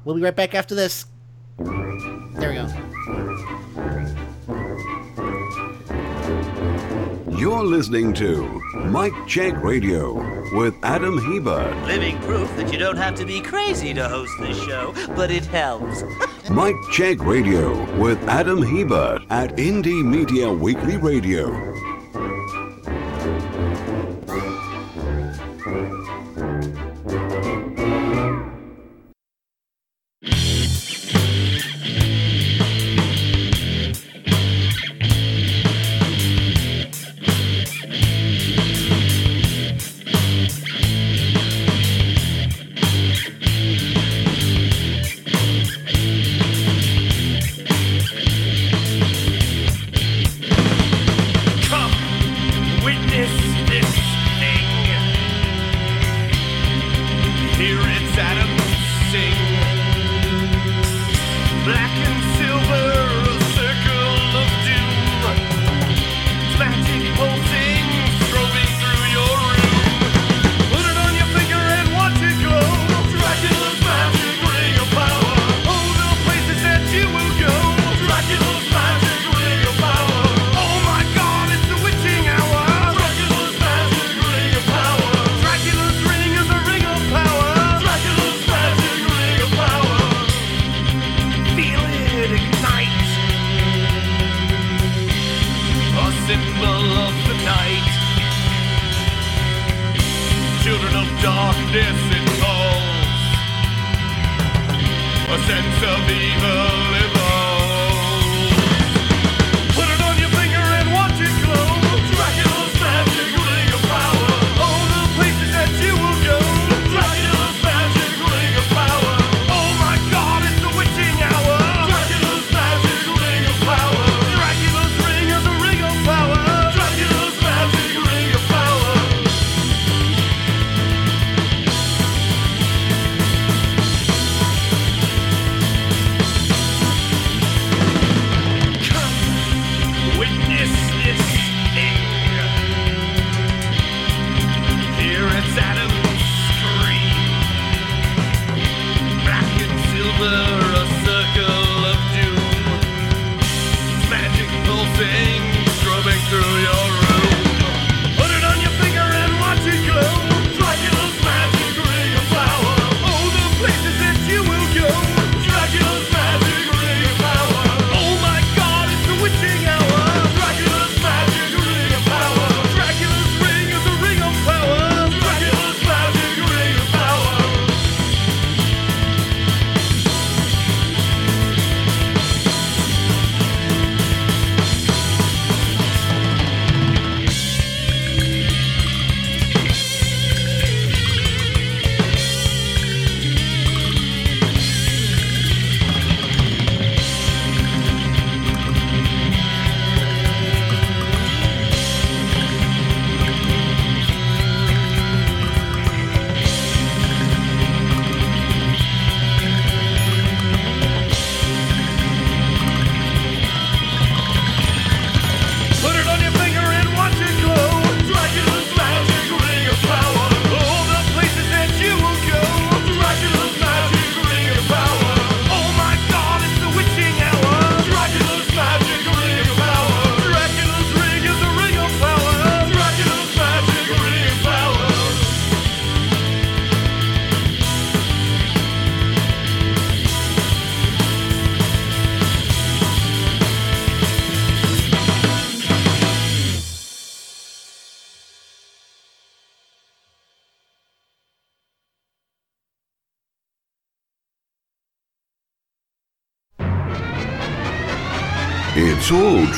We'll be right back after this. There we go. You're listening to Mike Check Radio with Adam Hebert. Living proof that you don't have to be crazy to host this show, but it helps. (laughs) Mike Check Radio with Adam Hebert at Indie Media Weekly Radio.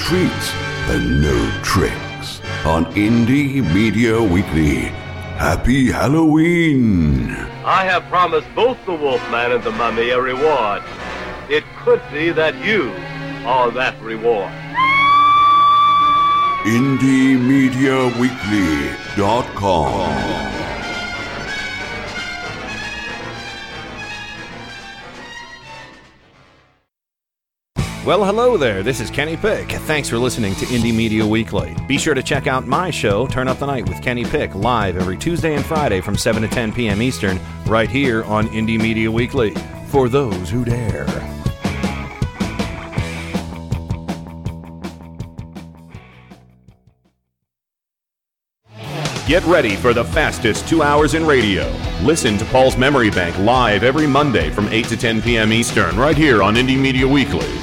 Treats and no tricks on Indie Media Weekly. Happy Halloween! I have promised both the Wolfman and the Mummy a reward. It could be that you are that reward. IndieMediaWeekly.com. Well, hello there. This is Kenny Pick. Thanks for listening to Indie Media Weekly. Be sure to check out my show, Turn Up the Night with Kenny Pick, live every Tuesday and Friday from 7 to 10 p.m. Eastern, right here on Indie Media Weekly. For those who dare. Get ready for the fastest two hours in radio. Listen to Paul's Memory Bank live every Monday from 8 to 10 p.m. Eastern, right here on Indie Media Weekly.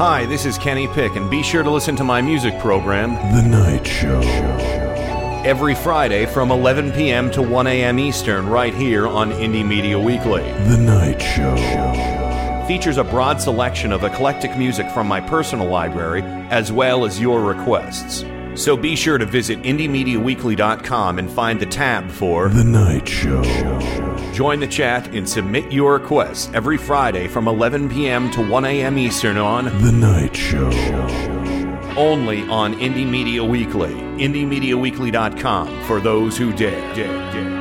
Hi, this is Kenny Pick, and be sure to listen to my music program, The Night Show. every Friday from 11 p.m. to 1 a.m. Eastern, right here on Indie Media Weekly. The Night Show. Features a broad selection of eclectic music from my personal library, as well as your requests. So be sure to visit IndieMediaWeekly.com and find the tab for The Night Show. Join the chat and submit your requests every Friday from 11 p.m. to 1 a.m. Eastern on The Night Show. only on Indie Media Weekly. IndieMediaWeekly.com for those who dare. dare, dare,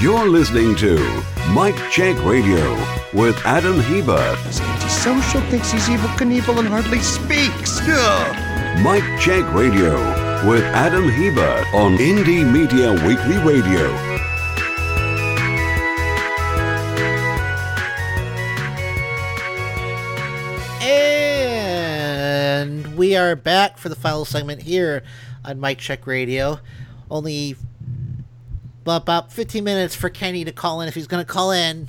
You're listening to Mike Check Radio with Adam Hebert. This antisocial thinks he's Evel Knievel and hardly speaks. Ugh. Mike Check Radio with Adam Hebert on Indie Media Weekly Radio. And we are back for the final segment here on Mike Check Radio. Only about 15 minutes for Kenny to call in if he's going to call in.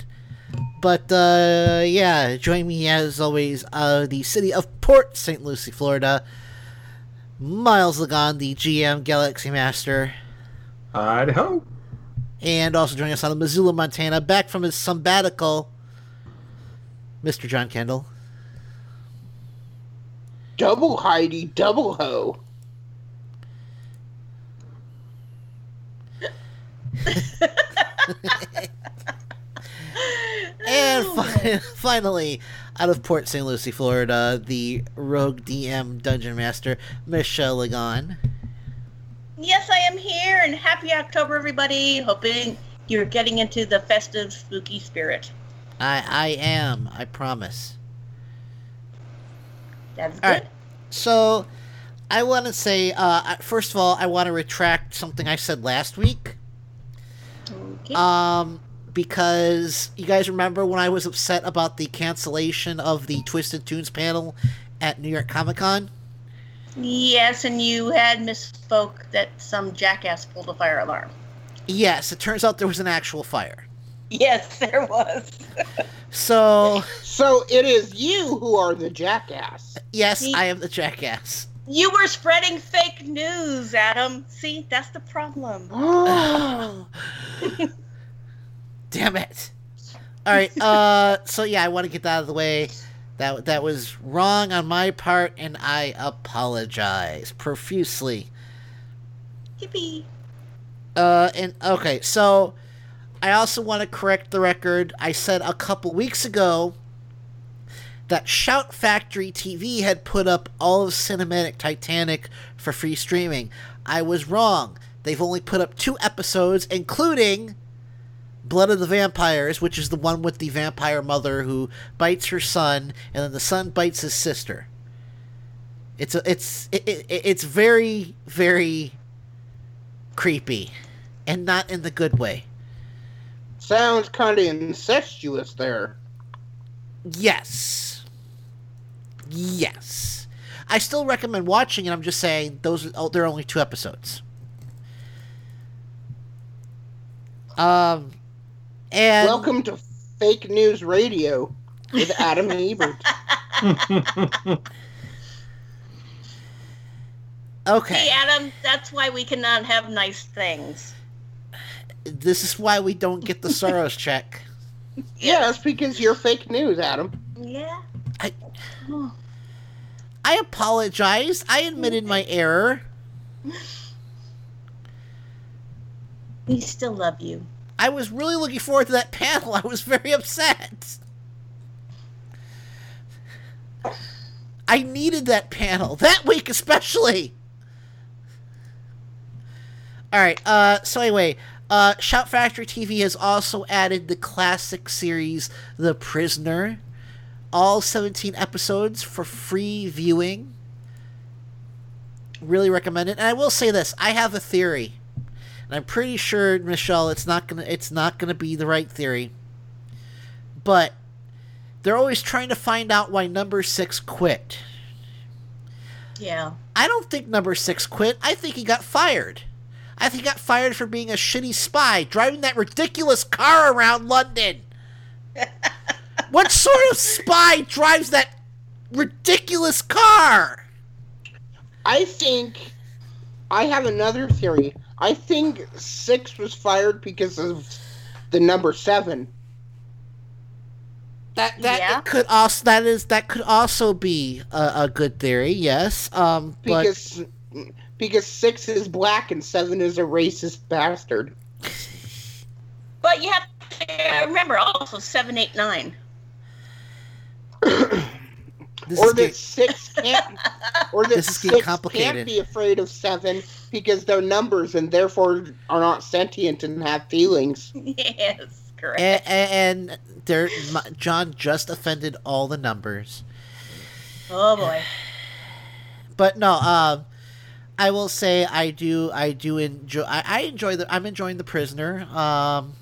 But uh, yeah, join me as always, uh, the city of Port St. Lucie, Florida. Miles Lagan, the GM Galaxy Master. Idaho. And also joining us out of Missoula, Montana, back from his sabbatical, Mr. John Kendall. Double Heidi, double ho. And fi- (laughs) finally, out of Port St. Lucie, Florida, the rogue DM dungeon master, Michelle Lagan. Yes, I am here, and happy October, everybody. Hoping you're getting into the festive, spooky spirit. I I am. I promise. That's good. Right. So, I want to say, uh, first of all, I want to retract something I said last week. Okay. Um, because you guys remember when I was upset about the cancellation of the Twisted Tunes panel at New York Comic Con? yes, and you had misspoke that some jackass pulled a fire alarm. Yes, it turns out there was an actual fire. Yes, there was. So, So it is you who are the jackass. yes, I am the jackass. You were spreading fake news, Adam. See, that's the problem. (gasps) Oh. Damn it. All right. Uh. (laughs) So yeah, I want to get that out of the way. That that was wrong on my part, and I apologize profusely. Yippee. Uh. And okay. So, I also want to correct the record. I said a couple weeks ago that Shout Factory TV had put up all of Cinematic Titanic for free streaming. I was wrong. They've only put up two episodes, including Blood of the Vampires, which is the one with the vampire mother who bites her son, and then the son bites his sister. It's a, it's it, it, it's very very creepy, and not in the good way. Sounds kind of incestuous there. Yes. Yes. I still recommend watching it. I'm just saying those oh, there are only two episodes. Um and Welcome to Fake News Radio with Adam Hebert. (laughs) Okay. See, Adam, that's why we cannot have nice things. This is why we don't get the (laughs) Soros check. Yeah, that's because you're fake news, Adam. Yeah. I I apologize. I admitted my error. We still love you. I was really looking forward to that panel. I was very upset. I needed that panel that week especially. All right. Uh. So anyway, uh, Shout Factory TV has also added the classic series The Prisoner, all 17 episodes for free viewing. Really recommend it. And I will say this: I have a theory, and I'm pretty sure, Michelle, it's not gonna it's not gonna be the right theory. But they're always trying to find out why number six quit. Yeah. I don't think number six quit. I think he got fired. I think he got fired for being a shitty spy, driving that ridiculous car around London. (laughs) what sort of spy drives that ridiculous car? I think I have another theory. I think six was fired because of the number seven. That that could also that is that could also be a, a good theory. Yes. Um. But Because because six is black and seven is a racist bastard. But you have to remember also 789. (coughs) or that six can't (laughs) or that This is getting six can't be afraid of seven because they're numbers and therefore are not sentient and have feelings. (laughs) yes, correct. and, and there, John just offended all the numbers. Oh boy. (sighs) But no, um, I will say I do I do enjoy I, I enjoy the I'm enjoying the prisoner. Um,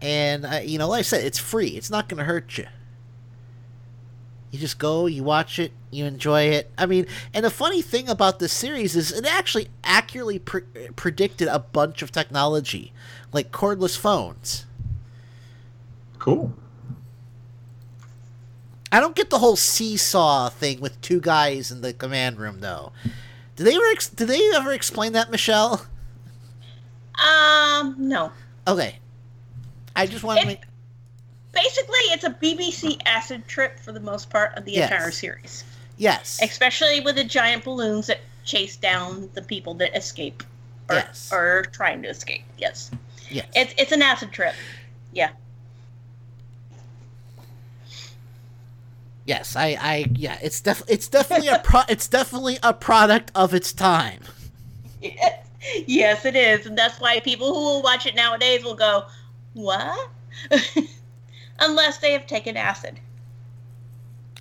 and uh, you know, like I said, it's free. It's not going to hurt you. You just go, you watch it, you enjoy it. I mean, and the funny thing about this series is it actually accurately pre- predicted a bunch of technology, like cordless phones. Cool. I don't get the whole seesaw thing with two guys in the command room, though. Did they ever? Ex- did they ever explain that, Michelle? Um, no. Okay. I just want to make. Basically, it's a BBC acid trip for the most part of the Yes. entire series. Yes. Especially with the giant balloons that chase down the people that escape. Or, Yes. or trying to escape. Yes. Yes. It's it's an acid trip. Yeah. Yes, I, I, yeah, it's def, it's definitely a pro, it's definitely a product of its time. Yes. (laughs) yes, it is, and that's why people who will watch it nowadays will go, "What?" (laughs) Unless they have taken acid.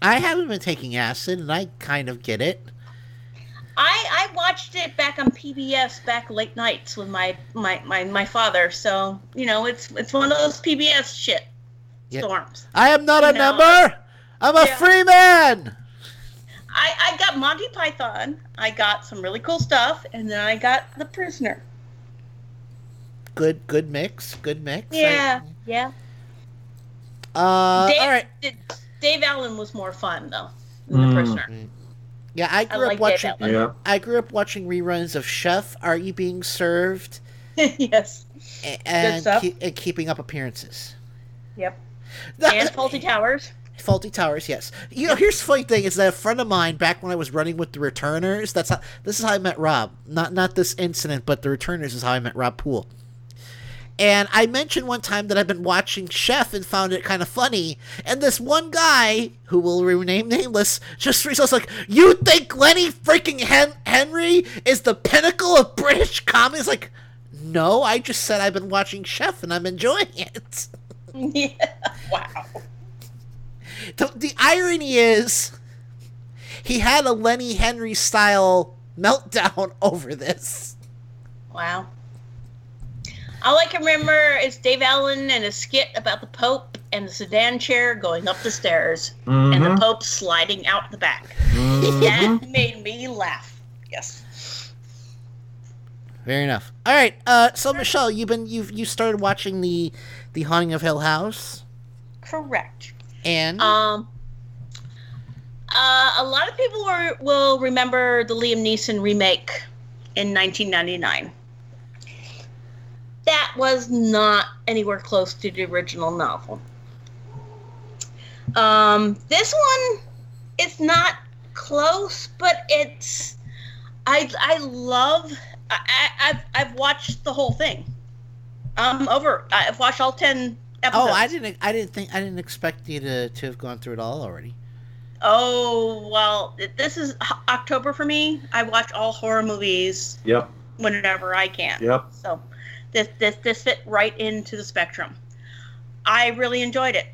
I haven't been taking acid, and I kind of get it. I I watched it back on PBS back late nights with my my my, my father. So you know, it's it's one of those PBS shit Yeah. storms. I am not a know, member. I'm a Yeah. free man. I I got Monty Python. I got some really cool stuff, and then I got The Prisoner. Good, good mix. Good mix. I- Yeah, yeah. Uh, Dave, all right. Dave, Dave Allen was more fun though than The Prisoner. Yeah, I grew like up Dave watching. Yeah. I grew up watching reruns of Chef. Are you being served? (laughs) yes. A- And, stuff. keep, and keeping up appearances. Yep. (laughs) That- and Fawlty Towers. Fawlty Towers, yes. You know, here's the funny thing: is that a friend of mine back when I was running with the Returners. That's how. This is how I met Rob. Not not this incident, but the Returners is how I met Rob Poole. And I mentioned one time that I've been watching Chef and found it kind of funny. And this one guy, who will remain nameless, just results like, "You think Lenny freaking Hen- Henry is the pinnacle of British comedy?" It's like, no, I just said I've been watching Chef and I'm enjoying it. (laughs) yeah. Wow. The, the irony is, he had a Lenny Henry style meltdown (laughs) over this. Wow. All I can remember is Dave Allen and a skit about the Pope and the sedan chair going up the stairs and the Mhm. Pope sliding out the back. Mhm. That made me laugh. Yes. Fair enough. All right. Uh, so Michelle, you've been you've you started watching the the Haunting of Hill House, Correct. and Um, uh, a lot of people were, will remember the Liam Neeson remake in 1999. That was not anywhere close to the original novel. Um, this one is not close, but it's. I I love. I, I I've I've watched the whole thing. Um, over. I've watched all ten episodes. oh, I didn't I didn't think I didn't expect you to to have gone through it all already. Oh well, this is October for me. I watch all horror movies Yep. whenever I can. Yep. So this this this fit right into the spectrum. I really enjoyed it.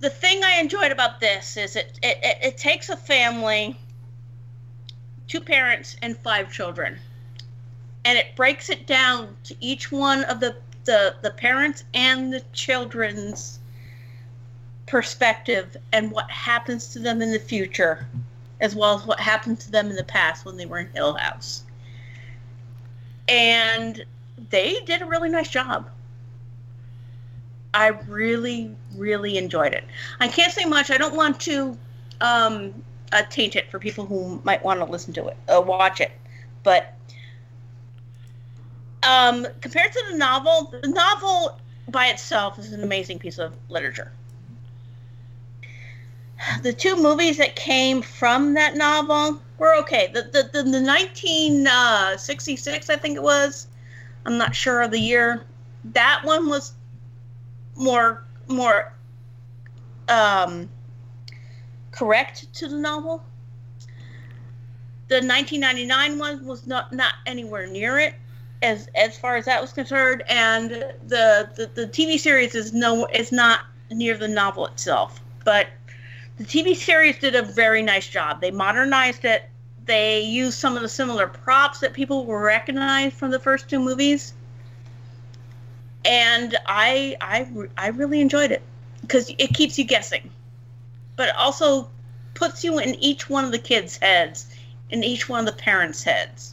The thing I enjoyed about this is it it, it, it takes a family, two parents and five children, and it breaks it down to each one of the the, the parents and the children's perspective and what happens to them in the future, as well as what happened to them in the past when they were in Hill House. And they did a really nice job. I really, really enjoyed it. I can't say much. I don't want to um, uh, taint it for people who might want to listen to it, uh, watch it. But um, compared to the novel, the novel by itself is an amazing piece of literature the two movies that came from that novel were okay. The the the, the 1966, I think it was. I'm not sure of the year. That one was more more um, correct to the novel. The 1999 one was not not anywhere near it as as far as that was concerned, and the the, the TV series is no is not near the novel itself, but the TV series did a very nice job. They modernized it. They used some of the similar props that people will recognize from the first two movies. And I I I really enjoyed it because it keeps you guessing, but also puts you in each one of the kids' heads, in each one of the parents' heads,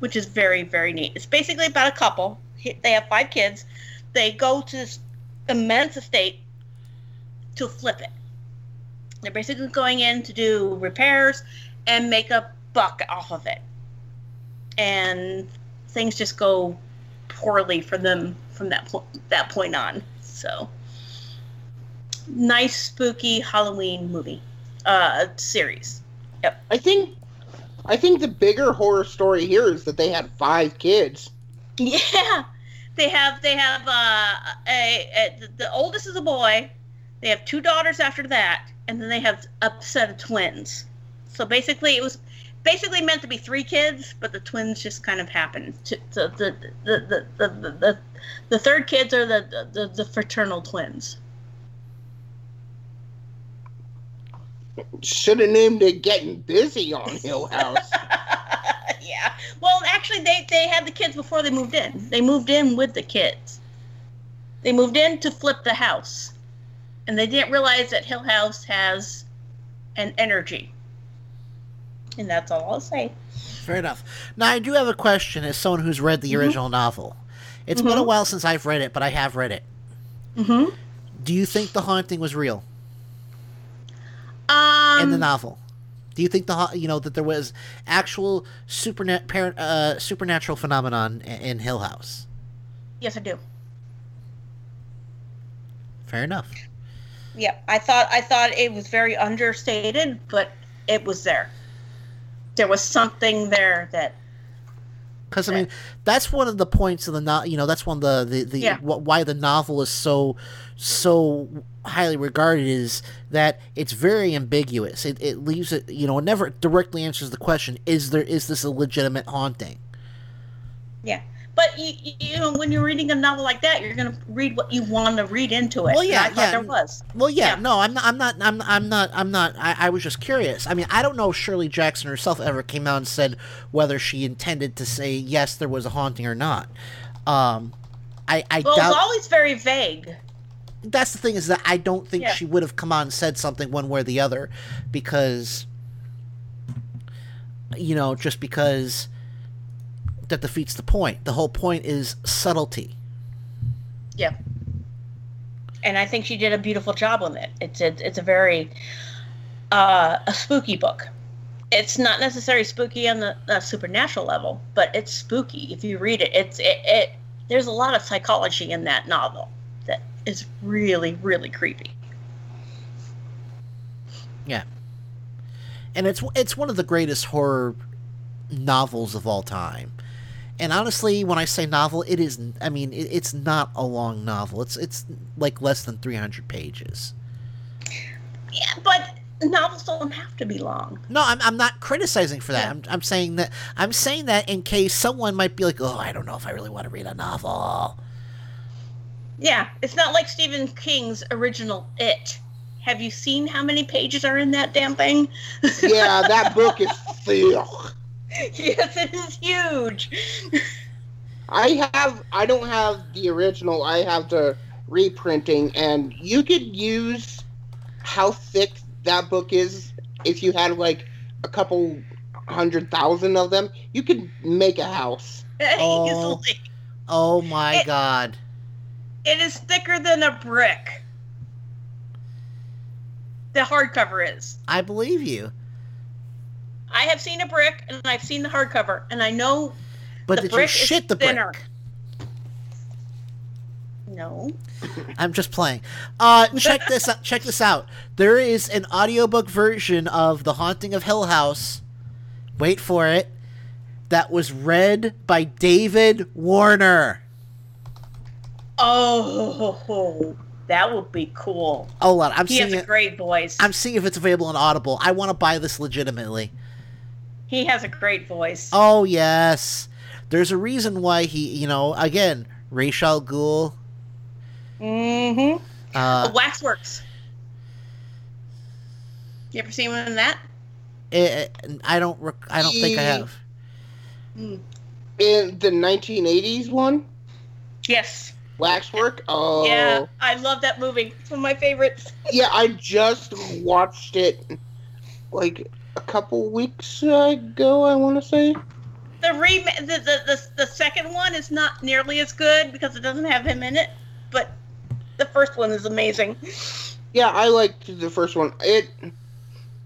which is very very neat. It's basically about a couple. They have five kids. They go to this immense estate to flip it. They're basically going in to do repairs and make a buck off of it. And things just go poorly for them from that point that point on. So nice spooky Halloween movie uh series. Yep. I think I think the bigger horror story here is that they had five kids. Yeah. They have they have uh a, a the oldest is a boy. They have two daughters after that, and then they have a set of twins. So basically, it was basically meant to be three kids, but the twins just kind of happened. To, to, the, the, the, the, the, the, third kids are the, the, the fraternal twins. Should have named it Getting Busy on (laughs) Hill House. (laughs) yeah. Well, actually, they they had the kids before they moved in. They moved in with the kids. They moved in to flip the house, and they didn't realize that Hill House has an energy. And that's all I'll say. Fair enough. Now, I do have a question as someone who's read the Mhm. original novel. It's been a Mhm. while since I've read it, but I have read it. Mm-hmm. Do you think the haunting was real Um. in the novel? Do you think the ha- you know that there was actual superna- par- uh, supernatural phenomenon in Hill House? Yes, I do. Fair enough. Yeah, I thought I thought it was very understated, but it was there. There was something there that Because I mean, that's one of the points of the no- you know that's one of the the, the Yeah. wh- why the novel is so so highly regarded is that it's very ambiguous. It, it leaves it you know it never directly answers the question: is there is this a legitimate haunting? Yeah, but you, you- know when you're reading a novel like that, you're gonna read what you want to read into it. Well, yeah, I yeah. there was. Well, yeah, no, I'm not. I'm not. I'm. I'm not. I'm not. I, I was just curious. I mean, I don't know if Shirley Jackson herself ever came out and said whether she intended to say yes, there was a haunting or not. Um, I. I Well, doubt. it's always very vague. that's the thing is that I don't think Yeah. she would have come on and said something one way or the other because you know just because that defeats the point. The whole point is subtlety. Yeah. And I think she did a beautiful job on it. It's a, it's a very uh, a spooky book. It's not necessarily spooky on the, the supernatural level, but it's spooky if you read it. It's it, it there's a lot of psychology in that novel that is really really creepy. Yeah. And it's it's one of the greatest horror novels of all time. And honestly, when I say novel, it is I mean, it, it's not a long novel. It's it's like less than 300 pages. Yeah, but novels don't have to be long. No, I'm, I'm not criticizing for that. I'm, I'm saying that I'm saying that in case someone might be like, "Oh, I don't know if I really want to read a novel." Yeah, it's not like Stephen King's original It. Have you seen how many pages are in that damn thing? yeah, that book is (laughs) thick. (laughs) yes, it is huge. I have I don't have the original. I have the reprinting and you could use how thick that book is if you had like a couple hundred thousand of them. You could make a house. Oh, (laughs) Easily. oh, oh my god. It is thicker than a brick. The hardcover is. I believe you. I have seen a brick and I've seen the hardcover, and I know But the did you brick shit is the brick? thinner. No. (laughs) I'm just playing. Uh, check this (laughs) out. Check this out. There is an audiobook version of The Haunting of Hill House. Wait for it. That was read by David Warner. Oh, that would be cool. Oh, I'm he seeing has a great voice. I'm seeing if it's available on Audible. I want to buy this legitimately. He has a great voice. Oh yes, there's a reason why he. You know, again, Ra's al Ghul. Mm-hmm. Uh, Waxworks. You ever seen one in that? eh, eh, I don't. rec- I don't think I have. Mm. In the 1980s one, Yes. Waxwork. Oh, Yeah, I love that movie. It's one of my favorites. yeah. I just watched it like a couple weeks ago. I want to say. The, re- the, the the the second one is not nearly as good because it doesn't have him in it, but the first one is amazing. Yeah, I liked the first one. It.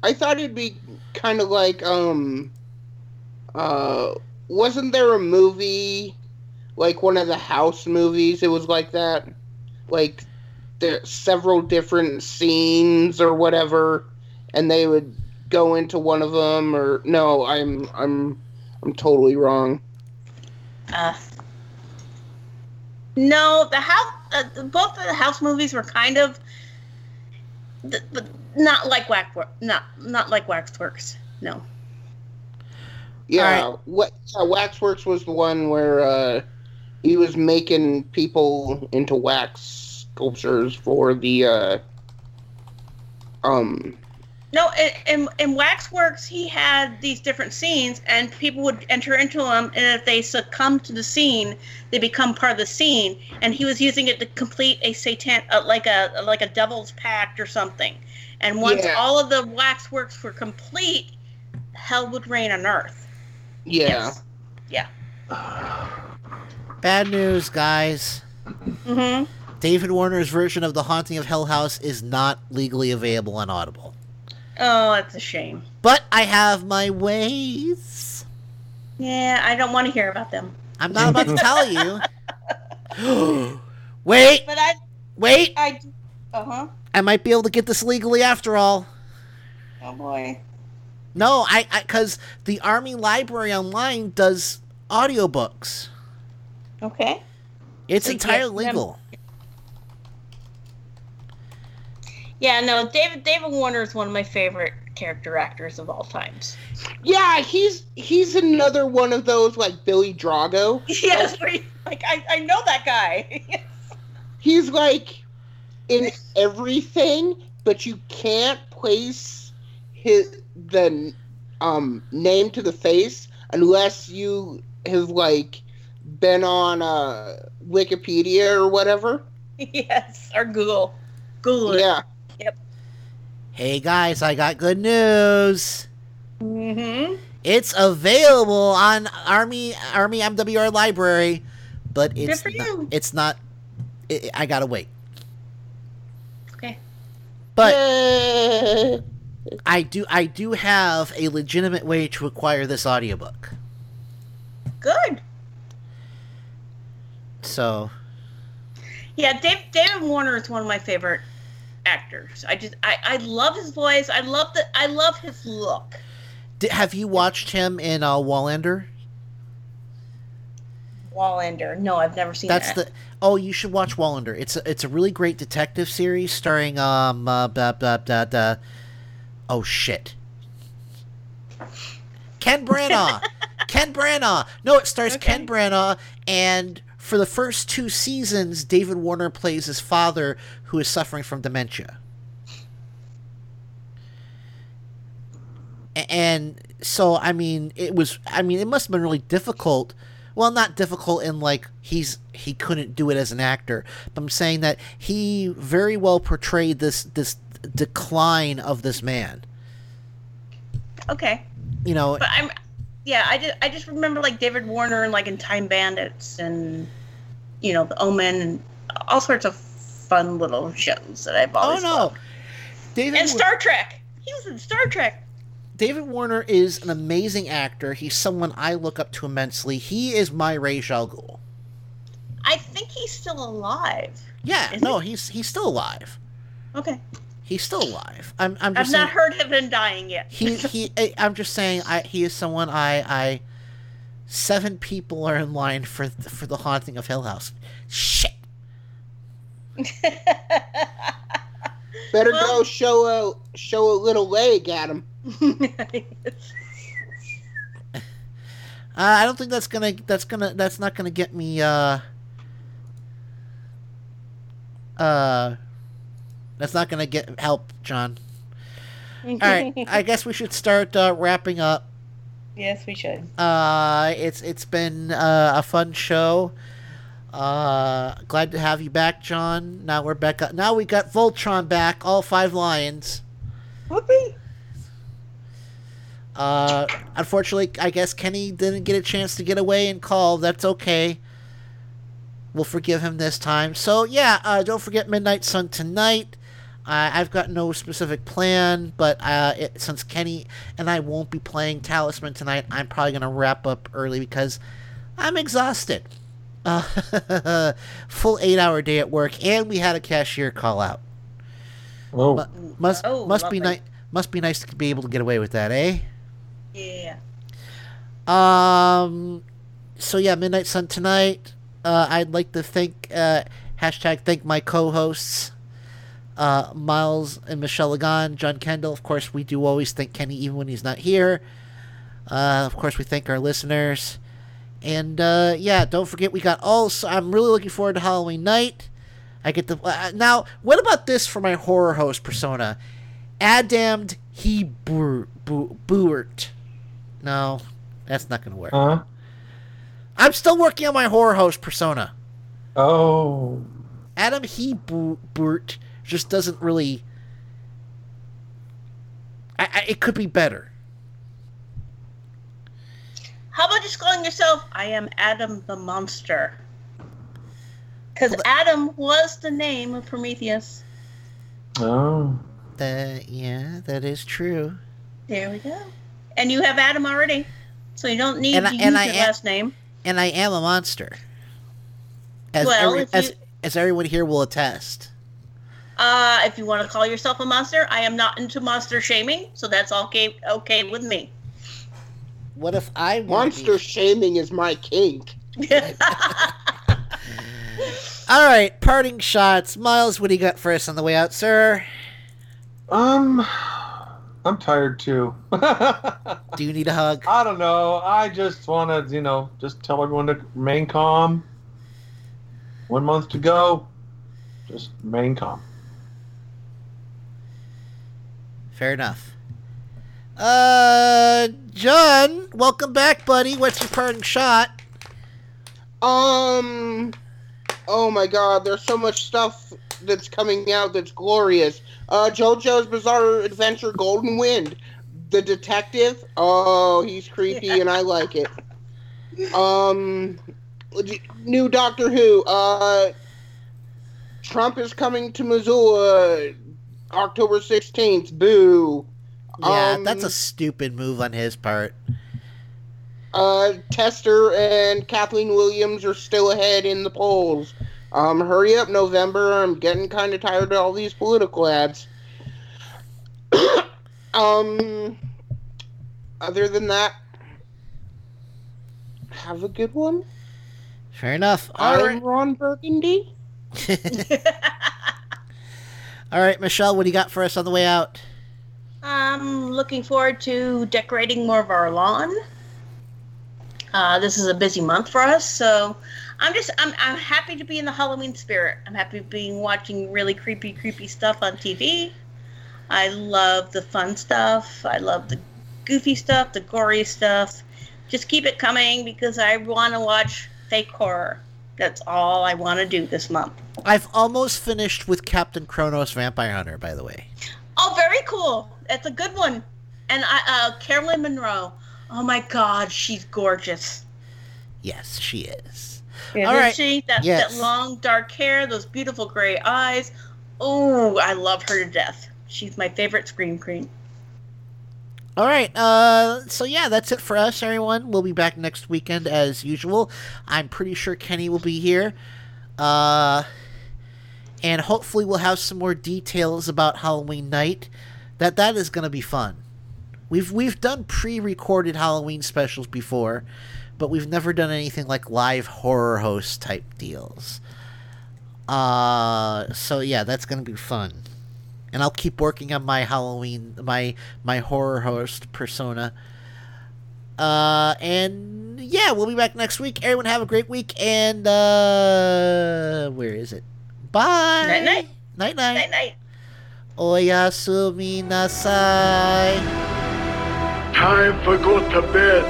I thought it'd be kind of like um. Uh, wasn't there a movie, like one of the House movies? It was like that, like there several different scenes or whatever, and they would go into one of them. Or no, I'm I'm I'm totally wrong. Uh, no, the house, uh, both of the house movies were kind of. th- not like Waxwork. Not not like Waxworks. No. Yeah, what yeah, Waxworks was the one where uh, he was making people into wax sculptures for the uh, um No, in, in, in Waxworks, he had these different scenes, and people would enter into them, and if they succumb to the scene, they become part of the scene. And he was using it to complete a satan, uh, like a like a devil's pact or something. And once Yeah. all of the Waxworks were complete, hell would reign on Earth. yeah. Yeah. (sighs) Bad news, guys. Mm-hmm. David Warner's version of The Haunting of Hell House is not legally available on Audible. Oh, that's a shame. But I have my ways. Yeah, I don't want to hear about them. I'm not about to (laughs) tell you. (gasps) Wait, But I, wait. I, uh huh. I might be able to get this legally after all. Oh boy. No, I, I, cause the Army Library Online does audiobooks. Okay. It's So entirely legal. Yeah, no, David David Warner is one of my favorite character actors of all times. Yeah, he's he's another one of those like Billy Drago. (laughs) Yes, you- like I, I know that guy. (laughs) He's like in everything, but you can't place his the um name to the face unless you have like been on uh Wikipedia or whatever. (laughs) yes, or Google. Google it. Yeah. Hey guys, I got good news. Mm-hmm. It's available on Army Army MWR Library, but it's not, it's not. i I gotta wait. Okay. But I do I do have a legitimate way to acquire this audiobook. Good. So Yeah, Dave, David Warner is one of my favorite actors. I just I, I love his voice. I love the I love his look. di- have you watched him in uh, Wallander? Wallander. No, I've never seen That's that. the oh you should watch Wallander. It's a, it's a really great detective series starring um uh, blah, blah, blah, blah. oh shit Ken Branagh. (laughs) Ken Branagh. No, it stars Ken Branagh, and for the first two seasons, David Warner plays his father, who is suffering from dementia. And so, I mean, it was. I mean, it must have been really difficult. Well, not difficult in like he's he couldn't do it as an actor, but I'm saying that he very well portrayed this this decline of this man. Okay. You know, But I'm yeah, I just I just remember like David Warner and like in Time Bandits and you know, The Omen and all sorts of fun little shows that I've always. oh no, loved. David And Star Trek. He was in Star Trek. David Warner is an amazing actor. He's someone I look up to immensely. He is my Ra's al Ghul. I think he's still alive. Yeah, no, he's he's still alive. Okay. He's still alive. I'm I'm I've just not heard of him dying yet. he he. (laughs) I'm just saying I he is someone I I. Seven people are in line for for the haunting of Hill House. Shit. (laughs) Better go show a show a little leg at him. (laughs) Uh, I don't think that's gonna that's gonna that's not gonna get me uh uh that's not gonna get help, John. (laughs) All right, I guess we should start uh, wrapping up. Yes, we should. Uh, it's it's been uh, a fun show. Uh, glad to have you back, John. Now we're back. Up. Now we got Voltron back, all five lions. Whoopee. Uh, unfortunately, I guess Kenny didn't get a chance to get away and call. That's okay. We'll forgive him this time. So yeah, uh, don't forget Midnight Sun tonight. Uh, I've got no specific plan, but uh, it, since Kenny and I won't be playing Talisman tonight, I'm probably gonna wrap up early because I'm exhausted. Uh, (laughs) full eight-hour day at work, and we had a cashier call out. Oh. Mu- must Oh, must be lovely. nice. Must be nice to be able to get away with that, eh? Yeah. Um. So yeah, Midnight Sun tonight. Uh, I'd like to thank uh, hashtag thank my co-hosts. Uh, Miles and Michelle Lagan, John Kendall. Of course, we do always thank Kenny even when he's not here. Uh, of course, we thank our listeners. And uh, yeah, don't forget we got all. So I'm really looking forward to Halloween night. I get the uh, now. What about this for my horror host persona? Adammed he Buert. No, that's not gonna work. Huh? I'm still working on my horror host persona. Oh. Adam he Hebert just doesn't really. I, I, it could be better. How about just calling yourself I am Adam the Monster? Because Adam was the name of Prometheus. Oh. That yeah, that is true. There we go. And you have Adam already. So you don't need And I- to and use I your am- last name. And I am a monster. As Well, every- if as you- as everyone here will attest. Uh, if you want to call yourself a monster, I am not into monster shaming, so that's okay okay with me. What if I monster shaming is my kink? (laughs) All right, parting shots. Miles, what do you got for us on the way out, sir? Um, I'm tired too. (laughs) do you need a hug? I don't know. I just want to, you know, just tell everyone to remain calm. One month to go. Just remain calm. Fair enough. Uh, John, welcome back, buddy. What's your parting shot? Um. Oh my God! There's so much stuff that's coming out that's glorious. Uh, JoJo's Bizarre Adventure: Golden Wind. The detective. Oh, he's creepy, and I like it. Um, new Doctor Who. Uh, Trump is coming to Missoula, October sixteenth. Boo. Yeah, Um, that's a stupid move on his part. Uh, Tester and Kathleen Williams are still ahead in the polls. Um, hurry up, November. I'm getting kind of tired of all these political ads. (coughs) um, other than that, have a good one. Fair enough. All I'm right. Ron Burgundy. (laughs) (laughs) All right, Michelle, what do you got for us on the way out? I'm looking forward to decorating more of our lawn. Uh, this is a busy month for us, so I'm just I'm, I'm happy to be in the Halloween spirit. I'm happy being watching really creepy, creepy stuff on TV. I love the fun stuff. I love the goofy stuff, the gory stuff. Just keep it coming because I want to watch fake horror. That's all I want to do this month. I've almost finished with Captain Kronos Vampire Hunter, by the way. Oh, very cool. That's a good one. And I, uh, Caroline Munro. Oh my God, she's gorgeous. Yes, she is. Isn't All right. she? That, Yes. that long dark hair, those beautiful gray eyes. Oh, I love her to death. She's my favorite scream queen. All right. Uh, so yeah, that's it for us, everyone. We'll be back next weekend as usual. I'm pretty sure Kenny will be here. Uh, and hopefully we'll have some more details about Halloween night. That that is going to be fun. We've we've done pre-recorded Halloween specials before, but we've never done anything like live horror host type deals. Uh, so yeah, that's going to be fun and I'll keep working on my Halloween, my my horror host persona. Uh, and yeah, we'll be back next week. Everyone have a great week, and uh, where is it? Bye. Night night. Night night. Night night. Oyasumi nasai. Time for go to bed.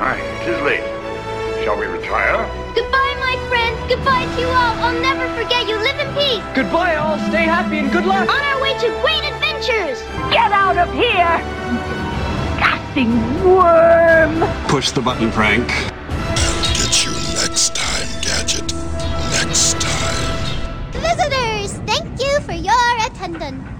Aye, it is late. Shall we retire? Goodbye, my friends. Goodbye to you all. I'll never forget you. Live in peace. Goodbye, all. Stay happy and good luck. On our way to great adventures. Get out of here! Disgusting worm! Push the button, Frank. I'll get you next time, Gadget. Next time. Visitors, thank you for your attendance.